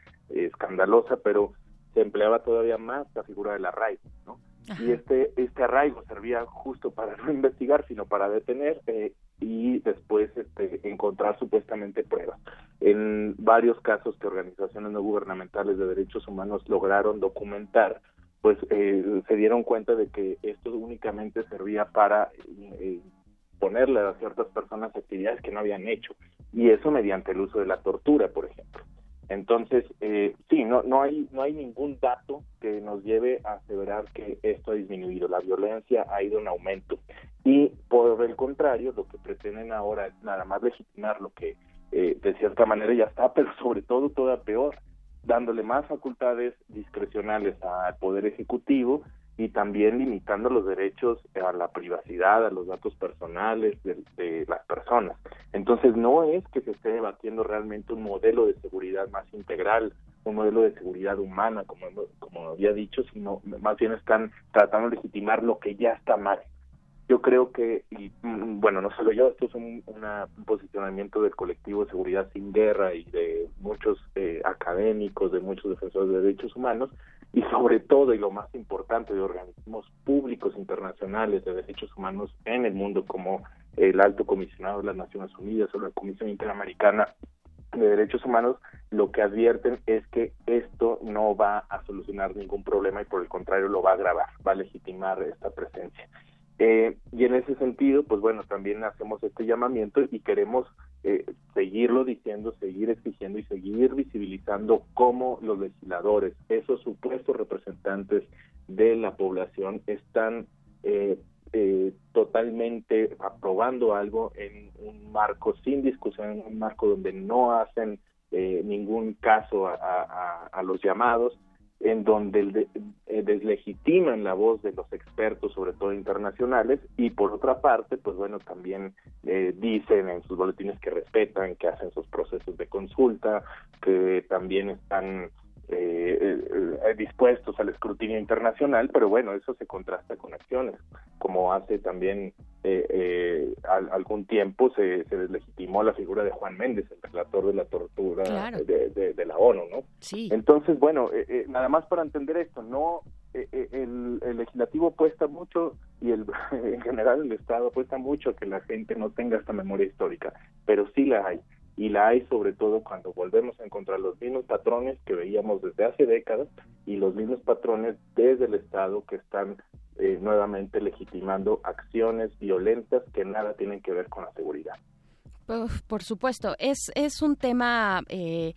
[SPEAKER 26] escandalosa, pero se empleaba todavía más la figura del arraigo, ¿no? Y este, este arraigo servía justo para no investigar, sino para detener eh, y después este, encontrar supuestamente pruebas. En varios casos que organizaciones no gubernamentales de derechos humanos lograron documentar, pues eh, se dieron cuenta de que esto únicamente servía para eh, ponerle a ciertas personas actividades que no habían hecho, y eso mediante el uso de la tortura, por ejemplo. Entonces, eh, sí, no, no, hay, no hay ningún dato que nos lleve a aseverar que esto ha disminuido. La violencia ha ido en aumento. Y por el contrario, lo que pretenden ahora es nada más legitimar lo que eh, de cierta manera ya está, pero sobre todo toda peor, dándole más facultades discrecionales al Poder Ejecutivo y también limitando los derechos a la privacidad, a los datos personales de, las personas. Entonces no es que se esté debatiendo realmente un modelo de seguridad más integral, un modelo de seguridad humana, como, como había dicho, sino más bien están tratando de legitimar lo que ya está mal. Yo creo que, y mm, bueno, no solo yo, esto es un, posicionamiento del colectivo de Seguridad Sin Guerra y de muchos eh, académicos, de muchos defensores de derechos humanos, y sobre todo, y lo más importante, de organismos públicos internacionales de derechos humanos en el mundo, como el Alto Comisionado de las Naciones Unidas o la Comisión Interamericana de Derechos Humanos, lo que advierten es que esto no va a solucionar ningún problema y por el contrario lo va a agravar, va a legitimar esta presencia. Eh, y en ese sentido, pues bueno, también hacemos este llamamiento y queremos eh, seguirlo diciendo, seguir exigiendo y seguir visibilizando cómo los legisladores, esos supuestos representantes de la población, están eh, eh, totalmente aprobando algo en un marco sin discusión, en un marco donde no hacen eh, ningún caso a, los llamados, en donde eh, deslegitiman la voz de los expertos, sobre todo internacionales, y por otra parte, pues bueno, también eh, dicen en sus boletines que respetan, que hacen sus procesos de consulta, que también están eh, eh, dispuestos al escrutinio internacional, pero bueno, eso se contrasta con acciones, como hace también eh, eh, al- algún tiempo se, se deslegitimó la figura de Juan Méndez, el relator de la tortura
[SPEAKER 21] Claro.
[SPEAKER 26] de, de- de la ONU, ¿no?
[SPEAKER 21] Sí.
[SPEAKER 26] Entonces, bueno, eh, eh, nada más para entender esto, no el, el legislativo apuesta mucho y el en general el Estado apuesta mucho a que la gente no tenga esta memoria histórica, pero sí la hay y la hay sobre todo cuando volvemos a encontrar los mismos patrones que veíamos desde hace décadas y los mismos patrones desde el Estado que están eh, nuevamente legitimando acciones violentas que nada tienen que ver con la seguridad.
[SPEAKER 21] Por supuesto, es, es un tema eh,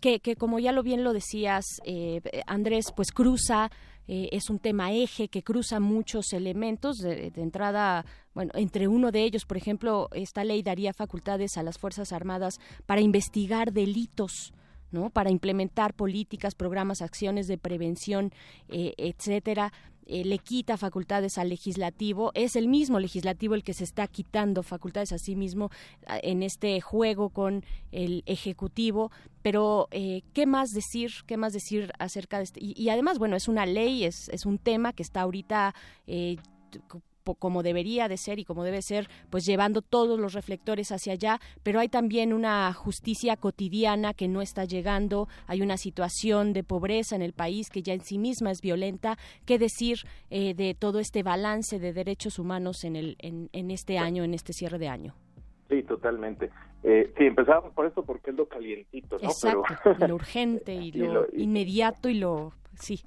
[SPEAKER 21] que, que, como ya lo bien lo decías, eh, Andrés, pues cruza, eh, es un tema eje que cruza muchos elementos. De, de entrada, bueno, entre uno de ellos, por ejemplo, esta ley daría facultades a las Fuerzas Armadas para investigar delitos. ¿no? para implementar políticas, programas, acciones de prevención, eh, etcétera, eh, le quita facultades al legislativo. Es el mismo legislativo el que se está quitando facultades a sí mismo en este juego con el ejecutivo. Pero eh, qué más decir, qué más decir acerca de este y, además, bueno, es una ley, es, es un tema que está ahorita eh, como debería de ser y como debe ser, pues llevando todos los reflectores hacia allá, pero hay también una justicia cotidiana que no está llegando, hay una situación de pobreza en el país que ya en sí misma es violenta. ¿Qué decir eh, de todo este balance de derechos humanos en, el, en, en este año, en este cierre de año?
[SPEAKER 26] Sí, totalmente. Eh, sí, empezamos por esto porque es lo calientito, ¿no?
[SPEAKER 21] Exacto,
[SPEAKER 26] Pero-
[SPEAKER 21] lo urgente y
[SPEAKER 26] Y
[SPEAKER 21] lo,
[SPEAKER 26] lo- y-
[SPEAKER 21] inmediato y lo... Sí.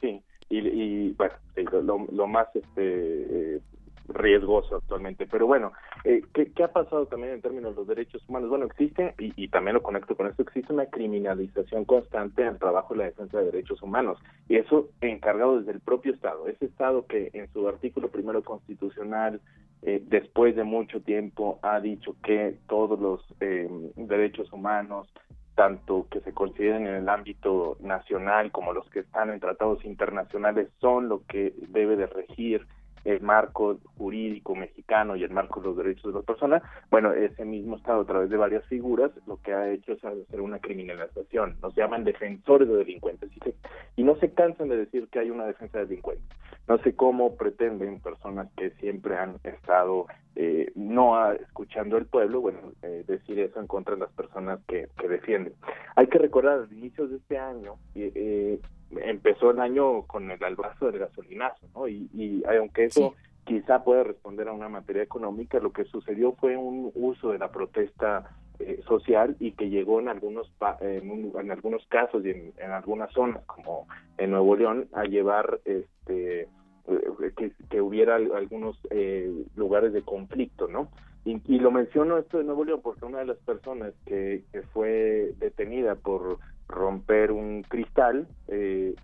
[SPEAKER 26] Sí, y, y, bueno, lo, lo- más este eh, riesgoso actualmente. Pero bueno, eh, ¿qué, ha pasado también en términos de los derechos humanos? Bueno, existe, y, y también lo conecto con esto, existe una criminalización constante al trabajo de la defensa de derechos humanos. Y eso encargado desde el propio Estado. Ese Estado que en su artículo primero constitucional, eh, después de mucho tiempo, ha dicho que todos los eh, derechos humanos tanto que se consideren en el ámbito nacional como los que están en tratados internacionales son lo que debe de regir el marco jurídico mexicano y el marco de los derechos de las personas, bueno, ese mismo Estado a través de varias figuras lo que ha hecho es hacer una criminalización, nos llaman defensores de delincuentes y, se- y no se cansan de decir que hay una defensa de delincuentes. No sé cómo pretenden personas que siempre han estado eh, no a- escuchando al pueblo, bueno, eh, decir eso en contra de las personas que, que defienden. Hay que recordar, a inicios de este año, eh, eh, empezó el año con el albazo del gasolinazo, ¿no? Y, y aunque eso quizá pueda responder a una materia económica, lo que sucedió fue un uso de la protesta eh, social y que llegó en algunos pa- en, un- en algunos casos y en, en algunas zonas como en Nuevo León a llevar este eh, que, que hubiera al- algunos eh, lugares de conflicto, ¿no? Y, y lo menciono esto de Nuevo León porque una de las personas que, que fue detenida por romper un cristal eh,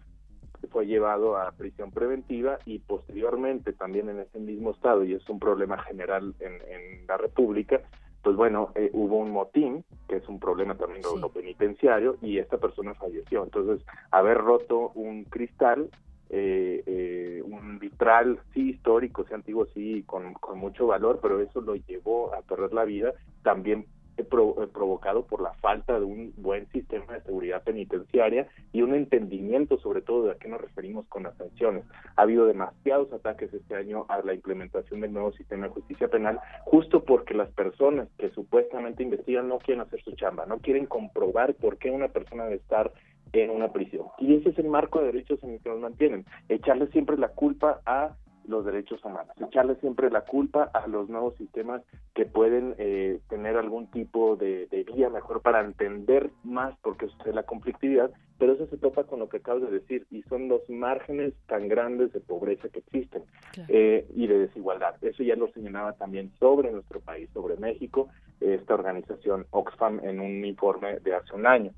[SPEAKER 26] fue llevado a prisión preventiva y posteriormente también en ese mismo estado, y es un problema general en, en la República, pues bueno, eh, hubo un motín, que es un problema también de lo penitenciario, y esta persona falleció. Entonces, haber roto un cristal, eh, eh, un vitral, sí histórico, sí antiguo, sí con, mucho valor, pero eso lo llevó a perder la vida, también pro- provocado por la falta de un buen sistema de seguridad penitenciaria y un entendimiento sobre todo de a qué nos referimos con las sanciones. Ha habido demasiados ataques este año a la implementación del nuevo sistema de justicia penal justo porque las personas que supuestamente investigan no quieren hacer su chamba, no quieren comprobar por qué una persona debe estar en una prisión. Y ese es el marco de derechos en el que nos mantienen, echarle siempre la culpa a los derechos humanos, echarle siempre la culpa a los nuevos sistemas que pueden eh, tener algún tipo de, de vía mejor para entender más porque sucede la conflictividad, pero eso se topa con lo que acabas de decir y son los márgenes tan grandes de pobreza que existen eh, y de desigualdad. Eso ya lo señalaba también sobre nuestro país, sobre México, esta organización Oxfam en un informe de hace un año.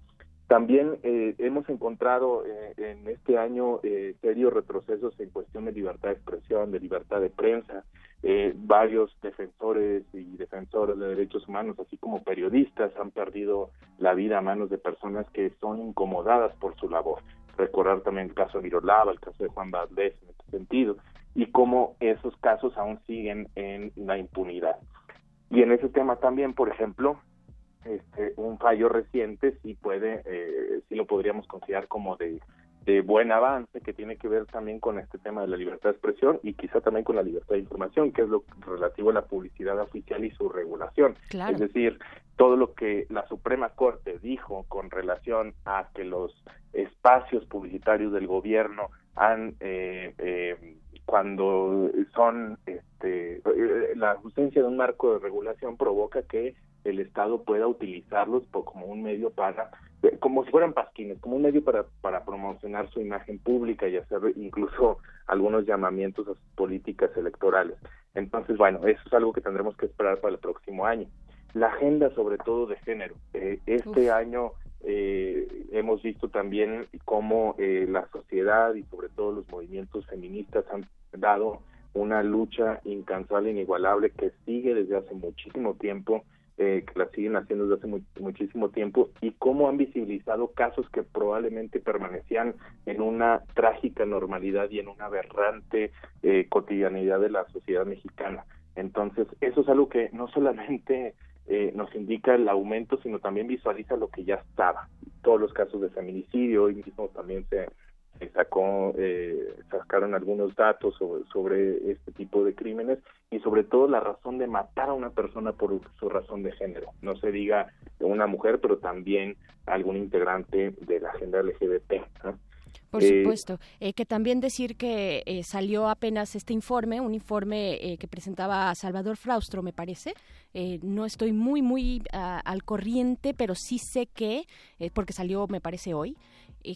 [SPEAKER 26] También eh, hemos encontrado eh, en este año eh, serios retrocesos en cuestión de libertad de expresión, de libertad de prensa. varios defensores y defensores de derechos humanos, así como periodistas, han perdido la vida a manos de personas que son incomodadas por su labor. Recordar también el caso de Virolava, el caso de Juan Valdés en este sentido, y cómo esos casos aún siguen en la impunidad. Y en ese tema también, por ejemplo, este, un fallo reciente sí puede, eh, sí lo podríamos considerar como de, de buen avance que tiene que ver también con este tema de la libertad de expresión y quizá también con la libertad de información, que es lo relativo a la publicidad oficial y su regulación. Es decir, todo lo que la Suprema Corte dijo con relación a que los espacios publicitarios del gobierno han eh, eh, cuando son este, la ausencia de un marco de regulación provoca que el Estado pueda utilizarlos como un medio para, como si fueran pasquines, como un medio para, para promocionar su imagen pública y hacer incluso algunos llamamientos a sus políticas electorales. Entonces, bueno, eso es algo que tendremos que esperar para el próximo año. La agenda, sobre todo de género. Eh, este año eh, hemos visto también cómo eh, la sociedad y sobre todo los movimientos feministas han dado una lucha incansable, inigualable, que sigue desde hace muchísimo tiempo eh, que la siguen haciendo desde hace muchísimo tiempo y cómo han visibilizado casos que probablemente permanecían en una trágica normalidad y en una aberrante eh, cotidianidad de la sociedad mexicana. Entonces, eso es algo que no solamente eh, nos indica el aumento, sino también visualiza lo que ya estaba. Todos los casos de feminicidio, hoy mismo también se sacó, eh, sacaron algunos datos sobre, sobre, este tipo de crímenes y sobre todo la razón de matar a una persona por su razón de género. No se diga una mujer, pero también algún integrante de la agenda LGBT.
[SPEAKER 21] Por eh, supuesto. Eh, que también decir que eh, salió apenas este informe, un informe que presentaba Salvador Fraustro, me parece. no estoy muy, muy ah, al corriente, pero sí sé que, porque salió, me parece, hoy,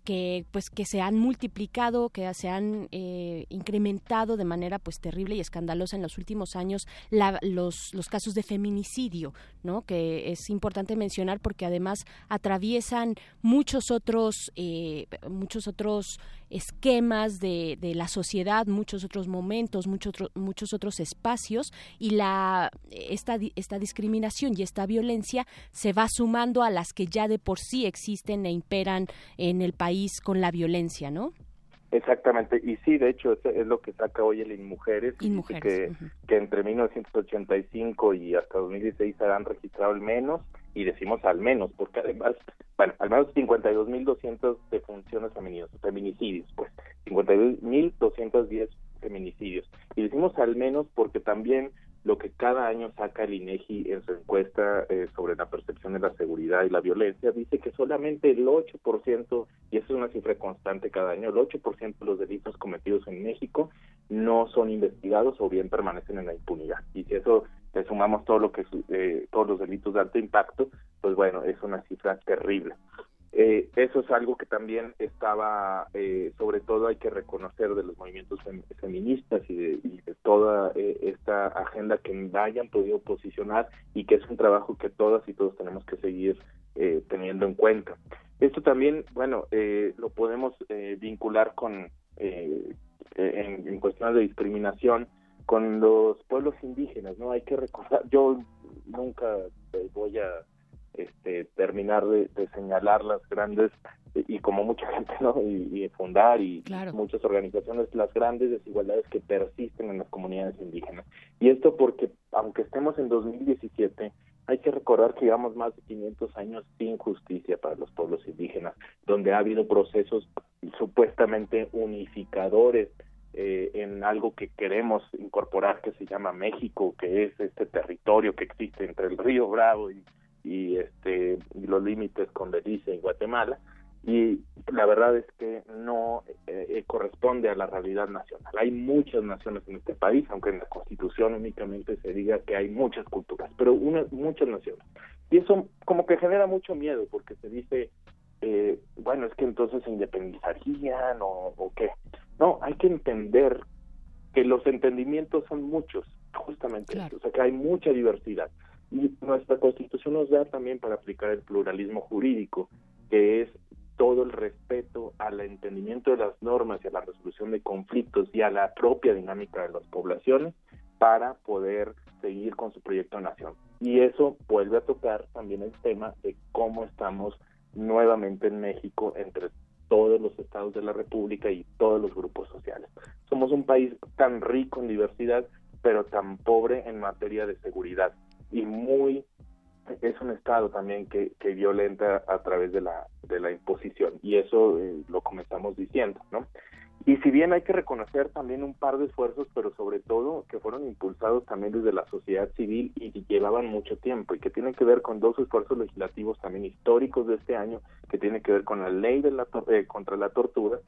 [SPEAKER 21] que pues que se han multiplicado, que se han eh, incrementado de manera pues terrible y escandalosa en los últimos años los, los casos de feminicidio, ¿no? Que es importante mencionar porque además atraviesan muchos otros eh, muchos otros esquemas de, de, la sociedad, muchos otros momentos, muchos, muchos otros espacios y la, esta, esta discriminación y esta violencia se va sumando a las que ya de por sí existen e imperan en el país con la violencia, ¿no?
[SPEAKER 26] Exactamente, y sí, de hecho, es lo que saca hoy el InMujeres, Mujeres, que, que entre 1985 y hasta 2016 se han registrado al menos, y decimos al menos, porque además, bueno, al menos 52.200 defunciones femeninas, feminicidios, pues, 52.210 feminicidios. Y decimos al menos porque también lo que cada año saca el INEGI en su encuesta eh, sobre la percepción de la seguridad y la violencia dice que solamente el 8%, y eso es una cifra constante cada año, el 8% de los delitos cometidos en México no son investigados o bien permanecen en la impunidad. Y si eso le sumamos todo lo que eh, todos los delitos de alto impacto, pues bueno, es una cifra terrible. Eh, eso es algo que también estaba, eh, sobre todo hay que reconocer de los movimientos feministas y de, toda eh, esta agenda que hayan podido posicionar y que es un trabajo que todas y todos tenemos que seguir teniendo en cuenta. Esto también, bueno, lo podemos vincular con, en, en cuestiones de discriminación, con los pueblos indígenas, ¿no? Hay que recordar, yo nunca voy a este, terminar de, señalar las grandes y como mucha gente no y, fundar y muchas organizaciones las grandes desigualdades que persisten en las comunidades indígenas. Y esto porque aunque estemos en 2017 hay que recordar que llevamos más de 500 años sin justicia para los pueblos indígenas donde ha habido procesos supuestamente unificadores eh, en algo que queremos incorporar que se llama México, que es este territorio que existe entre el río Bravo y, y este y los límites con Belice y Guatemala y la verdad es que no eh, eh, corresponde a la realidad nacional. Hay muchas naciones en este país, aunque en la Constitución únicamente se diga que hay muchas culturas, pero una, muchas naciones. Y eso como que genera mucho miedo porque se dice, eh, bueno, es que entonces se independizarían o, o qué. No, hay que entender que los entendimientos son muchos, justamente, o sea que hay mucha diversidad. Y nuestra Constitución nos da también para aplicar el pluralismo jurídico, que es todo el respeto al entendimiento de las normas y a la resolución de conflictos y a la propia dinámica de las poblaciones para poder seguir con su proyecto de nación. Y eso vuelve a tocar también el tema de cómo estamos nuevamente en México entre todos los estados de la República y todos los grupos sociales. Somos un país tan rico en diversidad, pero tan pobre en materia de seguridad y muy es un estado también que, que violenta a través de la de la imposición y eso eh, lo comenzamos diciendo, ¿no? Y si bien hay que reconocer también un par de esfuerzos, pero sobre todo que fueron impulsados también desde la sociedad civil y que llevaban mucho tiempo y que tienen que ver con dos esfuerzos legislativos también históricos de este año, que tienen que ver con la ley de la eh, contra la tortura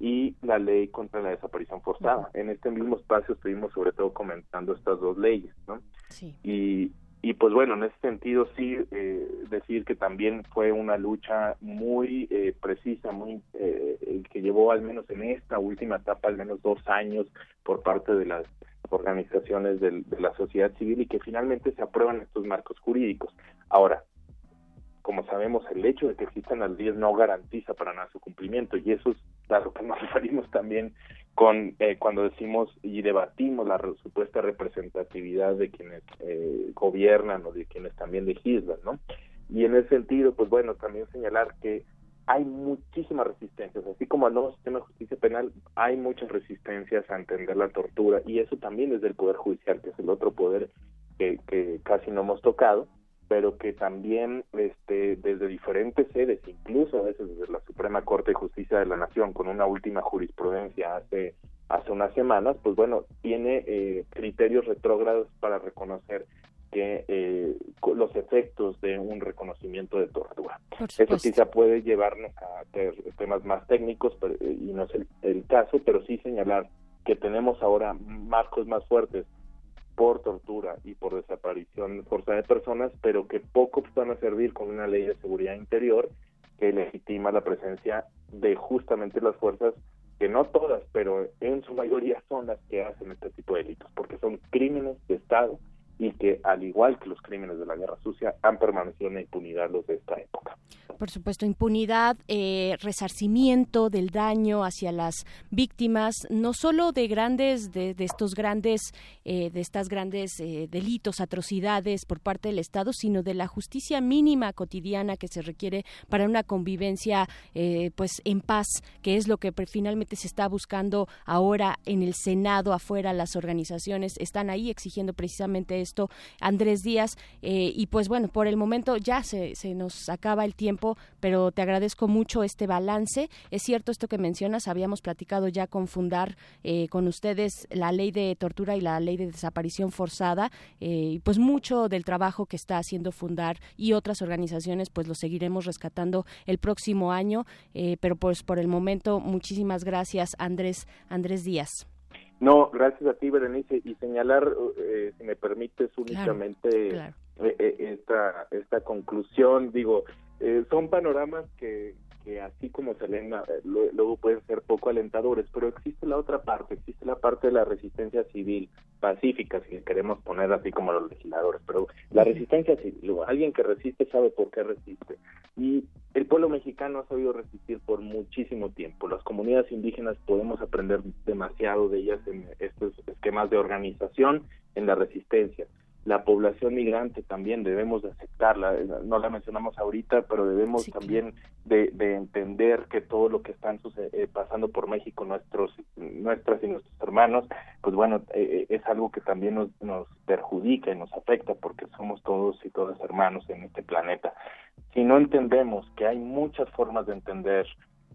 [SPEAKER 26] y la ley contra la desaparición forzada. En este mismo espacio estuvimos sobre todo comentando estas dos leyes, ¿no?
[SPEAKER 21] Sí.
[SPEAKER 26] Y, y pues bueno, en ese sentido sí eh, decir que también fue una lucha muy eh, precisa, muy eh, que llevó al menos en esta última etapa al menos dos años por parte de las organizaciones de la sociedad civil y que finalmente se aprueban estos marcos jurídicos. Ahora, como sabemos, el hecho de que existan las leyes no garantiza para nada su cumplimiento y eso es a lo que nos referimos también con eh, cuando decimos y debatimos la supuesta representatividad de quienes eh, gobiernan o de quienes también legislan, ¿no? Y en ese sentido, pues bueno, también señalar que hay muchísimas resistencias, así como al nuevo sistema de justicia penal, hay muchas resistencias a entender la tortura y eso también es del Poder Judicial, que es el otro poder que casi no hemos tocado, pero que también este, desde diferentes sedes, incluso a veces desde la Suprema Corte de Justicia de la Nación, con una última jurisprudencia hace, hace unas semanas, pues bueno, tiene eh, criterios retrógrados para reconocer que eh, los efectos de un reconocimiento de tortura. Eso quizá puede llevarnos a temas más técnicos eh, y no es el, el caso, pero sí señalar que tenemos ahora marcos más fuertes por tortura y por desaparición forzada de personas, pero que poco van a servir con una ley de seguridad interior que legitima la presencia de justamente las fuerzas que no todas, pero en su mayoría son las que hacen este tipo de delitos, porque son crímenes de Estado y que, al igual que los crímenes de la guerra sucia, han permanecido en la impunidad los de esta época.
[SPEAKER 21] Por supuesto, impunidad, eh, resarcimiento del daño hacia las víctimas, no solo de grandes, de, estos grandes, eh, de estas grandes eh, delitos, atrocidades por parte del Estado, sino de la justicia mínima cotidiana que se requiere para una convivencia, pues, en paz, que es lo que finalmente se está buscando ahora en el Senado, afuera, las organizaciones están ahí exigiendo precisamente esto, Andrés Díaz, y pues bueno, por el momento ya se, se nos acaba el tiempo pero te agradezco mucho este balance. Es cierto esto que mencionas, habíamos platicado ya con Fundar eh, con ustedes la ley de tortura y la ley de desaparición forzada, eh, y pues mucho del trabajo que está haciendo Fundar y otras organizaciones, pues lo seguiremos rescatando el próximo año, eh, pero pues por el momento, muchísimas gracias, Andrés, Andrés Díaz.
[SPEAKER 26] No, gracias a ti, Berenice, y señalar, si me permites, únicamente esta, esta conclusión, digo, eh, son panoramas que, que así como se leen, eh, luego pueden ser poco alentadores, pero existe la otra parte, existe la parte de la resistencia civil pacífica, si queremos poner así como los legisladores, pero la resistencia civil, alguien que resiste sabe por qué resiste. Y el pueblo mexicano ha sabido resistir por muchísimo tiempo. Las comunidades indígenas podemos aprender demasiado de ellas en estos esquemas de organización, en la resistencia la población migrante también debemos de aceptarla, no la mencionamos ahorita, pero debemos también de, entender que todo lo que están eh, pasando por México, nuestros, nuestras y nuestros hermanos, pues bueno, eh, eh, es algo que también nos, nos perjudica y nos afecta porque somos todos y todas hermanos en este planeta. Si no entendemos que hay muchas formas de entender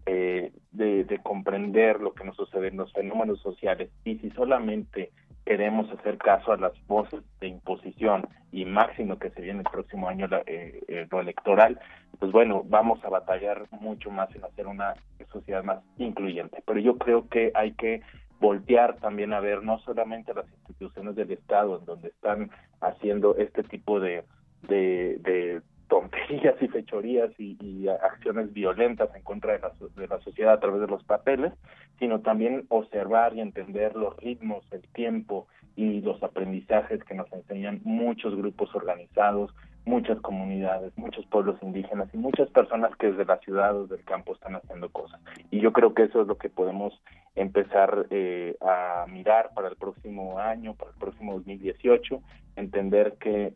[SPEAKER 26] de, de, comprender lo que nos sucede en los fenómenos sociales y si solamente queremos hacer caso a las voces de imposición y máximo que se viene el próximo año eh, eh, lo electoral, pues bueno, vamos a batallar mucho más en hacer una sociedad más incluyente. Pero yo creo que hay que voltear también a ver no solamente las instituciones del Estado en donde están haciendo este tipo de, de, de tonterías y fechorías y, y, acciones violentas en contra de la, de la sociedad a través de los papeles, sino también observar y entender los ritmos, el tiempo y los aprendizajes que nos enseñan muchos grupos organizados, muchas comunidades, muchos pueblos indígenas y muchas personas que desde la ciudad o del campo están haciendo cosas. Y yo creo que eso es lo que podemos empezar eh, a mirar para el próximo año, para el próximo 2018, entender que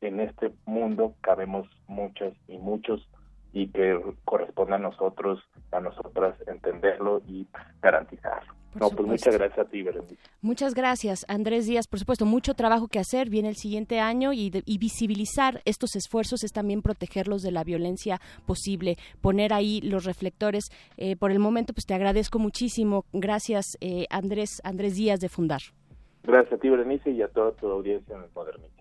[SPEAKER 26] en este mundo cabemos muchas y muchos y que corresponde a nosotros, a nosotras entenderlo y garantizarlo. no, pues muchas gracias a ti, Berenice.
[SPEAKER 21] Muchas gracias, Andrés Díaz. Por supuesto, mucho trabajo que hacer. Viene el siguiente año y, de, y, visibilizar estos esfuerzos es también protegerlos de la violencia posible, poner ahí los reflectores. Eh, por el momento, pues te agradezco muchísimo. Gracias, eh, Andrés, Andrés Díaz de Fundar.
[SPEAKER 26] Gracias a ti, Berenice, y a toda tu audiencia en el Modernismo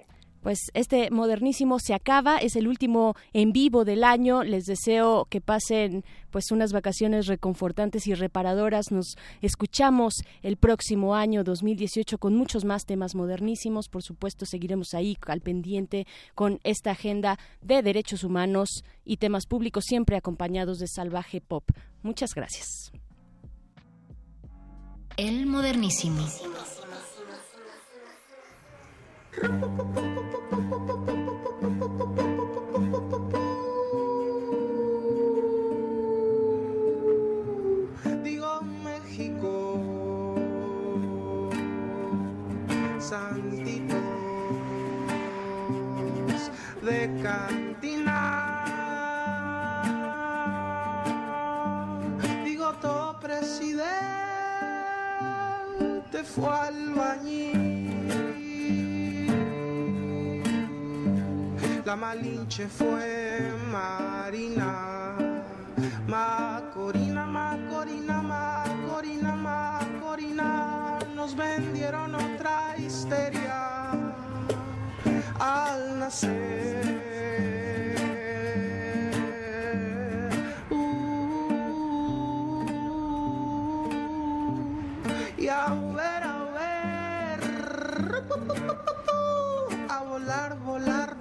[SPEAKER 21] pues este modernísimo se acaba, es el último en vivo del año. Les deseo que pasen pues unas vacaciones reconfortantes y reparadoras. Nos escuchamos el próximo año 2018 con muchos más temas modernísimos. Por supuesto, seguiremos ahí al pendiente con esta agenda de derechos humanos y temas públicos siempre acompañados de salvaje pop. Muchas gracias.
[SPEAKER 1] El modernísimo.
[SPEAKER 27] Digo México, santitos de cantina. Digo todo presidente fue albañil. La Malinche fue Marina, Macorina, Macorina, Macorina, Macorina. Nos vendieron otra histeria al nacer.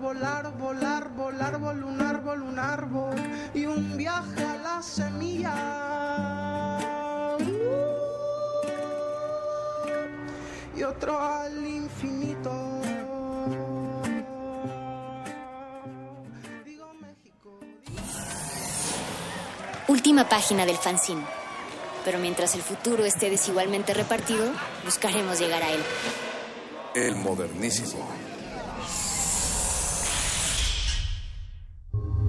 [SPEAKER 27] Volar, volar, volar, volar, vol un árbol, un árbol y un viaje a la semilla. Y otro al infinito.
[SPEAKER 1] Última página del fanzine. Pero mientras el futuro esté desigualmente repartido, buscaremos llegar a él.
[SPEAKER 10] El modernísimo.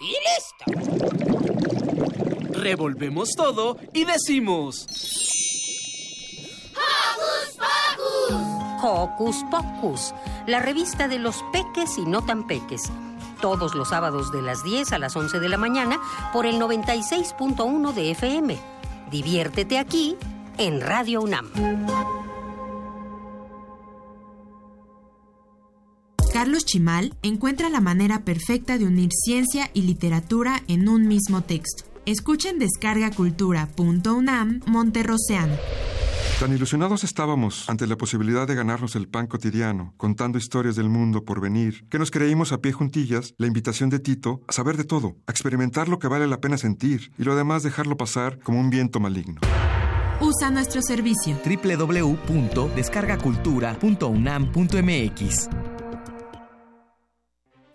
[SPEAKER 28] Y listo.
[SPEAKER 29] Revolvemos todo y decimos.
[SPEAKER 28] ¡Hocus Pocus!
[SPEAKER 15] Hocus Pocus, la revista de los peques y no tan peques. Todos los sábados de las 10 a las 11 de la mañana por el 96.1 de FM. Diviértete aquí en Radio UNAM.
[SPEAKER 30] Carlos Chimal encuentra la manera perfecta de unir ciencia y literatura en un mismo texto. Escuchen descargacultura.unam Monterroceano.
[SPEAKER 31] Tan ilusionados estábamos ante la posibilidad de ganarnos el pan cotidiano, contando historias del mundo por venir, que nos creímos a pie juntillas la invitación de Tito a saber de todo, a experimentar lo que vale la pena sentir y lo demás dejarlo pasar como un viento maligno.
[SPEAKER 30] Usa nuestro servicio
[SPEAKER 19] www.descargacultura.unam.mx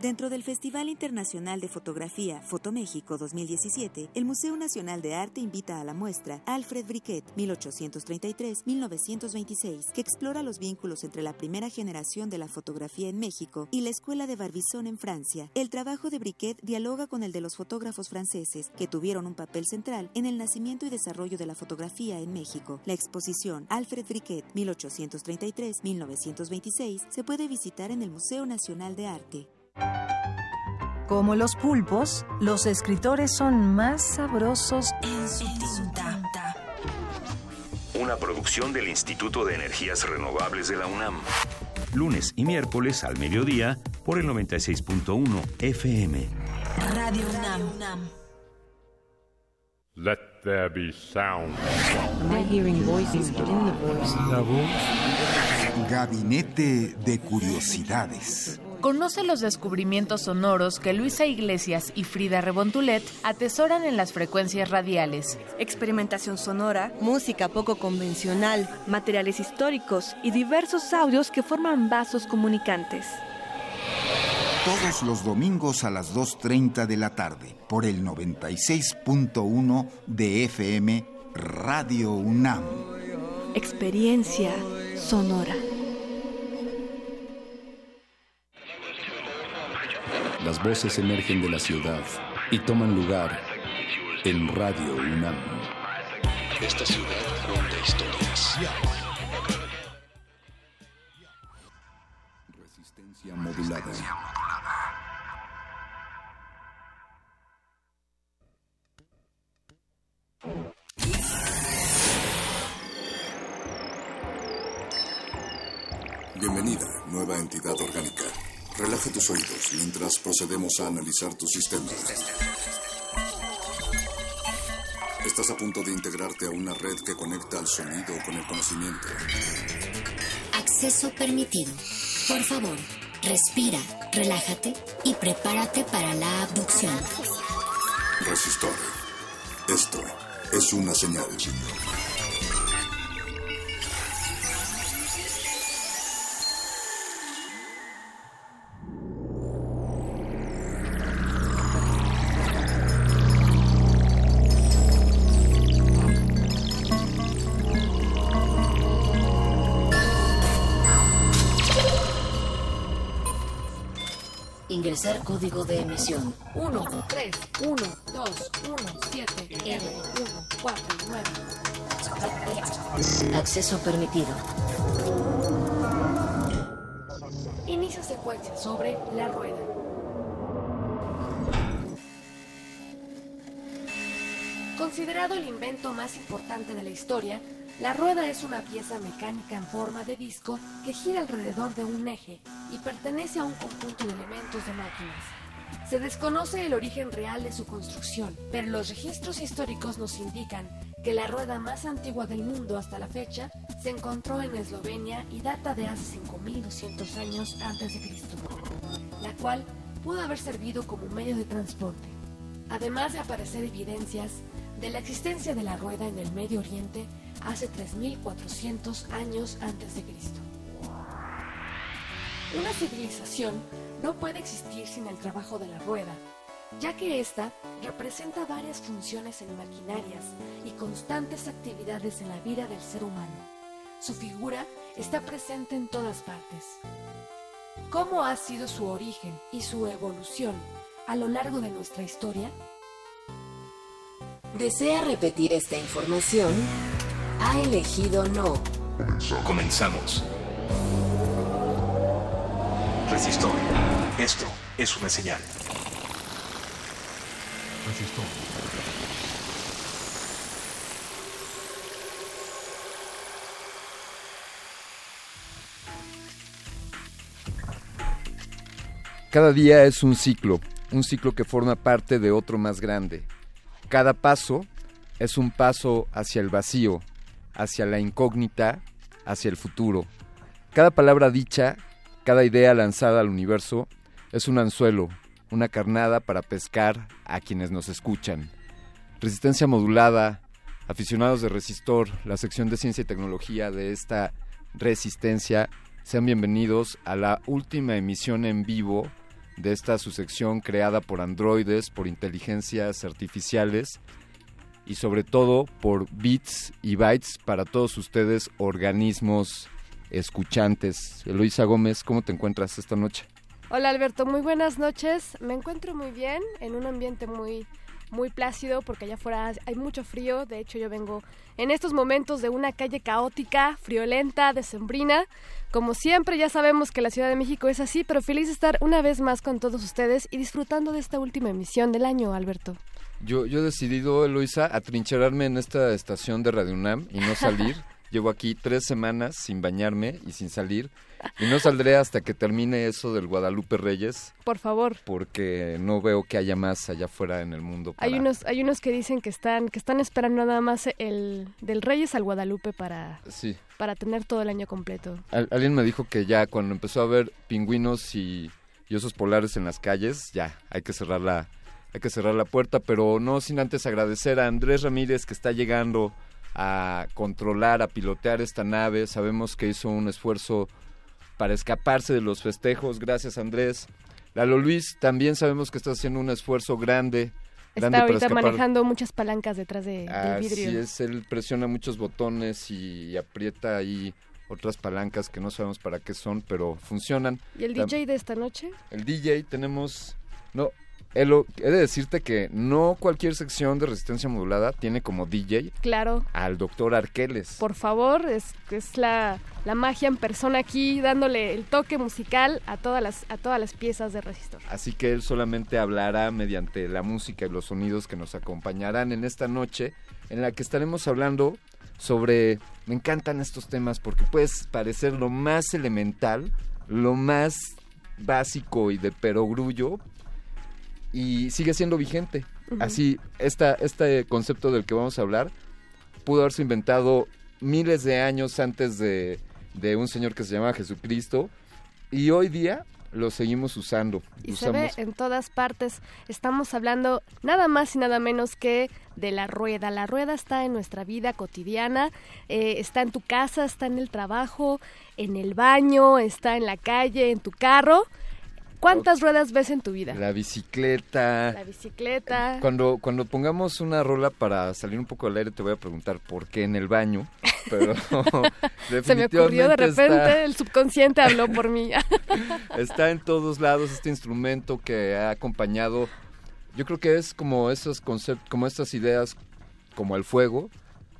[SPEAKER 32] Dentro del Festival Internacional de Fotografía Fotoméxico 2017, el Museo Nacional de Arte invita a la muestra Alfred Briquet 1833-1926, que explora los vínculos entre la primera generación de la fotografía en México y la Escuela de Barbizon en Francia. El trabajo de Briquet dialoga con el de los fotógrafos franceses, que tuvieron un papel central en el nacimiento y desarrollo de la fotografía en México. La exposición Alfred Briquet 1833-1926 se puede visitar en el Museo Nacional de Arte.
[SPEAKER 33] Como los pulpos, los escritores son más sabrosos en su tinta.
[SPEAKER 34] Una producción del Instituto de Energías Renovables de la UNAM. Lunes y miércoles al mediodía por el 96.1 FM.
[SPEAKER 33] Radio UNAM.
[SPEAKER 35] Let there be sound.
[SPEAKER 36] Am I hearing voices within the voice?
[SPEAKER 35] La voz.
[SPEAKER 37] Gabinete de Curiosidades.
[SPEAKER 19] Conoce los descubrimientos sonoros que Luisa Iglesias y Frida Rebontulet atesoran en las frecuencias radiales.
[SPEAKER 38] Experimentación sonora, música poco convencional, materiales históricos y diversos audios que forman vasos comunicantes.
[SPEAKER 37] Todos los domingos a las 2.30 de la tarde por el 96.1 de FM Radio UNAM.
[SPEAKER 38] Experiencia sonora.
[SPEAKER 39] Las voces emergen de la ciudad y toman lugar en Radio UNAM.
[SPEAKER 40] Esta ciudad cuenta historias.
[SPEAKER 39] Resistencia modulada.
[SPEAKER 10] Bienvenida, nueva entidad orgánica. Relaja tus oídos mientras procedemos a analizar tu sistema. Estás a punto de integrarte a una red que conecta al sonido con el conocimiento.
[SPEAKER 1] Acceso permitido. Por favor, respira, relájate y prepárate para la abducción.
[SPEAKER 10] Resistor. Esto es una señal.
[SPEAKER 1] Ingresar código de emisión.
[SPEAKER 41] 1, 3, 1, 2, 1, 7, R, 1, 4, 9.
[SPEAKER 1] Acceso permitido.
[SPEAKER 41] Inicia secuencia sobre la rueda. Considerado el invento más importante de la historia, la rueda es una pieza mecánica en forma de disco que gira alrededor de un eje y pertenece a un conjunto de elementos de máquinas. Se desconoce el origen real de su construcción, pero los registros históricos nos indican que la rueda más antigua del mundo hasta la fecha se encontró en Eslovenia y data de hace 5200 años antes de Cristo, la cual pudo haber servido como medio de transporte. Además de aparecer evidencias de la existencia de la rueda en el Medio Oriente hace 3400 años antes de Cristo. Una civilización no puede existir sin el trabajo de la rueda, ya que ésta representa varias funciones en maquinarias y constantes actividades en la vida del ser humano. Su figura está presente en todas partes. ¿Cómo ha sido su origen y su evolución a lo largo de nuestra historia?
[SPEAKER 1] ¿Desea repetir esta información? Ha elegido no.
[SPEAKER 40] Comenzamos. Resistor. Esto es una señal.
[SPEAKER 35] Resistor.
[SPEAKER 42] Cada día es un ciclo, un ciclo que forma parte de otro más grande. Cada paso es un paso hacia el vacío, hacia la incógnita, hacia el futuro. Cada palabra dicha, cada idea lanzada al universo es un anzuelo, una carnada para pescar a quienes nos escuchan. Resistencia modulada, aficionados de Resistor, la sección de ciencia y tecnología de esta resistencia, sean bienvenidos a la última emisión en vivo de esta su sección creada por androides, por inteligencias artificiales y sobre todo por bits y bytes para todos ustedes, organismos escuchantes. Eloisa Gómez, ¿cómo te encuentras esta noche?
[SPEAKER 38] Hola Alberto, muy buenas noches. Me encuentro muy bien, en un ambiente muy muy plácido porque allá afuera hay mucho frío. De hecho, yo vengo en estos momentos de una calle caótica, friolenta, decembrina. Como siempre, ya sabemos que la Ciudad de México es así, pero feliz de estar una vez más con todos ustedes y disfrutando de esta última emisión del año, Alberto.
[SPEAKER 42] Yo, yo he decidido, Eloisa, atrincherarme en esta estación de Radio UNAM y no salir. Llevo aquí tres semanas sin bañarme y sin salir. Y no saldré hasta que termine eso del Guadalupe Reyes.
[SPEAKER 38] Por favor.
[SPEAKER 42] Porque no veo que haya más allá afuera en el mundo.
[SPEAKER 38] Hay unos, hay unos que dicen que están, que están esperando nada más el del Reyes al Guadalupe para,
[SPEAKER 42] sí.
[SPEAKER 38] para tener todo el año completo.
[SPEAKER 42] alguien me dijo que ya cuando empezó a ver pingüinos y, y osos polares en las calles, ya hay que cerrar la, hay que cerrar la puerta, pero no sin antes agradecer a Andrés Ramírez que está llegando a controlar, a pilotear esta nave. Sabemos que hizo un esfuerzo para escaparse de los festejos. Gracias, Andrés. Lalo Luis, también sabemos que está haciendo un esfuerzo grande. grande
[SPEAKER 38] está ahorita manejando muchas palancas detrás de, del vidrio.
[SPEAKER 42] Así es, él presiona muchos botones y aprieta ahí otras palancas que no sabemos para qué son, pero funcionan.
[SPEAKER 38] ¿Y el DJ de esta noche?
[SPEAKER 42] El DJ tenemos... No, he de decirte que no cualquier sección de resistencia modulada tiene como DJ
[SPEAKER 38] claro.
[SPEAKER 42] al doctor Arqueles.
[SPEAKER 38] Por favor, es, es la, la, magia en persona aquí, dándole el toque musical a todas, las, a todas las piezas de resistor.
[SPEAKER 42] Así que él solamente hablará mediante la música y los sonidos que nos acompañarán en esta noche, en la que estaremos hablando sobre... Me encantan estos temas porque puedes parecer lo más elemental, lo más básico y de perogrullo, y sigue siendo vigente. Así, esta, este concepto del que vamos a hablar pudo haberse inventado miles de años antes de, de un señor que se llama Jesucristo y hoy día lo seguimos usando.
[SPEAKER 38] Y se ve en todas partes. Estamos hablando nada más y nada menos que de la rueda. La rueda está en nuestra vida cotidiana, eh, está en tu casa, está en el trabajo, en el baño, está en la calle, en tu carro. ¿Cuántas ruedas ves en tu vida?
[SPEAKER 42] La bicicleta.
[SPEAKER 38] La bicicleta.
[SPEAKER 42] Cuando, cuando pongamos una rola para salir un poco al aire te voy a preguntar por qué en el baño, pero
[SPEAKER 38] Se me ocurrió de repente, el subconsciente habló por mí.
[SPEAKER 42] está en todos lados este instrumento que ha acompañado, yo creo que es como esos conceptos, como estas ideas, como el fuego,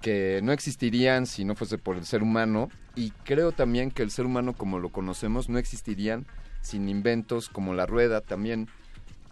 [SPEAKER 42] que no existirían si no fuese por el ser humano y creo también que el ser humano como lo conocemos no existirían sin inventos como la rueda, también,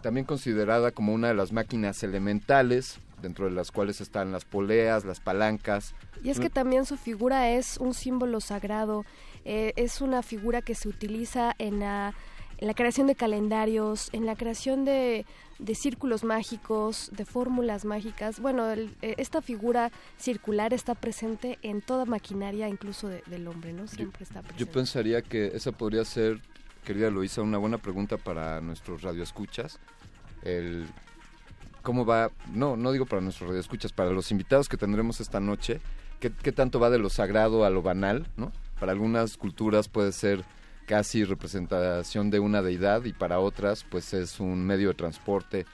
[SPEAKER 42] también considerada como una de las máquinas elementales, dentro de las cuales están las poleas, las palancas.
[SPEAKER 38] Y es que también su figura es un símbolo sagrado, eh, es una figura que se utiliza en la, en la creación de calendarios, en la creación de, de círculos mágicos, de fórmulas mágicas. Bueno, eh, esta figura circular está presente en toda maquinaria, incluso del hombre, ¿no? Siempre está presente.
[SPEAKER 42] Yo pensaría que esa podría ser querida Luisa, una buena pregunta para nuestros radioescuchas. El, ¿Cómo va? No, no digo para nuestros radioescuchas, para los invitados que tendremos esta noche. ¿Qué, ¿Qué tanto va de lo sagrado a lo banal? ¿no? Para algunas culturas puede ser casi representación de una deidad y para otras pues es un medio de transporte.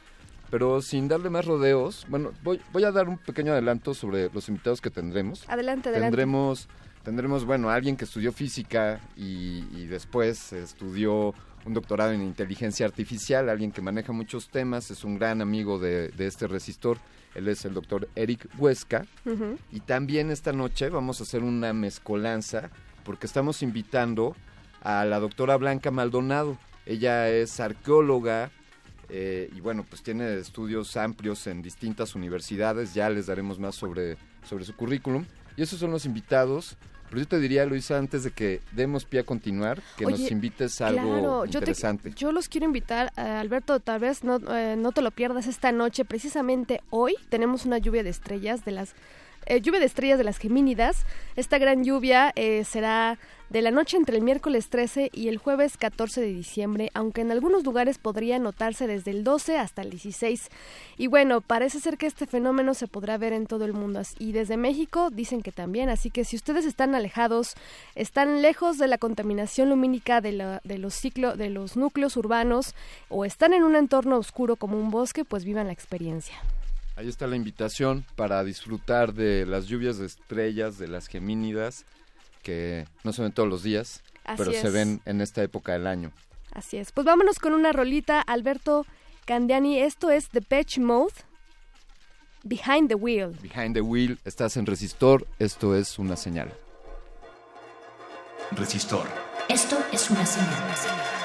[SPEAKER 42] Pero sin darle más rodeos, bueno, voy, voy a dar un pequeño adelanto sobre los invitados que tendremos.
[SPEAKER 38] Adelante, adelante.
[SPEAKER 42] Tendremos tendremos, bueno, alguien que estudió física y, después estudió un doctorado en inteligencia artificial, alguien que maneja muchos temas, es un gran amigo de, este resistor. Él es el doctor Eric Huesca. Y también esta noche vamos a hacer una mezcolanza porque estamos invitando a la doctora Blanca Maldonado. Ella es arqueóloga eh, y bueno, pues tiene estudios amplios en distintas universidades. Ya les daremos más sobre, sobre su currículum. Y esos son los invitados. Pero yo te diría, Luisa, antes de que demos pie a continuar, que nos invites a algo interesante.
[SPEAKER 38] Yo, los quiero invitar, eh, Alberto, tal vez no, eh, no te lo pierdas esta noche. Precisamente hoy tenemos una lluvia de estrellas de las eh, lluvia de estrellas de las Gemínidas. Esta gran lluvia eh, será de la noche entre el miércoles 13 y el jueves 14 de diciembre, aunque en algunos lugares podría notarse desde el 12 hasta el 16. Y bueno, parece ser que este fenómeno se podrá ver en todo el mundo y desde México dicen que también, así que si ustedes están alejados, están lejos de la contaminación lumínica de, de los ciclos de los núcleos urbanos o están en un entorno oscuro como un bosque, pues vivan la experiencia.
[SPEAKER 42] Ahí está la invitación para disfrutar de las lluvias de estrellas, de las gemínidas que no se ven todos los días, pero se ven en esta época del año.
[SPEAKER 38] Así es. Pues vámonos con una rolita, Alberto Candiani. Esto es The Patch Mode. Behind the Wheel.
[SPEAKER 42] Behind the Wheel, estás en Resistor, esto es una señal.
[SPEAKER 1] Resistor.
[SPEAKER 6] Esto es una señal.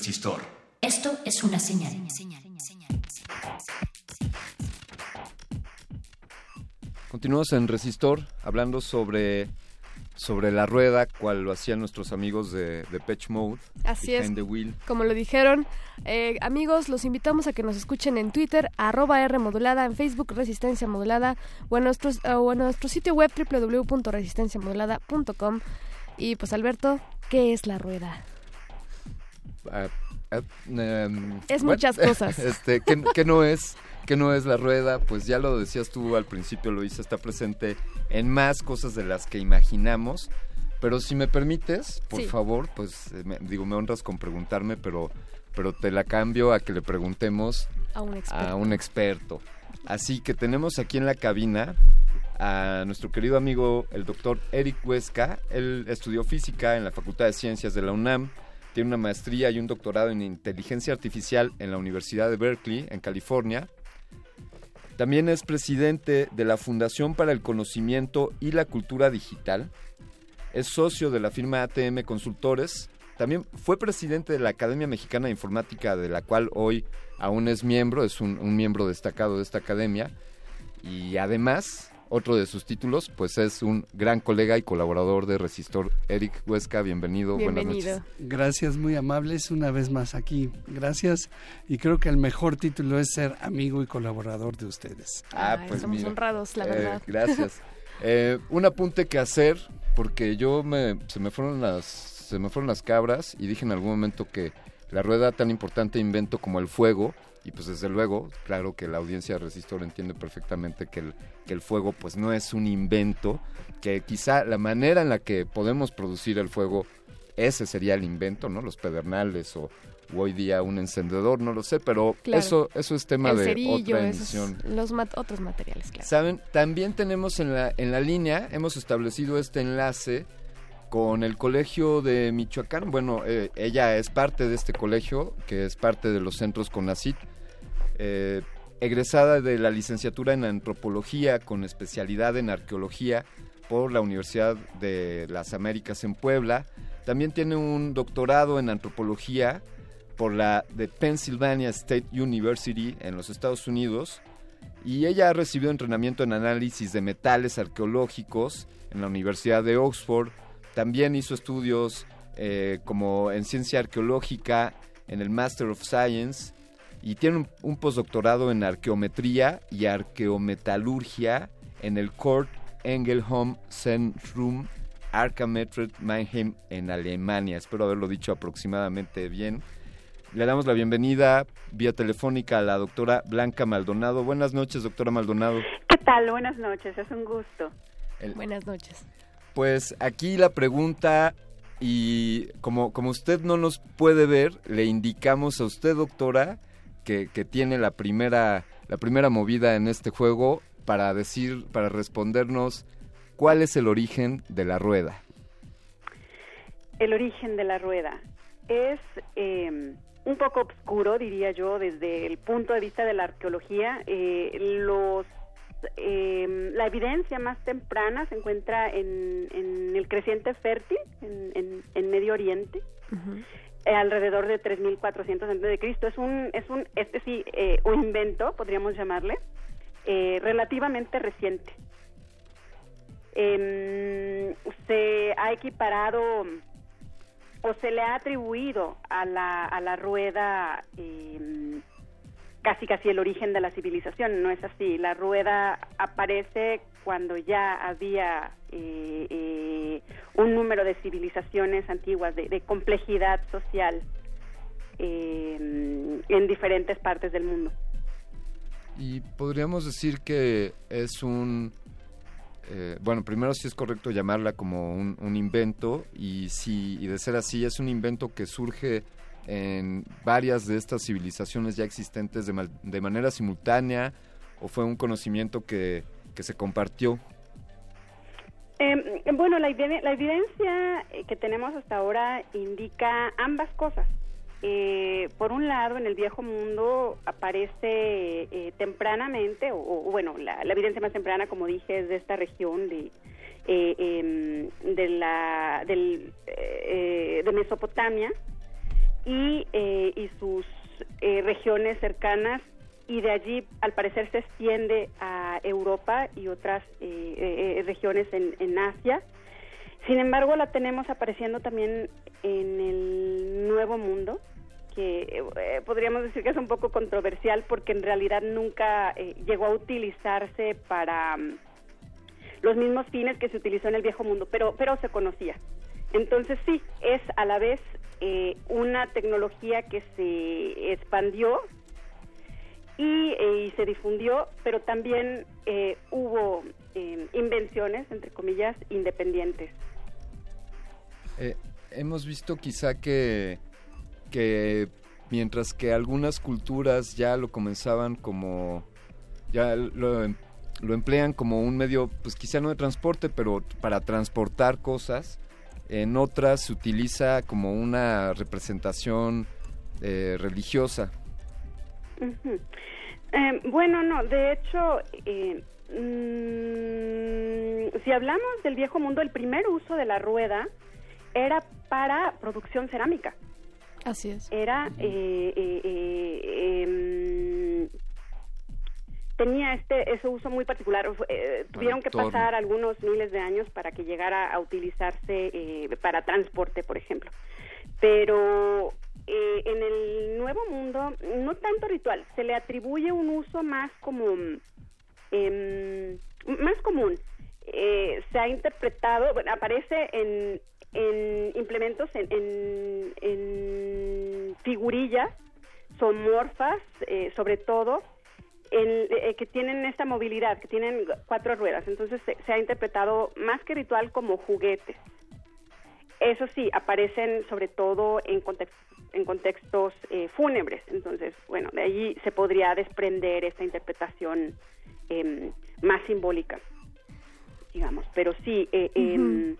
[SPEAKER 1] Resistor. Esto es una señal.
[SPEAKER 42] Continuamos en Resistor hablando sobre, sobre la rueda, cual lo hacían nuestros amigos de, de Patch Mode.
[SPEAKER 38] Así es.
[SPEAKER 42] The Wheel.
[SPEAKER 38] Como lo dijeron, eh, amigos, los invitamos a que nos escuchen en Twitter, arroba R modulada, en Facebook Resistencia Modulada, o en, nuestros, o en nuestro sitio web www.resistenciamodulada.com. Y pues Alberto, ¿qué es la rueda?
[SPEAKER 42] Em,
[SPEAKER 38] Es muchas cosas.
[SPEAKER 42] Este, ¿qué, qué no es? ¿Qué no es la rueda? Pues ya lo decías tú al principio, Luisa, está presente en más cosas de las que imaginamos. Pero si me permites, por
[SPEAKER 38] Sí.
[SPEAKER 42] favor, pues eh, me- digo, me honras con preguntarme, pero, pero te la cambio a que le preguntemos
[SPEAKER 38] A un experto.
[SPEAKER 42] a un experto. Así que tenemos aquí en la cabina a nuestro querido amigo el doctor Eric Huesca. Él estudió física en la Facultad de Ciencias de la UNAM, tiene una maestría y un doctorado en inteligencia artificial en la Universidad de Berkeley, en California. También es presidente de la Fundación para el Conocimiento y la Cultura Digital. Es socio de la firma ATM Consultores. También fue presidente de la Academia Mexicana de Informática, de la cual hoy aún es miembro, es un, un miembro destacado de esta academia. Y además, otro de sus títulos, pues es un gran colega y colaborador de Resistor. Eric Huesca, bienvenido. Buenas noches.
[SPEAKER 43] Gracias, muy amables, una vez más aquí. Gracias. Y creo que el mejor título es ser amigo y colaborador de ustedes.
[SPEAKER 42] Ah,
[SPEAKER 38] Ay,
[SPEAKER 42] pues
[SPEAKER 38] estamos
[SPEAKER 42] mira.
[SPEAKER 38] honrados, la
[SPEAKER 42] Eh,
[SPEAKER 38] verdad.
[SPEAKER 42] gracias. Eh, un apunte que hacer, porque yo me, se me fueron las, se me fueron las cabras y dije en algún momento que la rueda tan importante invento como el fuego, y pues desde luego, claro que la audiencia de Resistor entiende perfectamente que el, que el fuego pues no es un invento, que quizá la manera en la que podemos producir el fuego, ese sería el invento, ¿no? Los pedernales o hoy día un encendedor, no lo sé, pero
[SPEAKER 38] Claro.
[SPEAKER 42] eso, eso es tema
[SPEAKER 38] El
[SPEAKER 42] de
[SPEAKER 38] cerillo,
[SPEAKER 42] otra
[SPEAKER 38] esos-
[SPEAKER 42] emisión.
[SPEAKER 38] los mat- otros materiales, claro.
[SPEAKER 42] Saben, también tenemos en la, en la línea, hemos establecido este enlace con el colegio de Michoacán. Bueno, eh, ella es parte de este colegio, que es parte de los centros CONACIT, eh, egresada de la licenciatura en antropología con especialidad en arqueología por la Universidad de las Américas en Puebla. También tiene un doctorado en antropología por la de Pennsylvania State University en los Estados Unidos y ella ha recibido entrenamiento en análisis de metales arqueológicos en la Universidad de Oxford. También hizo estudios eh, como en ciencia arqueológica en el Master of Science y tiene un, un postdoctorado en arqueometría y arqueometalurgia en el Kurt Engelholm Zentrum Archametret Mannheim en Alemania. Espero haberlo dicho aproximadamente bien. Le damos la bienvenida vía telefónica a la doctora Blanca Maldonado. Buenas noches, doctora Maldonado.
[SPEAKER 44] ¿Qué tal? Buenas noches, es un gusto.
[SPEAKER 38] Buenas noches.
[SPEAKER 42] Pues aquí la pregunta, y como, como usted no nos puede ver, le indicamos a usted, doctora, que, que tiene la primera, la primera movida en este juego para decir, para respondernos cuál es el origen de la rueda.
[SPEAKER 44] El origen de la rueda es eh, un poco oscuro, diría yo, desde el punto de vista de la arqueología. Eh, los, eh, la evidencia más temprana se encuentra en, en el creciente fértil, en, en- en Medio Oriente. eh, alrededor de 3.400 antes de Cristo. Es un, es un, este sí, eh, un invento, podríamos llamarle, eh, relativamente reciente. Em, se ha equiparado o se le ha atribuido a la, a la rueda em, casi casi el origen de la civilización. No es así. La rueda aparece cuando ya había eh, eh, un número de civilizaciones antiguas, de, complejidad social em, en diferentes partes del mundo.
[SPEAKER 42] Y podríamos decir que es un... eh, bueno, primero sí es correcto llamarla como un, un invento y si y de ser así es un invento que surge en varias de estas civilizaciones ya existentes de, de manera simultánea o fue un conocimiento que, que se compartió.
[SPEAKER 44] Eh, bueno, la, la evidencia que tenemos hasta ahora indica ambas cosas. Eh, por un lado, en el viejo mundo aparece eh, tempranamente, o, bueno, la, la evidencia más temprana, como dije, es de esta región de, eh, em, de, la, del, eh, de Mesopotamia y, eh, y sus eh, regiones cercanas y de allí al parecer se extiende a Europa y otras eh, eh, regiones en, en Asia. sin embargo, la tenemos apareciendo también en el Nuevo Mundo, que eh, podríamos decir que es un poco controversial porque en realidad nunca eh, llegó a utilizarse para mm, los mismos fines que se utilizó en el Viejo Mundo, pero, pero se conocía. Entonces sí, es a la vez eh, una tecnología que se expandió y, y se difundió, pero también hubo invenciones, entre comillas, independientes.
[SPEAKER 42] Eh, hemos visto quizá que, que mientras que algunas culturas ya lo comenzaban como, ya lo, lo emplean como un medio, pues quizá no de transporte, pero para transportar cosas, en otras se utiliza como una representación eh, religiosa.
[SPEAKER 44] Eh, bueno, no, de hecho, mm, si hablamos del viejo mundo, el primer uso de la rueda era para producción cerámica.
[SPEAKER 38] Así es.
[SPEAKER 44] Era, eh, eh, eh, em, tenía este ese uso muy particular. tuvieron que pasar algunos miles de años para que llegara a utilizarse para transporte, por ejemplo. Pero en el Nuevo Mundo, no tanto ritual, se le atribuye un uso más como em, más común. se ha interpretado, bueno, aparece en en implementos, en, en, figurillas somorfas, eh, sobre todo, eh, que tienen esta movilidad, que tienen cuatro ruedas. Entonces se, ha interpretado más que ritual como juguetes. Eso sí, aparecen sobre todo en, en contextos eh, fúnebres. Entonces, bueno, de allí se podría desprender esta interpretación em, más simbólica, digamos. Pero sí, eh, el,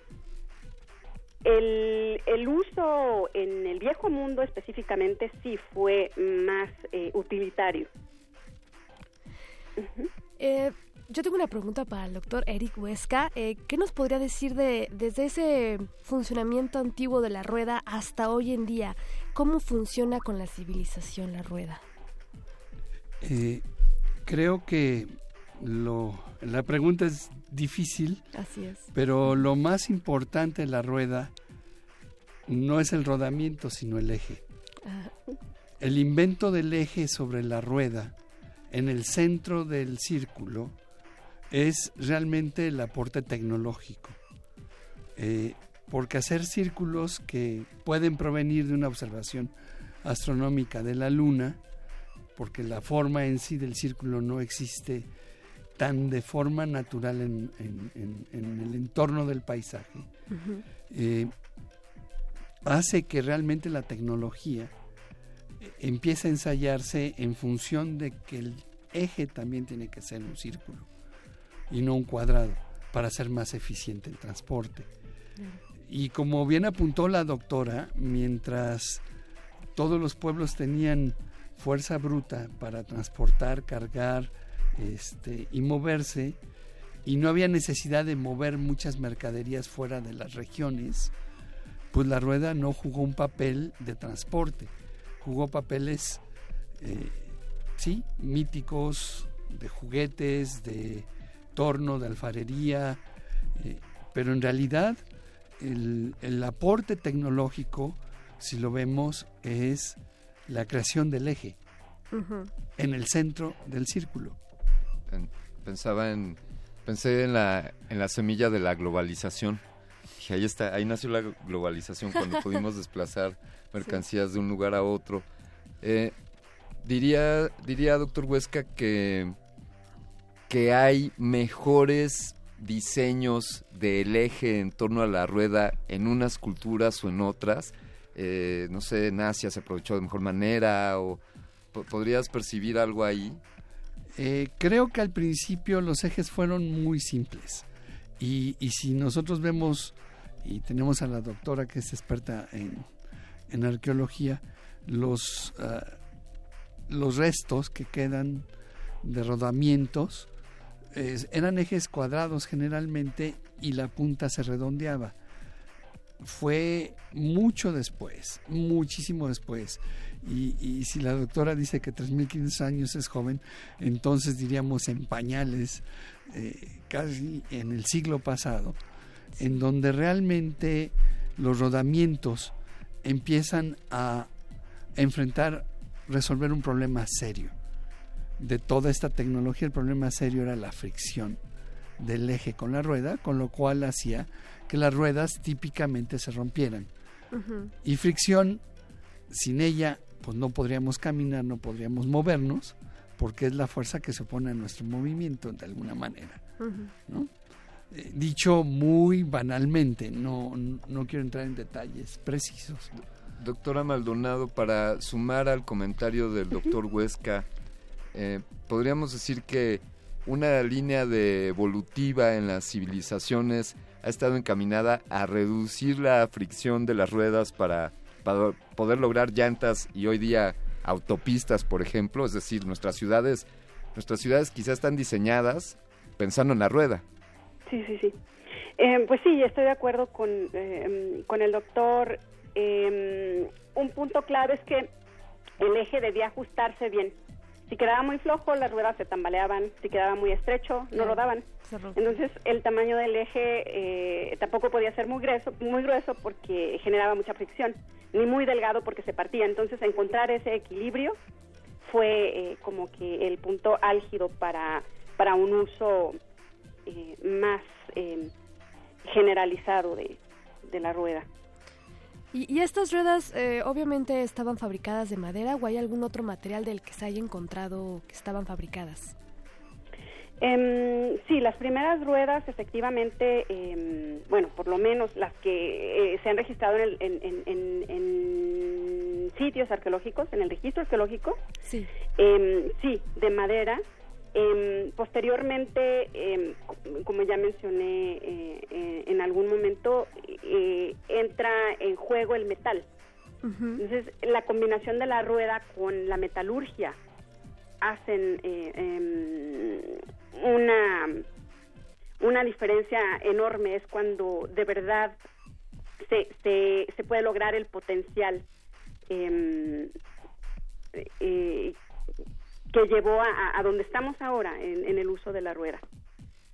[SPEAKER 44] el, uso en el viejo mundo específicamente sí fue más eh.
[SPEAKER 38] Eh, yo tengo una pregunta para el doctor Eric Huesca. Eh, ¿Qué nos podría decir de desde ese funcionamiento antiguo de la rueda hasta hoy en día? ¿Cómo funciona con la civilización la rueda?
[SPEAKER 43] creo que lo, la pregunta es difícil.
[SPEAKER 38] Así es.
[SPEAKER 43] Pero lo más importante de la rueda no es el rodamiento, sino el eje. El invento del eje sobre la rueda en el centro del círculo es realmente el aporte tecnológico. Eh, porque hacer círculos que pueden provenir de una observación astronómica de la Luna, porque la forma en sí del círculo no existe tan de forma natural en, el entorno del paisaje, eh, hace que realmente la tecnología empiece a ensayarse en función de que el eje también tiene que ser un círculo y no un cuadrado para ser más eficiente el transporte. Y como bien apuntó la doctora, mientras todos los pueblos tenían fuerza bruta para transportar, cargar, este, y moverse y no había necesidad de mover muchas mercaderías fuera de las regiones, pues la rueda no jugó un papel de transporte, jugó papeles, eh, sí, míticos, de juguetes, de torno, de alfarería, eh, pero en realidad el, el, aporte tecnológico, si lo vemos, es la creación del eje en el centro del círculo.
[SPEAKER 42] Pensaba en pensé en la en la semilla de la globalización. Y ahí está ahí nació la globalización cuando pudimos desplazar mercancías de un lugar a otro. Eh, diría diría doctor Huesca que que hay mejores diseños del eje en torno a la rueda en unas culturas o en otras. Eh, no sé en Asia se aprovechó de mejor manera o podrías percibir algo ahí.
[SPEAKER 43] Eh, creo que al principio los ejes fueron muy simples. Y, si nosotros vemos, y tenemos a la doctora que es experta en, arqueología, los, ah, los restos que quedan de rodamientos eran ejes cuadrados generalmente y la punta se redondeaba. Fue mucho después, muchísimo después, y, si la doctora dice que 3.500 años es joven, entonces diríamos en pañales, eh, casi en el siglo pasado, en donde realmente los rodamientos empiezan a enfrentar, resolver un problema serio. De toda esta tecnología el problema serio era la fricción del eje con la rueda, con lo cual hacía que las ruedas típicamente se rompieran. Y fricción, sin ella, pues no podríamos caminar, no podríamos movernos, porque es la fuerza que se opone a nuestro movimiento de alguna manera. Eh, dicho muy banalmente, no, no quiero entrar en detalles precisos.
[SPEAKER 42] Doctora Maldonado, para sumar al comentario del doctor Huesca, eh, podríamos decir que una línea de evolutiva en las civilizaciones ha estado encaminada a reducir la fricción de las ruedas para, para poder lograr llantas y hoy día autopistas, por ejemplo, es decir, nuestras ciudades, nuestras ciudades quizás están diseñadas pensando en la rueda.
[SPEAKER 44] Sí, sí, sí. Eh, pues sí, estoy de acuerdo con, eh, con el doctor. Eh, un punto clave es que el eje debía ajustarse bien. Si quedaba muy flojo, las ruedas se tambaleaban. Si quedaba muy estrecho, no rodaban. Entonces, el tamaño del eje tampoco podía ser muy grueso, muy grueso porque generaba mucha fricción, ni muy delgado porque se partía. Entonces, encontrar ese equilibrio fue como que el punto álgido para, para un uso eh, más eh, generalizado de, la rueda.
[SPEAKER 38] ¿Y, estas ruedas eh, obviamente estaban fabricadas de madera o hay algún otro material del que se haya encontrado que estaban fabricadas?
[SPEAKER 44] Em, sí, las primeras ruedas efectivamente, em, bueno, por lo menos las que se han registrado en, sitios arqueológicos, en el registro arqueológico, sí, sí de madera, Em, posteriormente, em, como ya mencioné eh, eh, en algún momento, eh, entra en juego el metal. Entonces, la combinación de la rueda con la metalurgia hacen em, una, una diferencia enorme. Es cuando de verdad se, se, se puede lograr el potencial que llevó a, a donde estamos ahora en, el uso de la rueda.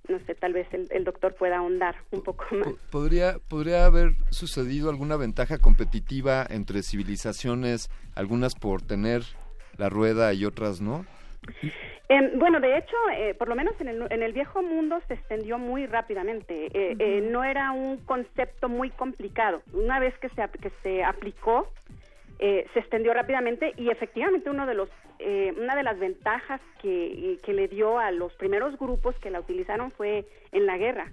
[SPEAKER 44] No sé, tal vez el, doctor pueda ahondar un poco más.
[SPEAKER 42] ¿Podría, ¿Podría haber sucedido alguna ventaja competitiva entre civilizaciones, algunas por tener la rueda y otras no?
[SPEAKER 44] Em, bueno, de hecho, eh, por lo menos en el, en el, viejo mundo se extendió muy rápidamente. Eh, eh, no era un concepto muy complicado. Una vez que se, que se aplicó, eh, se extendió rápidamente y efectivamente uno de los, eh, una de las ventajas que, le dio a los primeros grupos que la utilizaron fue en la guerra,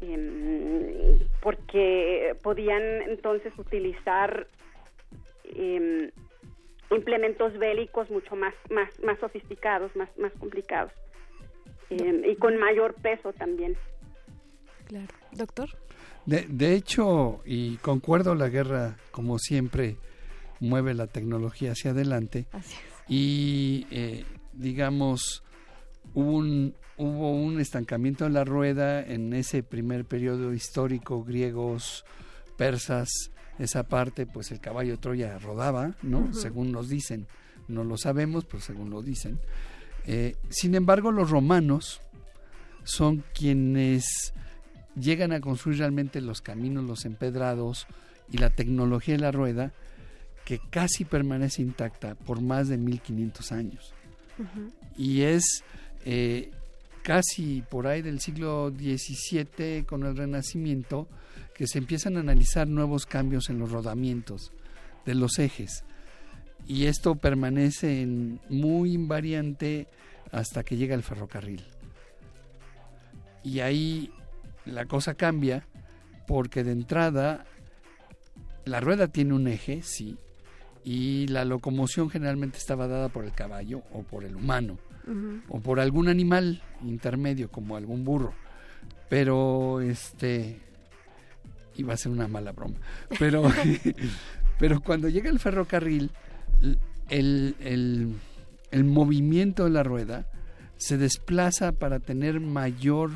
[SPEAKER 44] em, porque podían entonces utilizar em, implementos bélicos mucho más, más, más sofisticados, más, más complicados em, y con mayor peso también.
[SPEAKER 38] Claro. Doctor.
[SPEAKER 43] De, hecho, y concuerdo, la guerra, como siempre, mueve la tecnología hacia adelante. Y, eh, digamos, hubo un, hubo un estancamiento en la rueda en ese primer periodo histórico, griegos, persas, esa parte, pues el caballo Troya rodaba, ¿no? Según nos dicen. No lo sabemos, pero según lo dicen. Eh, sin embargo, los romanos son quienes llegan a construir realmente los caminos, los empedrados y la tecnología de la rueda que casi permanece intacta por más de 1500 años. Y es eh, casi por ahí del siglo XVII con el Renacimiento que se empiezan a analizar nuevos cambios en los rodamientos de los ejes. Y esto permanece en muy invariante hasta que llega el ferrocarril. Y ahí la cosa cambia porque de entrada la rueda tiene un eje, sí, y la locomoción generalmente estaba dada por el caballo o por el humano o por algún animal intermedio como algún burro. Pero este iba a ser una mala broma. Pero pero cuando llega el ferrocarril el, el, el movimiento de la rueda se desplaza para tener mayor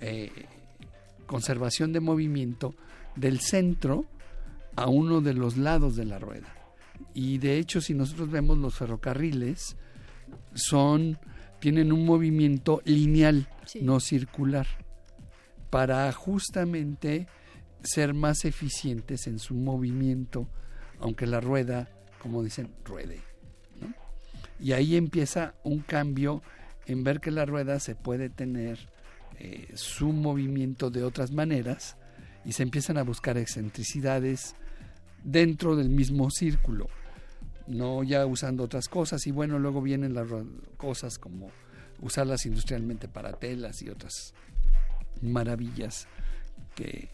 [SPEAKER 43] eh, conservación de movimiento del centro a uno de los lados de la rueda. Y de hecho, si nosotros vemos los ferrocarriles, son tienen un movimiento lineal, no circular. para justamente ser más eficientes en su movimiento, aunque la rueda, como dicen, ruede. Y ahí empieza un cambio en ver que la rueda se puede tener eh, su movimiento de otras maneras y se empiezan a buscar excentricidades dentro del mismo círculo, no ya usando otras cosas y bueno, luego vienen las cosas como usarlas industrialmente para telas y otras maravillas que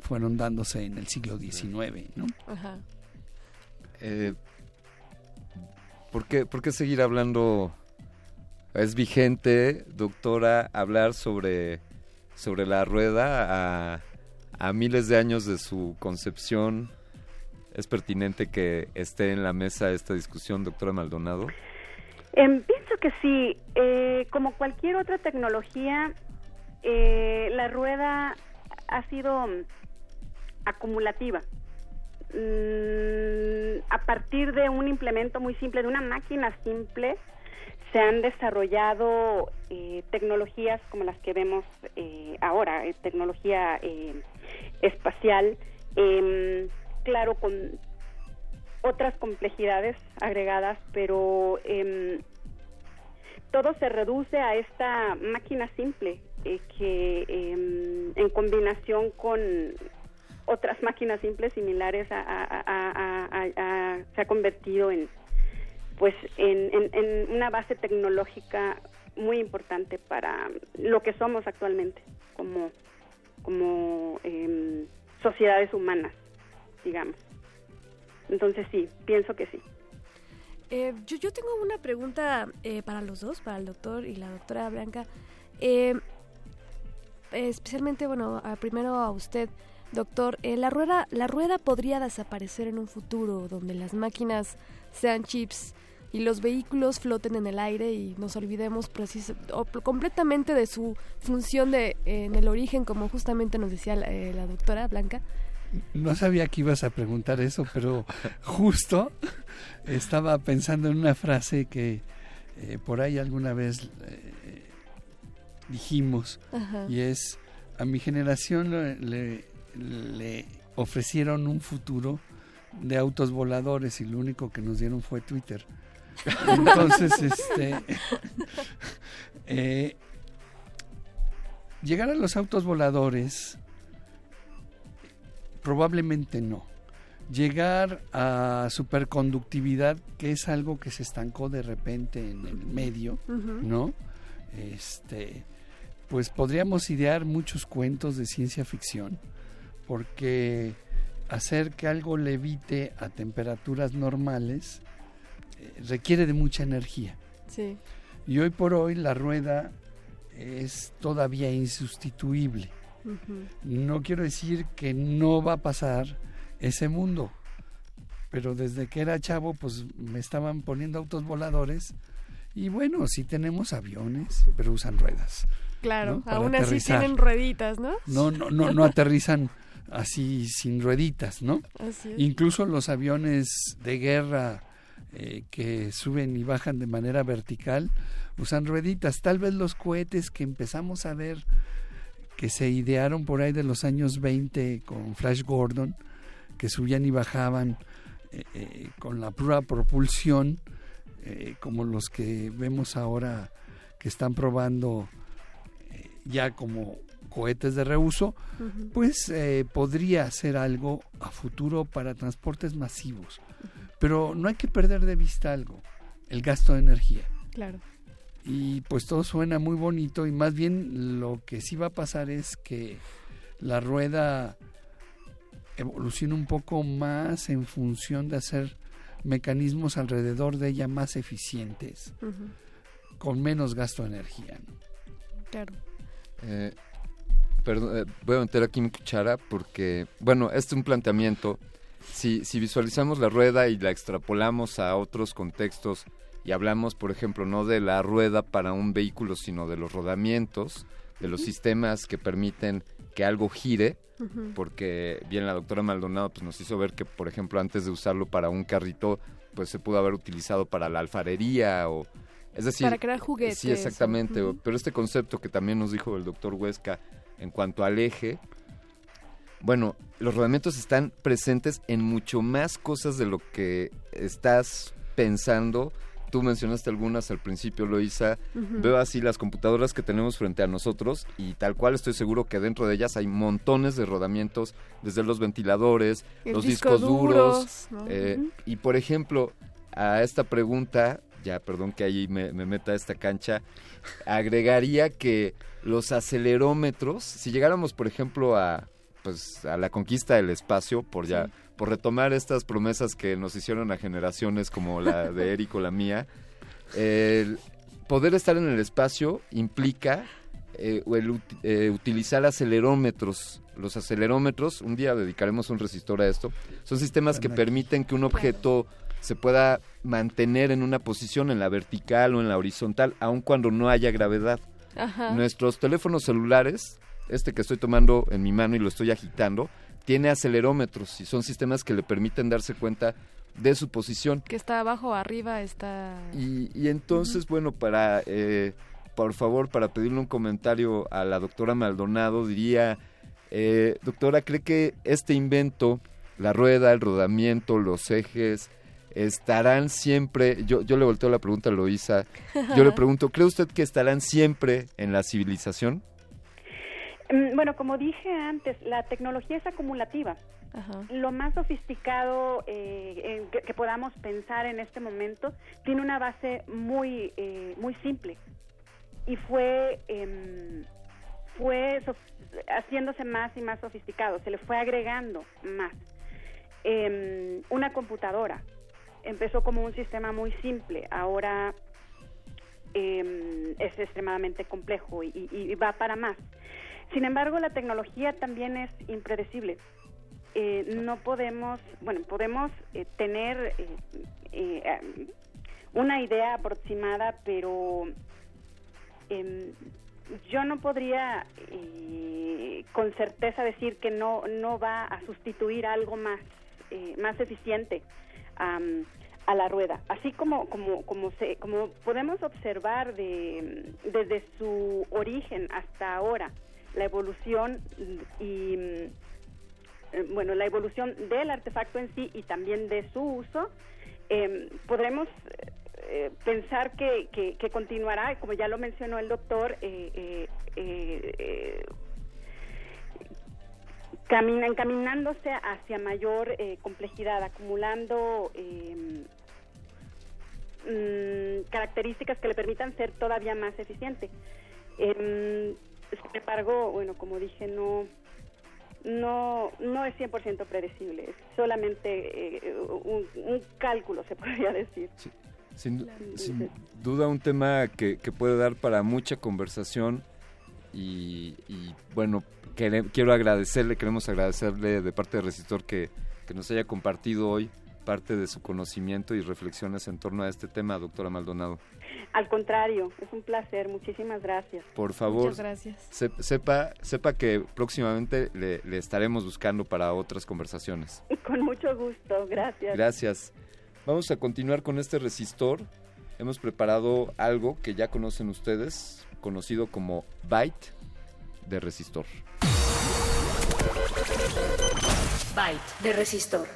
[SPEAKER 43] fueron dándose en el siglo XIX, ¿no? Ajá.
[SPEAKER 42] Eh, ¿por, qué, ¿Por qué seguir hablando? Es vigente, doctora, hablar sobre, sobre la rueda a, a miles de años de su concepción. ¿Es pertinente que esté en la mesa esta discusión, doctora Maldonado?
[SPEAKER 44] Em, pienso que sí. Eh, como cualquier otra tecnología, eh, la rueda ha sido acumulativa. Mm, a partir de un implemento muy simple, de una máquina simple, se han desarrollado eh, tecnologías como las que vemos eh, ahora, eh, tecnología espacial, em, claro, con otras complejidades agregadas, pero em, todo se reduce a esta máquina simple que em, en combinación con otras máquinas simples similares se ha convertido en pues en, una base tecnológica muy importante para lo que somos actualmente como como em, sociedades humanas digamos. Entonces sí pienso que sí.
[SPEAKER 38] Eh, yo, yo tengo una pregunta eh, para los dos para el doctor y la doctora Blanca. Eh, especialmente bueno primero a usted Doctor, eh, la, rueda, ¿la rueda podría desaparecer en un futuro donde las máquinas sean chips y los vehículos floten en el aire y nos olvidemos completamente de su función de, en el origen, como justamente nos decía la, eh, doctora Blanca?
[SPEAKER 43] No sabía que ibas a preguntar eso, pero justo estaba pensando en una frase que eh, por ahí alguna vez dijimos y es a mi generación le, le ofrecieron un futuro de autos voladores y lo único que nos dieron fue Twitter. Entonces, este, eh, llegar a los autos voladores, probablemente no. Llegar a superconductividad, que es algo que se estancó de repente en el medio, ¿no? Este, pues podríamos idear muchos cuentos de ciencia ficción porque hacer que algo levite a temperaturas normales requiere de mucha energía. Sí. Y hoy por hoy la rueda es todavía insustituible. No quiero decir que no va a pasar ese mundo, pero desde que era chavo pues me estaban poniendo autos voladores y bueno, sí tenemos aviones, pero usan ruedas.
[SPEAKER 38] Claro, aún así tienen rueditas, ¿no?
[SPEAKER 43] No, no, no, no aterrizan así sin rueditas, ¿no? Incluso los aviones de guerra eh, que suben y bajan de manera vertical usan rueditas. Tal vez los cohetes que empezamos a ver que se idearon por ahí de los años 20 con Flash Gordon, que subían y bajaban eh, eh, con la pura propulsión, como los que vemos ahora que están probando ya como cohetes de reuso, pues eh, podría ser algo a futuro para transportes masivos. Pero no hay que perder de vista algo, el gasto de energía.
[SPEAKER 38] Claro.
[SPEAKER 43] Y pues todo suena muy bonito y más bien lo que sí va a pasar es que la rueda evolucione un poco más en función de hacer mecanismos alrededor de ella más eficientes, con menos gasto de energía.
[SPEAKER 38] Claro.
[SPEAKER 42] Eh, Perdón, eh, voy a meter aquí mi cuchara porque, bueno, este es un planteamiento. Si, si visualizamos la rueda y la extrapolamos a otros contextos y hablamos, por ejemplo, no de la rueda para un vehículo, sino de los rodamientos, de los sistemas que permiten que algo gire, porque bien la doctora Maldonado pues, nos hizo ver que, por ejemplo, antes de usarlo para un carrito, pues se pudo haber utilizado para la alfarería o... Es decir,
[SPEAKER 38] para crear juguetes.
[SPEAKER 42] Sí, exactamente. Pero este concepto que también nos dijo el doctor Huesca en cuanto al eje, bueno, los rodamientos están presentes en mucho más cosas de lo que estás pensando. Tú mencionaste algunas al principio, Loisa. Veo así las computadoras que tenemos frente a nosotros y tal cual estoy seguro que dentro de ellas hay montones de rodamientos, desde los ventiladores,
[SPEAKER 38] El
[SPEAKER 42] los
[SPEAKER 38] disco
[SPEAKER 42] discos duros.
[SPEAKER 38] duros, ¿no?
[SPEAKER 42] eh. Y por ejemplo, a esta pregunta, ya perdón que ahí me, me meta a esta cancha, agregaría que los acelerómetros, si llegáramos por ejemplo a pues a la conquista del espacio por ya por retomar estas promesas que nos hicieron a generaciones como la de Eric o la mía, el poder estar en el espacio implica eh, el eh, utilizar acelerómetros. Los acelerómetros, un día dedicaremos un resistor a esto, son sistemas que permiten que un objeto se pueda mantener en una posición en la vertical o en la horizontal, aun cuando no haya gravedad.
[SPEAKER 38] Ajá.
[SPEAKER 42] Nuestros teléfonos celulares, este que estoy tomando en mi mano y lo estoy agitando, tiene acelerómetros y son sistemas que le permiten darse cuenta de su posición.
[SPEAKER 38] Que está abajo arriba, está...
[SPEAKER 42] Y, y entonces, bueno, para, eh, por favor, para pedirle un comentario a la doctora Maldonado, diría, eh, doctora, ¿cree que este invento, la rueda, el rodamiento, los ejes, estarán siempre, yo, yo le volteo la pregunta a Loisa, yo le pregunto, ¿cree usted que estarán siempre en la civilización?
[SPEAKER 44] Mm, Bueno, como dije antes, la tecnología es acumulativa. Lo más sofisticado eh, en que, que podamos pensar en este momento tiene una base muy eh, muy simple y fue em, fue haciéndose más y más sofisticado. Se le fue agregando más. Em, una computadora empezó como un sistema muy simple. Ahora em, es extremadamente complejo y, y- y va para más. Sin embargo, la tecnología también es impredecible. Eh, no podemos, bueno, podemos eh, tener eh, eh, una idea aproximada, pero em, yo no podría con certeza decir que no no va a sustituir algo más más eficiente a la rueda así como como como se como podemos observar de desde su origen hasta ahora la evolución y mm, eh, bueno la evolución del artefacto en sí y también de su uso em, podremos eh, pensar que, que, que continuará, como ya lo mencionó el doctor, eh, eh, eh, eh, camina, encaminándose hacia mayor eh, complejidad, acumulando eh, mm, características que le permitan ser todavía más eficiente. Sin embargo, bueno, como dije, no no no es 100% predecible, es solamente eh, un, un cálculo, se podría decir.
[SPEAKER 42] Sin, du- sin duda un tema que, que puede dar para mucha conversación y, y, bueno, quere- quiero agradecerle, queremos agradecerle de parte de Resistor que, que nos haya compartido hoy parte de su conocimiento y reflexiones en torno a este tema, doctora Maldonado.
[SPEAKER 44] Al contrario, es un placer, muchísimas gracias.
[SPEAKER 42] Por favor,
[SPEAKER 38] Muchas gracias.
[SPEAKER 42] se- sepa, sepa que próximamente le, le estaremos buscando para otras conversaciones.
[SPEAKER 44] Con mucho gusto, gracias.
[SPEAKER 42] Gracias. Vamos a continuar con este resistor. Hemos preparado algo que ya conocen ustedes, conocido como Byte de resistor.
[SPEAKER 1] Byte de resistor.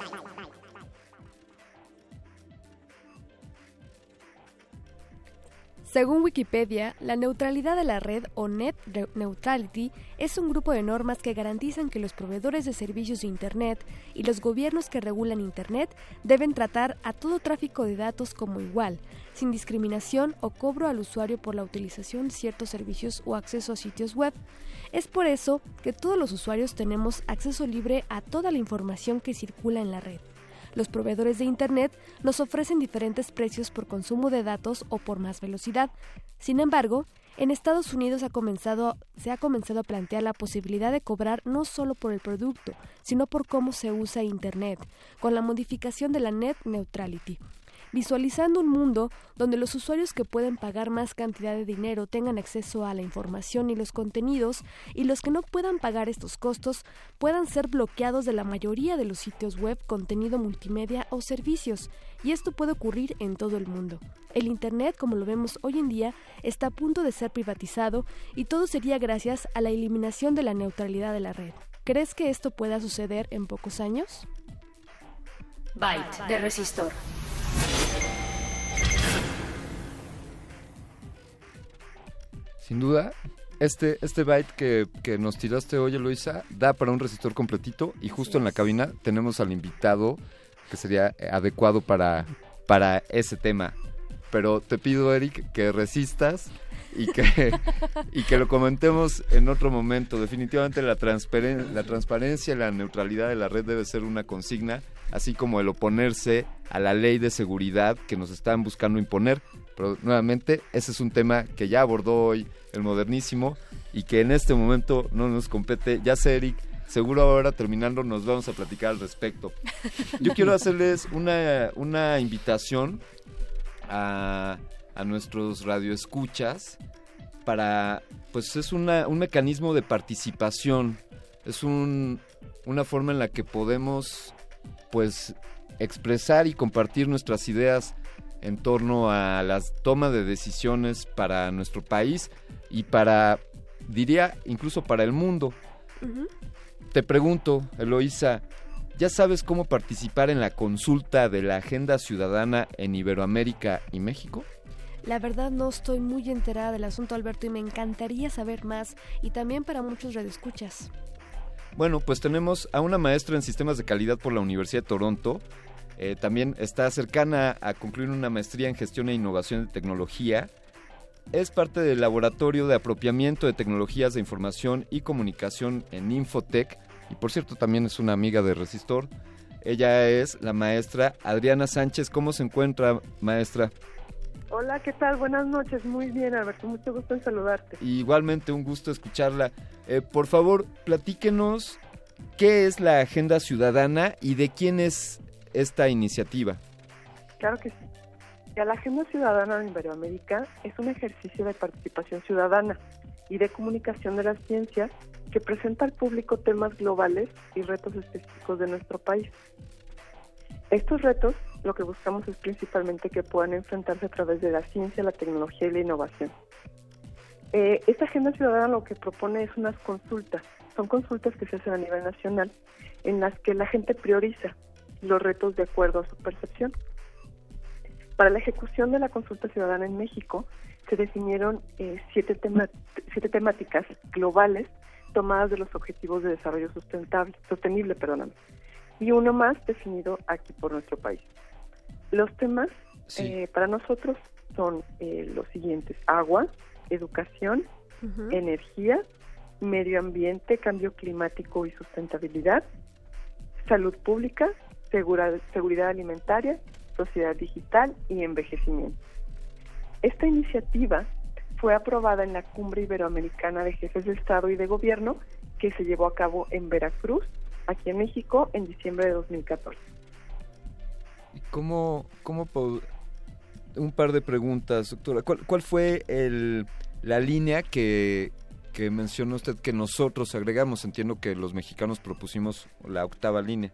[SPEAKER 38] Según Wikipedia, la neutralidad de la red o Net Neutrality es un grupo de normas que garantizan que los proveedores de servicios de Internet y los gobiernos que regulan Internet deben tratar a todo tráfico de datos como igual, sin discriminación o cobro al usuario por la utilización de ciertos servicios o acceso a sitios web. Es por eso que todos los usuarios tenemos acceso libre a toda la información que circula en la red. Los proveedores de Internet nos ofrecen diferentes precios por consumo de datos o por más velocidad. Sin embargo, en Estados Unidos ha comenzado- se ha comenzado a plantear la posibilidad de cobrar no solo por el producto, sino por cómo se usa Internet, con la modificación de la Net Neutrality. Visualizando un mundo donde los usuarios que pueden pagar más cantidad de dinero tengan acceso a la información y los contenidos y los que no puedan pagar estos costos puedan ser bloqueados de la mayoría de los sitios web, contenido multimedia o servicios. Y esto puede ocurrir en todo el mundo. El Internet, como lo vemos hoy en día, está a punto de ser privatizado y todo sería gracias a la eliminación de la neutralidad de la red. ¿Crees que esto pueda suceder en pocos años?
[SPEAKER 41] Byte de resistor.
[SPEAKER 42] Sin duda, este, este byte que, que, nos tiraste hoy, Eloisa, da para un resistor completito y justo en la cabina tenemos al invitado que sería adecuado para, para ese tema. Pero te pido, Eric, que resistas y que, y que lo comentemos en otro momento. Definitivamente la, la transparencia y la neutralidad de la red debe ser una consigna, así como el oponerse a la ley de seguridad que nos están buscando imponer. Pero nuevamente, ese es un tema que ya abordó hoy el modernísimo y que en este momento no nos compete. Ya sé, Eric, seguro ahora terminando nos vamos a platicar al respecto. Yo quiero hacerles una, una invitación a, a nuestros radioescuchas para, pues es una, un mecanismo de participación, es un, una forma en la que podemos, pues, expresar y compartir nuestras ideas en torno a la toma de decisiones para nuestro país y para, diría, incluso para el mundo. Te pregunto, Eloísa, ¿ya sabes cómo participar en la consulta de la Agenda Ciudadana en Iberoamérica y México?
[SPEAKER 38] La verdad no estoy muy enterada del asunto, Alberto, y me encantaría saber más, y también para muchos redescuchas.
[SPEAKER 42] Bueno, pues tenemos a una maestra en sistemas de calidad por la Universidad de Toronto. Eh, también está cercana a concluir una maestría en gestión e innovación de tecnología. Es parte del laboratorio de apropiamiento de tecnologías de información y comunicación en Infotech. Y por cierto, también es una amiga de Resistor. Ella es la maestra Adriana Sánchez. ¿Cómo se encuentra, maestra?
[SPEAKER 45] Hola, ¿qué tal? Buenas noches. Muy bien, Alberto. Mucho gusto en saludarte.
[SPEAKER 42] Igualmente, un gusto escucharla. Eh, por favor, platíquenos qué es la Agenda Ciudadana y de quién es esta iniciativa.
[SPEAKER 45] Claro que sí. La Agenda Ciudadana de Iberoamérica es un ejercicio de participación ciudadana y de comunicación de las ciencias que presenta al público temas globales y retos específicos de nuestro país. Estos retos lo que buscamos es principalmente que puedan enfrentarse a través de la ciencia, la tecnología y la innovación. Eh, esta agenda ciudadana lo que propone es unas consultas, son consultas que se hacen a nivel nacional en las que la gente prioriza los retos de acuerdo a su percepción. Para la ejecución de la consulta ciudadana en México se definieron eh, siete, siete temáticas globales tomadas de los Objetivos de Desarrollo Sustentable, Sostenible, perdóname, y uno más definido aquí por nuestro país. Los temas eh, para nosotros son eh, los siguientes, agua, educación, energía, medio ambiente, cambio climático y sustentabilidad, salud pública, seguridad alimentaria, sociedad digital y envejecimiento. Esta iniciativa fue aprobada en la Cumbre Iberoamericana de Jefes de Estado y de Gobierno que se llevó a cabo en Veracruz, aquí en México, en diciembre de 2014.
[SPEAKER 42] ¿Cómo, cómo un par de preguntas, doctora? ¿Cuál, fue el, la línea que, que mencionó usted que nosotros agregamos? Entiendo que los mexicanos propusimos la octava línea.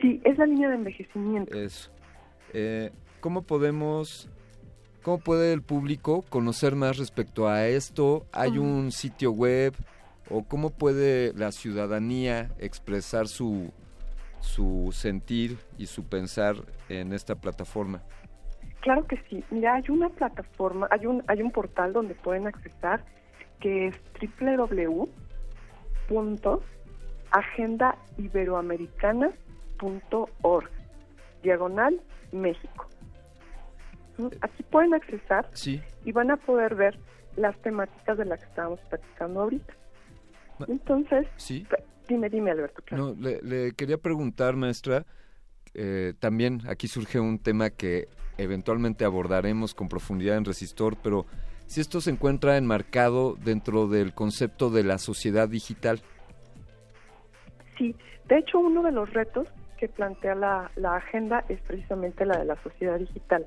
[SPEAKER 45] Sí, es la línea de envejecimiento.
[SPEAKER 42] Eso. Eh, ¿Cómo podemos, cómo puede el público conocer más respecto a esto? ¿Hay un sitio web? ¿O cómo puede la ciudadanía expresar su, su sentir y su pensar en esta plataforma?
[SPEAKER 45] Claro que sí. Mira, hay una plataforma, hay un, hay un portal donde pueden accesar que es www.agendaiberoamericana.org, diagonal México. Aquí pueden accesar y van a poder ver las temáticas de las que estábamos platicando ahorita. Entonces,
[SPEAKER 42] ¿Sí?
[SPEAKER 45] Dime, dime, Alberto.
[SPEAKER 42] No, le, quería preguntar, maestra, eh, también aquí surge un tema que eventualmente abordaremos con profundidad en Resistor, pero si esto se encuentra enmarcado dentro del concepto de la sociedad digital.
[SPEAKER 45] Sí, de hecho uno de los retos que plantea la, la agenda es precisamente la de la sociedad digital.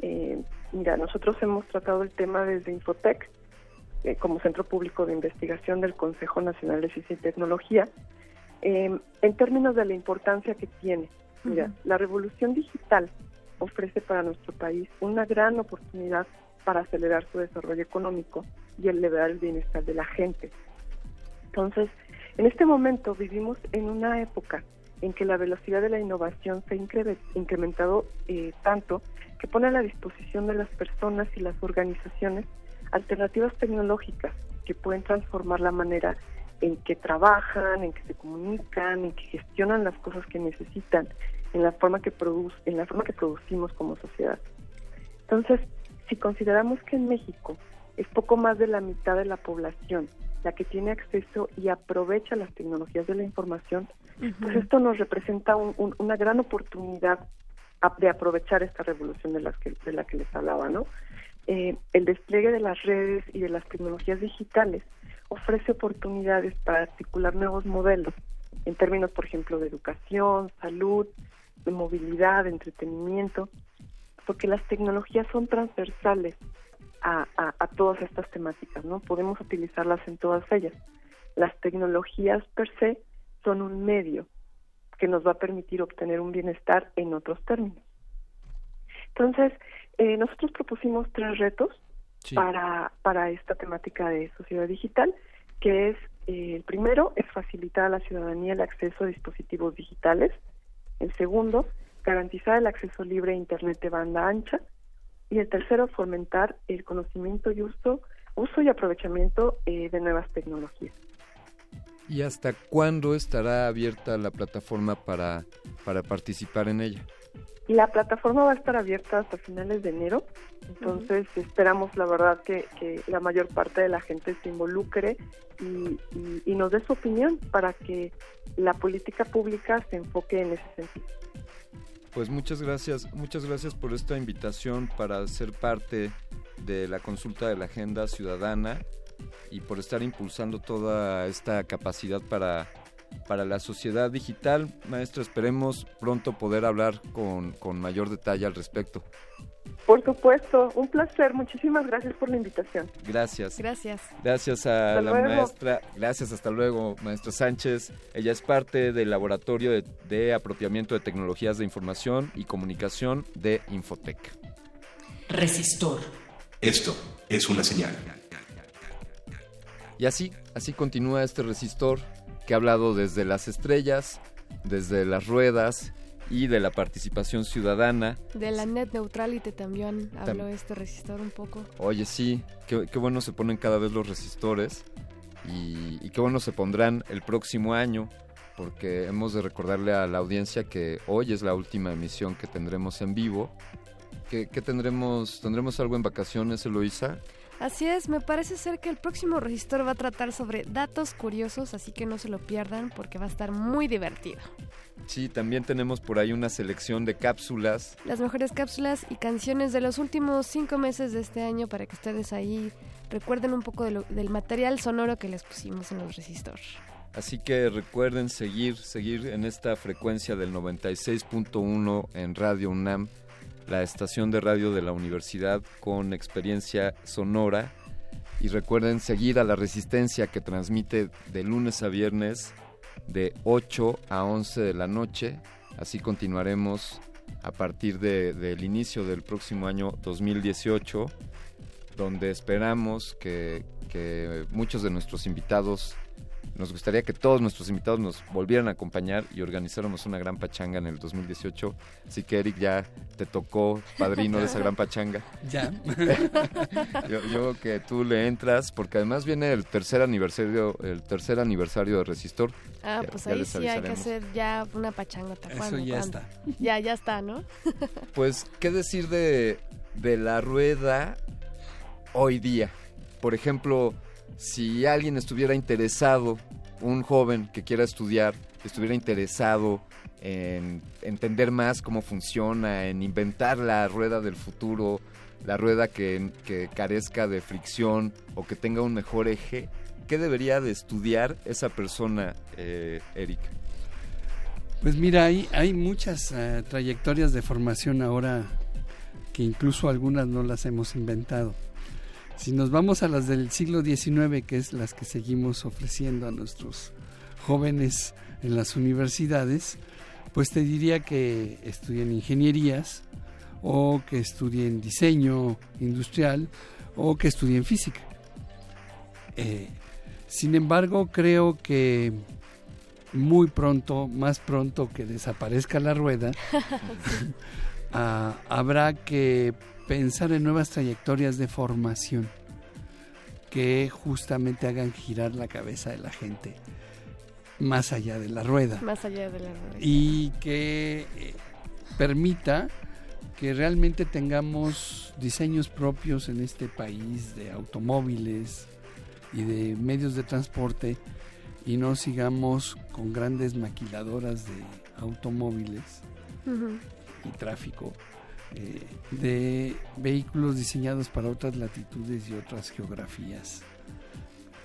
[SPEAKER 45] Eh, mira, nosotros hemos tratado el tema desde Infotec, eh, como Centro Público de Investigación del Consejo Nacional de Ciencia y Tecnología, eh, en términos de la importancia que tiene. Mira, la revolución digital ofrece para nuestro país una gran oportunidad para acelerar su desarrollo económico y elevar el bienestar de la gente. Entonces, en este momento vivimos en una época en que la velocidad de la innovación se ha incrementado eh, tanto que pone a la disposición de las personas y las organizaciones alternativas tecnológicas que pueden transformar la manera en que trabajan, en que se comunican, en que gestionan las cosas que necesitan, en la forma que produce, en la forma que producimos como sociedad. Entonces, si consideramos que en México es poco más de la mitad de la población la que tiene acceso y aprovecha las tecnologías de la información, pues esto nos representa una gran oportunidad de aprovechar esta revolución de, las que, de la que les hablaba, ¿no? Eh, el despliegue de las redes y de las tecnologías digitales ofrece oportunidades para articular nuevos modelos en términos, por ejemplo, de educación, salud, de movilidad, de entretenimiento, porque las tecnologías son transversales a, a, todas estas temáticas, ¿no? Podemos utilizarlas en todas ellas. Las tecnologías per se son un medio que nos va a permitir obtener un bienestar en otros términos. Entonces, eh, nosotros propusimos tres retos para, para esta temática de sociedad digital, que es, eh, el primero es facilitar a la ciudadanía el acceso a dispositivos digitales, el segundo, garantizar el acceso libre a Internet de banda ancha, y el tercero, fomentar el conocimiento y uso, uso y aprovechamiento eh, de nuevas tecnologías.
[SPEAKER 42] ¿Y hasta cuándo estará abierta la plataforma para, para participar en ella?
[SPEAKER 45] La plataforma va a estar abierta hasta finales de enero, entonces esperamos la verdad que, la mayor parte de la gente se involucre y, y, nos dé su opinión para que la política pública se enfoque en ese sentido.
[SPEAKER 42] Pues muchas gracias, muchas gracias por esta invitación para ser parte de la consulta de la agenda ciudadana y por estar impulsando toda esta capacidad para para la sociedad digital. Maestro, esperemos pronto poder hablar con, mayor detalle al respecto.
[SPEAKER 45] Por supuesto, un placer. Muchísimas gracias por la invitación.
[SPEAKER 42] Gracias.
[SPEAKER 38] Gracias.
[SPEAKER 42] Gracias a la maestra. Gracias, hasta luego, maestro Sánchez. Ella es parte del Laboratorio de, de Apropiamiento de Tecnologías de Información y Comunicación de Infotec.
[SPEAKER 41] Resistor.
[SPEAKER 40] Esto es una señal.
[SPEAKER 42] Y así, así continúa este resistor que ha hablado desde las estrellas, desde las ruedas y de la participación ciudadana.
[SPEAKER 38] De la net neutrality también habló este resistor un poco.
[SPEAKER 42] Oye, sí, qué, bueno se ponen cada vez los resistores y, qué bueno se pondrán el próximo año porque hemos de recordarle a la audiencia que hoy es la última emisión que tendremos en vivo. ¿Qué, tendremos? ¿Tendremos algo en vacaciones, Eloisa?
[SPEAKER 38] Así es, me parece ser que el próximo registro va a tratar sobre datos curiosos, así que no se lo pierdan porque va a estar muy divertido.
[SPEAKER 42] Sí, también tenemos por ahí una selección de cápsulas.
[SPEAKER 38] Las mejores cápsulas y canciones de los últimos cinco meses de este año para que ustedes ahí recuerden un poco del material sonoro que les pusimos en los resistores.
[SPEAKER 42] Así que recuerden seguir, seguir en esta frecuencia del 96.1 en Radio UNAM la estación de radio de la universidad con experiencia sonora. Y recuerden seguir a la Resistencia que transmite de lunes a viernes de 8 a 11 de la noche. Así continuaremos a partir del inicio del próximo año 2018, donde esperamos que, que muchos de nuestros invitados nos gustaría que todos nuestros invitados nos volvieran a acompañar y organizáramos una gran pachanga en el 2018. Así que Eric, ya te tocó padrino de esa gran pachanga.
[SPEAKER 43] Ya.
[SPEAKER 42] yo, yo que tú le entras, porque además viene el tercer aniversario, el tercer aniversario de Resistor.
[SPEAKER 38] Ah, pues ahí sí hay que hacer ya una pachanga.
[SPEAKER 43] Eso ya está.
[SPEAKER 38] Ya, ya está, ¿no?
[SPEAKER 42] pues, ¿qué decir de, de la rueda hoy día? Por ejemplo, si alguien estuviera interesado, un joven que quiera estudiar, estuviera interesado en entender más cómo funciona, en inventar la rueda del futuro, la rueda que, carezca de fricción o que tenga un mejor eje, ¿qué debería de estudiar esa persona, eh, Eric?
[SPEAKER 43] Pues mira, hay, muchas eh, trayectorias de formación ahora que incluso algunas no las hemos inventado. Si nos vamos a las del siglo XIX, que es las que seguimos ofreciendo a nuestros jóvenes en las universidades, pues te diría que estudien ingenierías o que estudien diseño industrial o que estudien física. Eh, sin embargo, creo que muy pronto, más pronto que desaparezca la rueda, ah, habrá que pensar en nuevas trayectorias de formación que justamente hagan girar la cabeza de la gente más allá de la rueda.
[SPEAKER 38] Más allá de la rueda.
[SPEAKER 43] Y que eh, permita que realmente tengamos diseños propios en este país de automóviles y de medios de transporte y no sigamos con grandes maquiladoras de automóviles y tráfico eh, de vehículos diseñados para otras latitudes y otras geografías,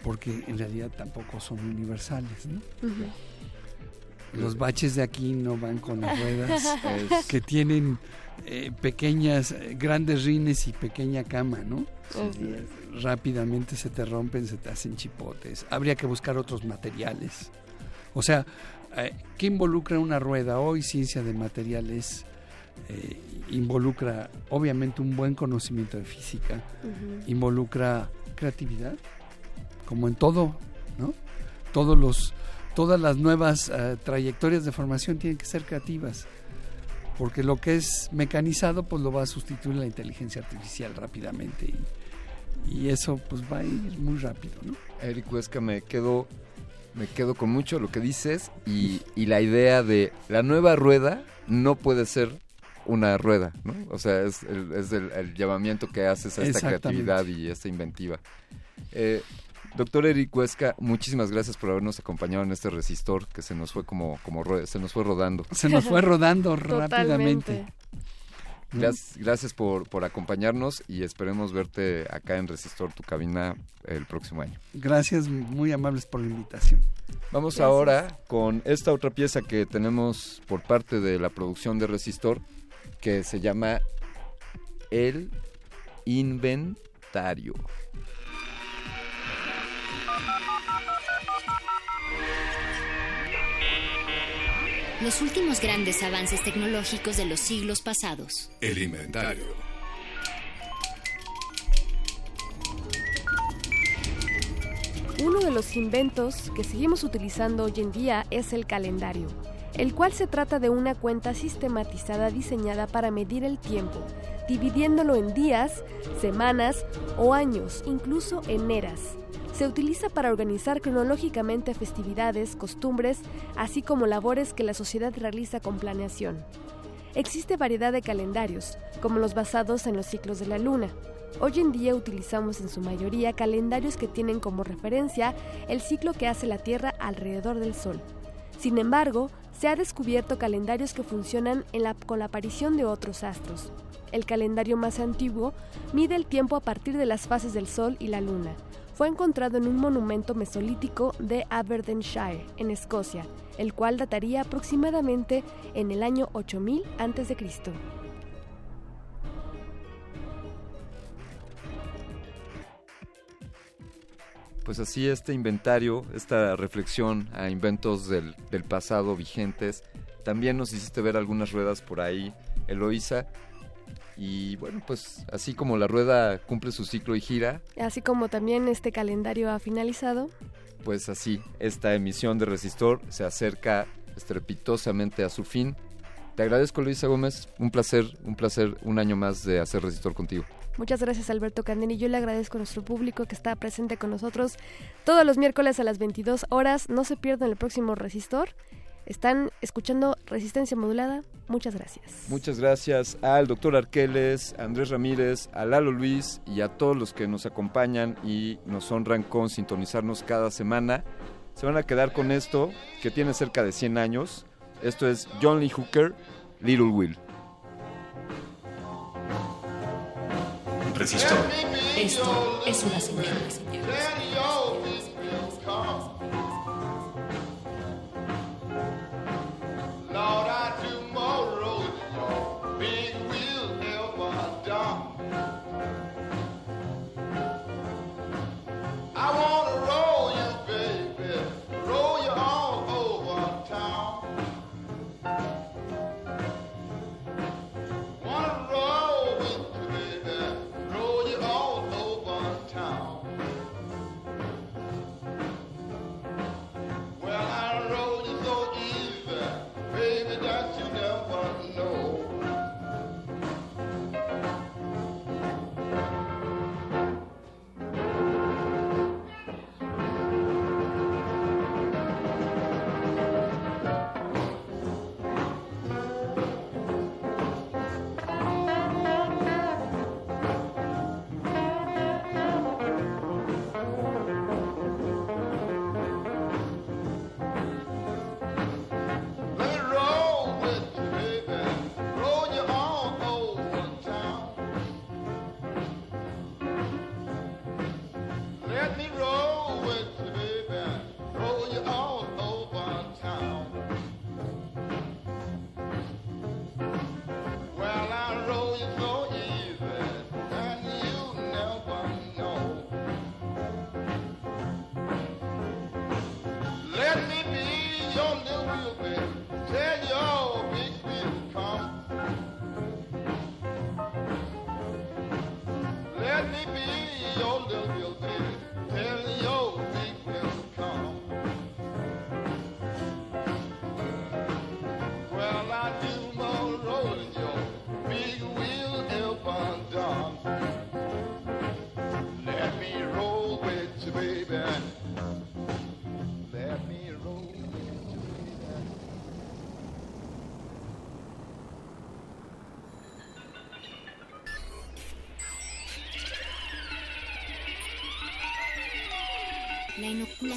[SPEAKER 43] porque en realidad tampoco son universales. Los baches de aquí no van con las ruedas que tienen eh, pequeñas, eh, grandes rines y pequeña cama, ¿no? Rápidamente se te rompen, se te hacen chipotes. Habría que buscar otros materiales. O sea, ¿qué involucra una rueda? Hoy ciencia de materiales eh, involucra obviamente un buen conocimiento de física, involucra creatividad, como en todo, ¿no? Todos los, todas las nuevas eh, trayectorias de formación tienen que ser creativas, porque lo que es mecanizado pues lo va a sustituir la inteligencia artificial rápidamente y, y eso pues va a ir muy rápido, ¿no?
[SPEAKER 42] Eric Huesca, me quedo, me quedo con mucho lo que dices y, y la idea de la nueva rueda no puede ser una rueda, ¿no? O sea, es el, es el, llamamiento que haces a esta creatividad y esta inventiva. Eh, doctor Eric Huesca, muchísimas gracias por habernos acompañado en este resistor que se nos fue como, como se nos fue rodando.
[SPEAKER 43] Se nos fue rodando rápidamente.
[SPEAKER 42] Gracias, gracias por, por, acompañarnos y esperemos verte acá en Resistor, tu cabina, el próximo año.
[SPEAKER 43] Gracias, muy amables por la invitación.
[SPEAKER 42] Vamos ahora con esta otra pieza que tenemos por parte de la producción de Resistor, que se llama El Inventario.
[SPEAKER 1] Los últimos grandes avances tecnológicos de los siglos pasados.
[SPEAKER 10] El inventario.
[SPEAKER 38] Uno de los inventos que seguimos utilizando hoy en día es el calendario el cual se trata de una cuenta sistematizada diseñada para medir el tiempo, dividiéndolo en días, semanas o años, incluso en eras. Se utiliza para organizar cronológicamente festividades, costumbres, así como labores que la sociedad realiza con planeación. Existe variedad de calendarios, como los basados en los ciclos de la luna. Hoy en día utilizamos en su mayoría calendarios que tienen como referencia el ciclo que hace la Tierra alrededor del Sol. Sin embargo, se ha descubierto calendarios que funcionan con la aparición de otros astros. El calendario más antiguo mide el tiempo a partir de las fases del Sol y la Luna. Fue encontrado en un monumento mesolítico de Aberdeenshire, en Escocia, el cual dataría aproximadamente en el año 8000 a.C.
[SPEAKER 42] Pues así este inventario, esta reflexión a inventos del, pasado vigentes. También nos hiciste ver algunas ruedas por ahí, Eloísa. Y bueno, pues así como la rueda cumple su ciclo y gira.
[SPEAKER 38] Así como también este calendario ha finalizado.
[SPEAKER 42] Pues así, esta emisión de Resistor se acerca estrepitosamente a su fin. Te agradezco, Luisa Gómez. Un placer, un placer un año más de hacer Resistor contigo.
[SPEAKER 38] Muchas gracias Alberto Candeni. Yo le agradezco a nuestro público que está presente con nosotros todos los miércoles a las 22 horas. No se pierdan el próximo resistor. Están escuchando Resistencia Modulada. Muchas gracias.
[SPEAKER 42] Muchas gracias al doctor Arqueles, a Andrés Ramírez, a Lalo Luis y a todos los que nos acompañan y nos honran con sintonizarnos cada semana. Se van a quedar con esto que tiene cerca de 100 años. Esto es John Lee Hooker, Little Will.
[SPEAKER 41] Esto es una señal.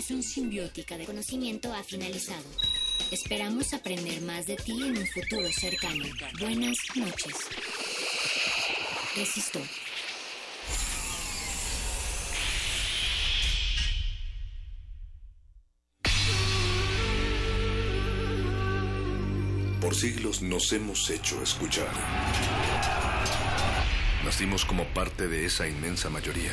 [SPEAKER 1] Inoculación simbiótica de conocimiento ha finalizado. Esperamos aprender más de ti en un futuro cercano. Buenas noches. Resisto.
[SPEAKER 10] Por siglos nos hemos hecho escuchar. Nacimos como parte de esa inmensa mayoría.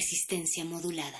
[SPEAKER 1] Resistencia modulada.